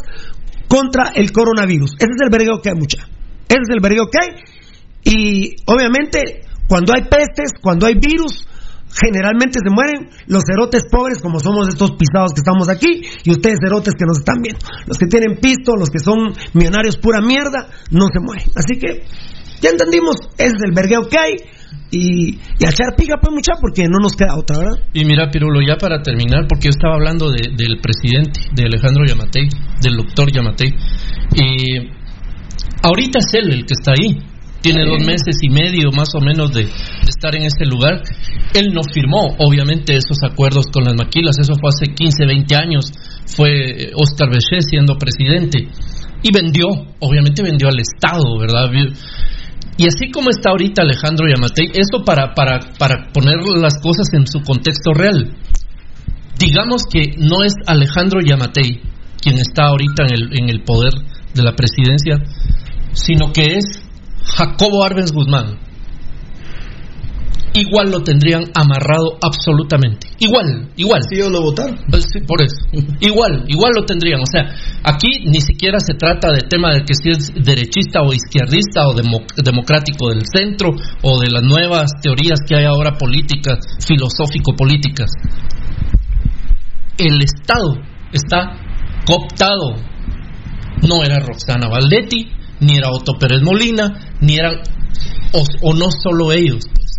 contra el coronavirus. Ese es el vergueo que hay mucha. Ese es el vergueo que hay. Y obviamente, cuando hay pestes, cuando hay virus, generalmente se mueren los cerotes pobres, como somos estos pisados que estamos aquí, y ustedes cerotes que nos están viendo. Los que tienen pisto, los que son millonarios pura mierda, no se mueren. Así que ya entendimos, ese es el vergueo que hay. Y, y a echar pica, pues, mucha, porque no nos queda otra, ¿verdad? Y mira, Pirulo, ya para terminar, porque yo estaba hablando de- del presidente, de Alejandro Yamatei, del doctor Yamatei. Y ahorita es él el que está ahí. Tiene dos meses y medio más o menos de, de estar en ese lugar. Él no firmó, obviamente, esos acuerdos con las maquilas. Eso fue hace 15, 20 años. Fue Oscar Bechet siendo presidente. Y vendió, obviamente vendió al Estado, ¿verdad? Y así como está ahorita Alejandro Yamatei, esto para, para, para poner las cosas en su contexto real. Digamos que no es Alejandro Yamatei quien está ahorita en el, en el poder de la presidencia, sino que es Jacobo Arbenz Guzmán. Igual lo tendrían amarrado absolutamente. Igual, igual. Si ellos lo votaron. Pues sí, por eso. Igual, igual lo tendrían. O sea, aquí ni siquiera se trata de tema de que si es derechista o izquierdista o demo- democrático del centro o de las nuevas teorías que hay ahora políticas, filosófico-políticas. El Estado está cooptado. No era Roxana Valdetti, ni era Otto Pérez Molina, ni eran, o, o no solo ellos. pues.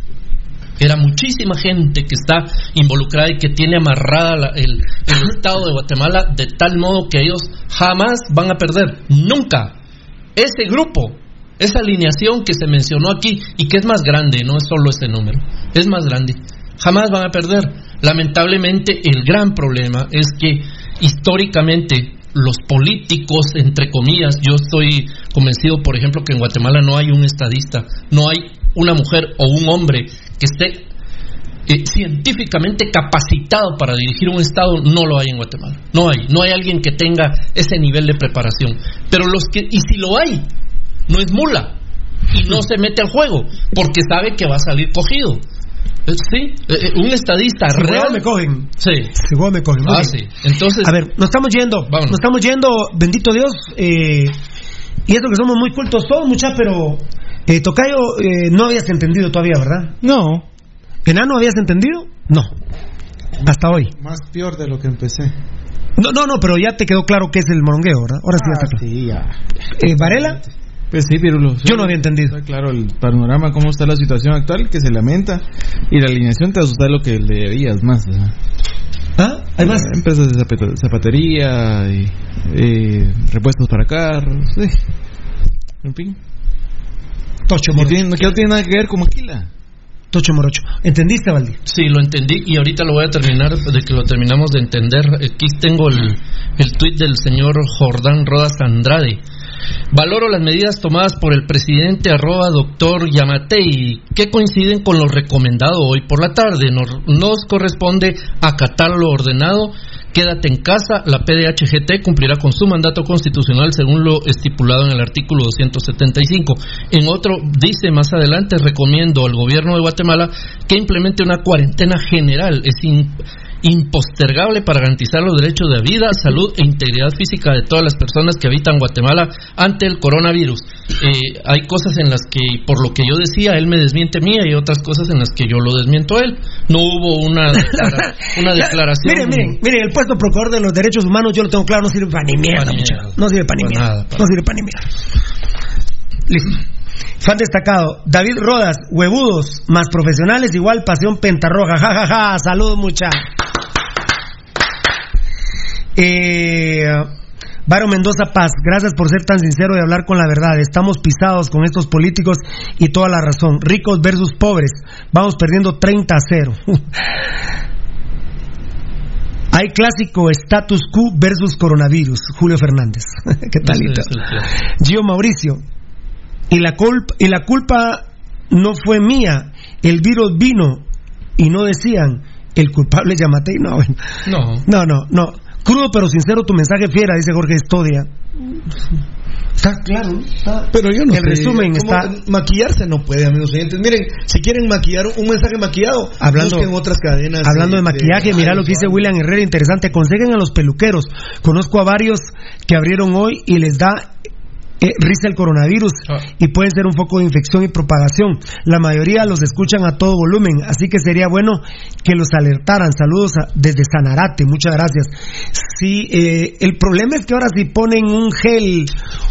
Era muchísima gente que está involucrada y que tiene amarrada la- el, el Estado de Guatemala de tal modo que ellos jamás van a perder. Nunca. Ese grupo, esa alineación que se mencionó aquí y que es más grande, no es solo ese número, es más grande. Jamás van a perder. Lamentablemente el gran problema es que históricamente los políticos, entre comillas, yo estoy convencido, por ejemplo, que en Guatemala no hay un estadista, no hay una mujer o un hombre que esté eh, científicamente capacitado para dirigir un Estado, no lo hay en Guatemala. No hay, no hay alguien que tenga ese nivel de preparación. Pero los que, y si lo hay, no es mula, y no se mete al juego porque sabe que va a salir cogido. Eh, Sí, eh, eh, un estadista Si real. juego me cogen. Sí. Si juego me cogen. Ah, sí. Entonces, A ver, nos estamos yendo. Nos estamos yendo, bendito Dios. eh, y eso que somos muy cultos todos, muchachos, pero. Eh, Tocayo, eh, no habías entendido todavía, ¿verdad? No. ¿Enano habías entendido? No. Hasta hoy. Más peor de lo que empecé. No, no, no, pero ya te quedó claro que es el morongueo, ¿verdad? Ahora sí ya está claro. Sí, ya. Eh, ¿Varela? Pues sí, Pirulo. Yo no había entendido. Está claro el panorama, cómo está la situación actual, que se lamenta. Y la alineación te asusta lo que le debías más. ¿verdad? ¿Ah? ¿Hay más? Empresas de zapatería, y, eh, repuestos para carros, sí. En fin. Tocho Que, tiene- que no tiene nada que ver con Maquila. Tocho Morocho. ¿Entendiste, Valdi? Sí, lo entendí y ahorita lo voy a terminar de que lo terminamos de entender. Aquí tengo el, el tuit del señor Jordán Rodas Andrade. Valoro las medidas tomadas por el presidente arroba doctor Yamatei que coinciden con lo recomendado hoy por la tarde. Nos, nos corresponde acatar lo ordenado. Quédate en casa. La PDHGT cumplirá con su mandato constitucional según lo estipulado en el artículo 275. En otro, dice más adelante, recomiendo al gobierno de Guatemala que implemente una cuarentena general. Es in- impostergable para garantizar los derechos de vida, salud e integridad física de todas las personas que habitan Guatemala ante el coronavirus. Eh, hay cosas en las que, por lo que yo decía, él me desmiente mía y otras cosas en las que yo lo desmiento a él. No hubo una, declara- una declaración. Miren, miren, miren, el puesto procurador de los derechos humanos, yo lo tengo claro, no sirve para ni mierda, Para. No sirve para ni mierda. nada, para No sirve para ni mierda. Listo. Fan destacado, David Rodas, huevudos, más profesionales, igual pasión pentarroja, ja, ja, ja, saludos mucha. Eh, Varo Mendoza Paz, gracias por ser tan sincero y hablar con la verdad. Estamos pisados con estos políticos y toda la razón. Ricos versus pobres. Vamos perdiendo 30 a 0. Hay clásico status quo versus coronavirus. Julio Fernández. ¿Qué tal? Ese es el clásico. Gio Mauricio. Y la, culpa, y la culpa no fue mía. El virus vino y no decían el culpable Yamatei. No, bueno. No. no, no, no. Crudo pero sincero tu mensaje fiera, dice Jorge Estodia. Está claro. Está- Pero yo no El sé, resumen ¿cómo está- Maquillarse no puede, amigos oyentes. Miren, si quieren maquillar un mensaje maquillado, Hablando- busquen otras cadenas. Hablando de maquillaje, mira lo que dice William Herrera, interesante. Aconsejen a los peluqueros. Conozco a varios que abrieron hoy y les da eh, risa el coronavirus y pueden ser un foco de infección y propagación. La mayoría los escuchan a todo volumen, así que sería bueno que los alertaran. Saludos a- desde Sanarate, muchas gracias. Sí, eh, el problema es que ahora si ponen un gel,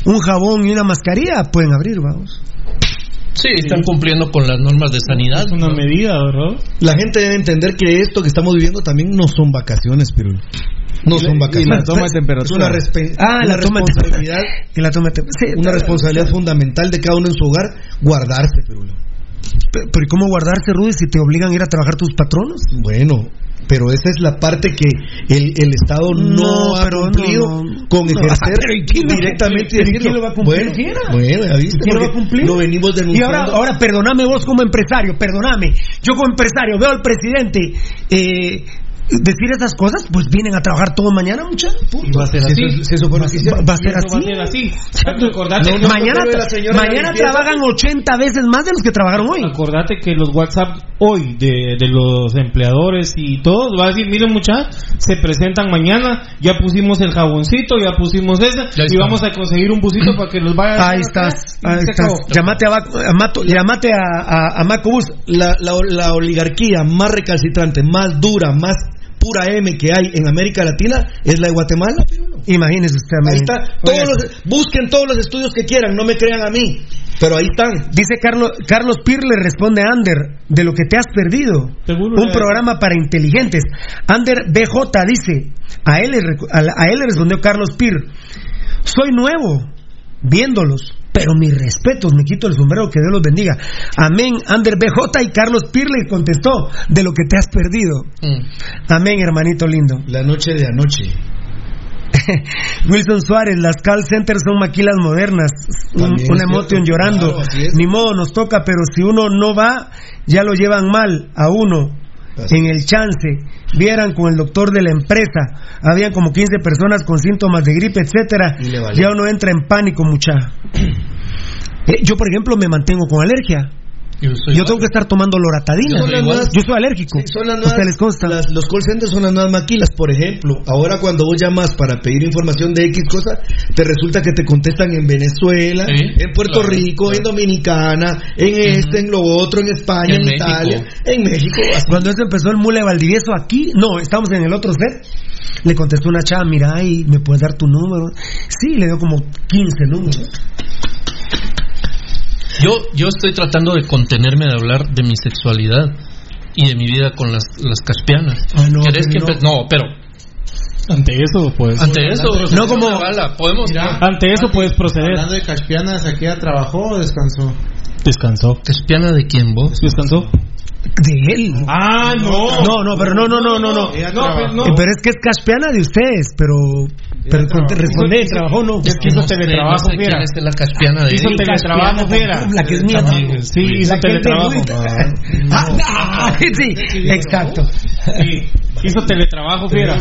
un jabón y una mascarilla, pueden abrir, vamos. Sí, están cumpliendo con las normas de sanidad. Es una medida, ¿verdad? La gente debe entender que esto que estamos viviendo también no son vacaciones, pero no Y son vacaciones. y la toma de temperatura. Es una, Ah, una la toma responsabilidad, Y la toma de- sí, una responsabilidad fundamental de cada uno en su hogar, guardarse, pero Pe- Pero ¿y cómo guardarse, Rudy, si te obligan a ir a trabajar tus patronos? Bueno, pero esa es la parte que el, el Estado no, No, ha no, cumplido no. con ejercer ¿y directamente y ¿y quién lo va a cumplir, Bueno, bueno, ya viste, ¿Quién lo va a cumplir? Lo venimos Y denunciando. ahora, ahora perdoname vos como empresario, perdoname. Yo como empresario veo al presidente eh, decir esas cosas, pues vienen a trabajar todo mañana, muchachos. Va a ser Si así. eso- si eso Va, a ser así. Va a ser así. Acordate, No, mañana trabajan 80 veces más de los que trabajaron hoy. acordate que los WhatsApp hoy de, de los empleadores y todos va a decir, miren mucha, se presentan mañana, ya pusimos el jaboncito, ya pusimos esa Ya y vamos a conseguir un busito para que los vaya Ahí estás, ahí estás. Llamate a, a Mato- llamate a, a, a Maco Bus. la, la, la oligarquía más recalcitrante, más dura, más pura M que hay en América Latina es la de Guatemala. Imagínese usted, Ahí está. Todos los- busquen todos los estudios que quieran, no me crean a mí, pero ahí están. Dice Carlos, Carlos Pir le responde a Ander, de lo que te has perdido. Seguro un programa para inteligentes. Ander BJ dice, a él, a él le respondió Carlos Pir, soy nuevo viéndolos, pero mis respetos, me quito el sombrero, que Dios los bendiga. Amén, Ander BJ y Carlos Pir le contestó, de lo que te has perdido. Mm. Amén, hermanito lindo. La noche de anoche. Wilson Suárez, las call centers son maquilas modernas. Un, También un es emotion cierto. llorando. Claro. Ni modo, nos toca, pero si uno no va, ya lo llevan mal a uno. Así en el chance, vieran con el doctor de la empresa, habían como 15 personas con síntomas de gripe, etcétera. Ya uno entra en pánico, mucha. Eh, yo, por ejemplo, me mantengo con alergia. Yo, tengo que estar tomando loratadina. Nuevas- yo soy alérgico. Sí, son las ¿Usted nuevas- les consta? las- los call centers son las nuevas maquilas, por ejemplo. Ahora cuando vos llamas para pedir información de X cosa, te resulta que te contestan en Venezuela, en Puerto claro, Rico, en Dominicana, en este, en lo otro, en España, en, En México. Italia, en México. así. Cuando eso empezó el mule Valdivieso aquí, no, estamos en el otro set. Le contestó una chava, mira, y me puedes dar tu número. Sí, le dio como 15 números. Yo, yo estoy tratando de contenerme de hablar de mi sexualidad y de mi vida con las, las caspianas. Ah, no, ¿Querés que pero no. no, pero Ante eso, pues. ante eso, No como- podemos. Ante eso puedes proceder. Hablando de Caspianas, ¿aquí ya trabajó o descansó? Descansó. ¿Caspiana de quién vos? ¿Descansó? De él. Ah, no. No, no, pero no, no, no, no, no. No, no. Pero es que es caspiana de ustedes, pero. Pero responde, trabajó no. Es que hizo teletrabajo, fiera. quién es la caspiana de Hizo teletrabajo, fiera. La que es mía. Sí, hizo La que es de teletrabajo. Ah, ah, sí, exacto. Sí, hizo teletrabajo, fiera.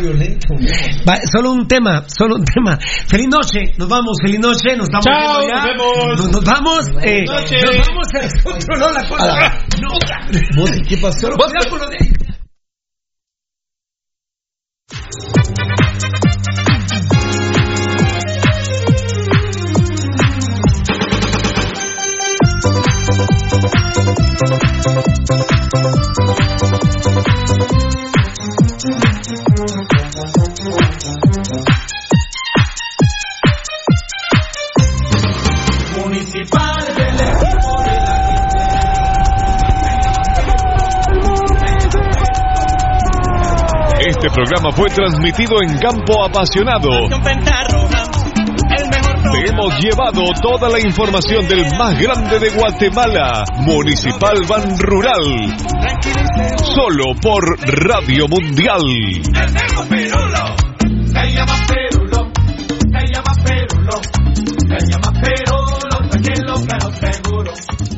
Solo un tema, solo un tema. Feliz noche, nos vamos, feliz noche, nos estamos Chao, nos vemos. Nos, nos vamos, eh, noche. nos vamos, se descontroló la cosa. No, ¿Vos qué pasó? Este programa fue transmitido en Campo Apasionado. Te hemos llevado toda la información del más grande de Guatemala, Municipal Ban Rural. Solo por Radio Mundial. El negro Pirulo, se llama Pirulo, se llama Pirulo, se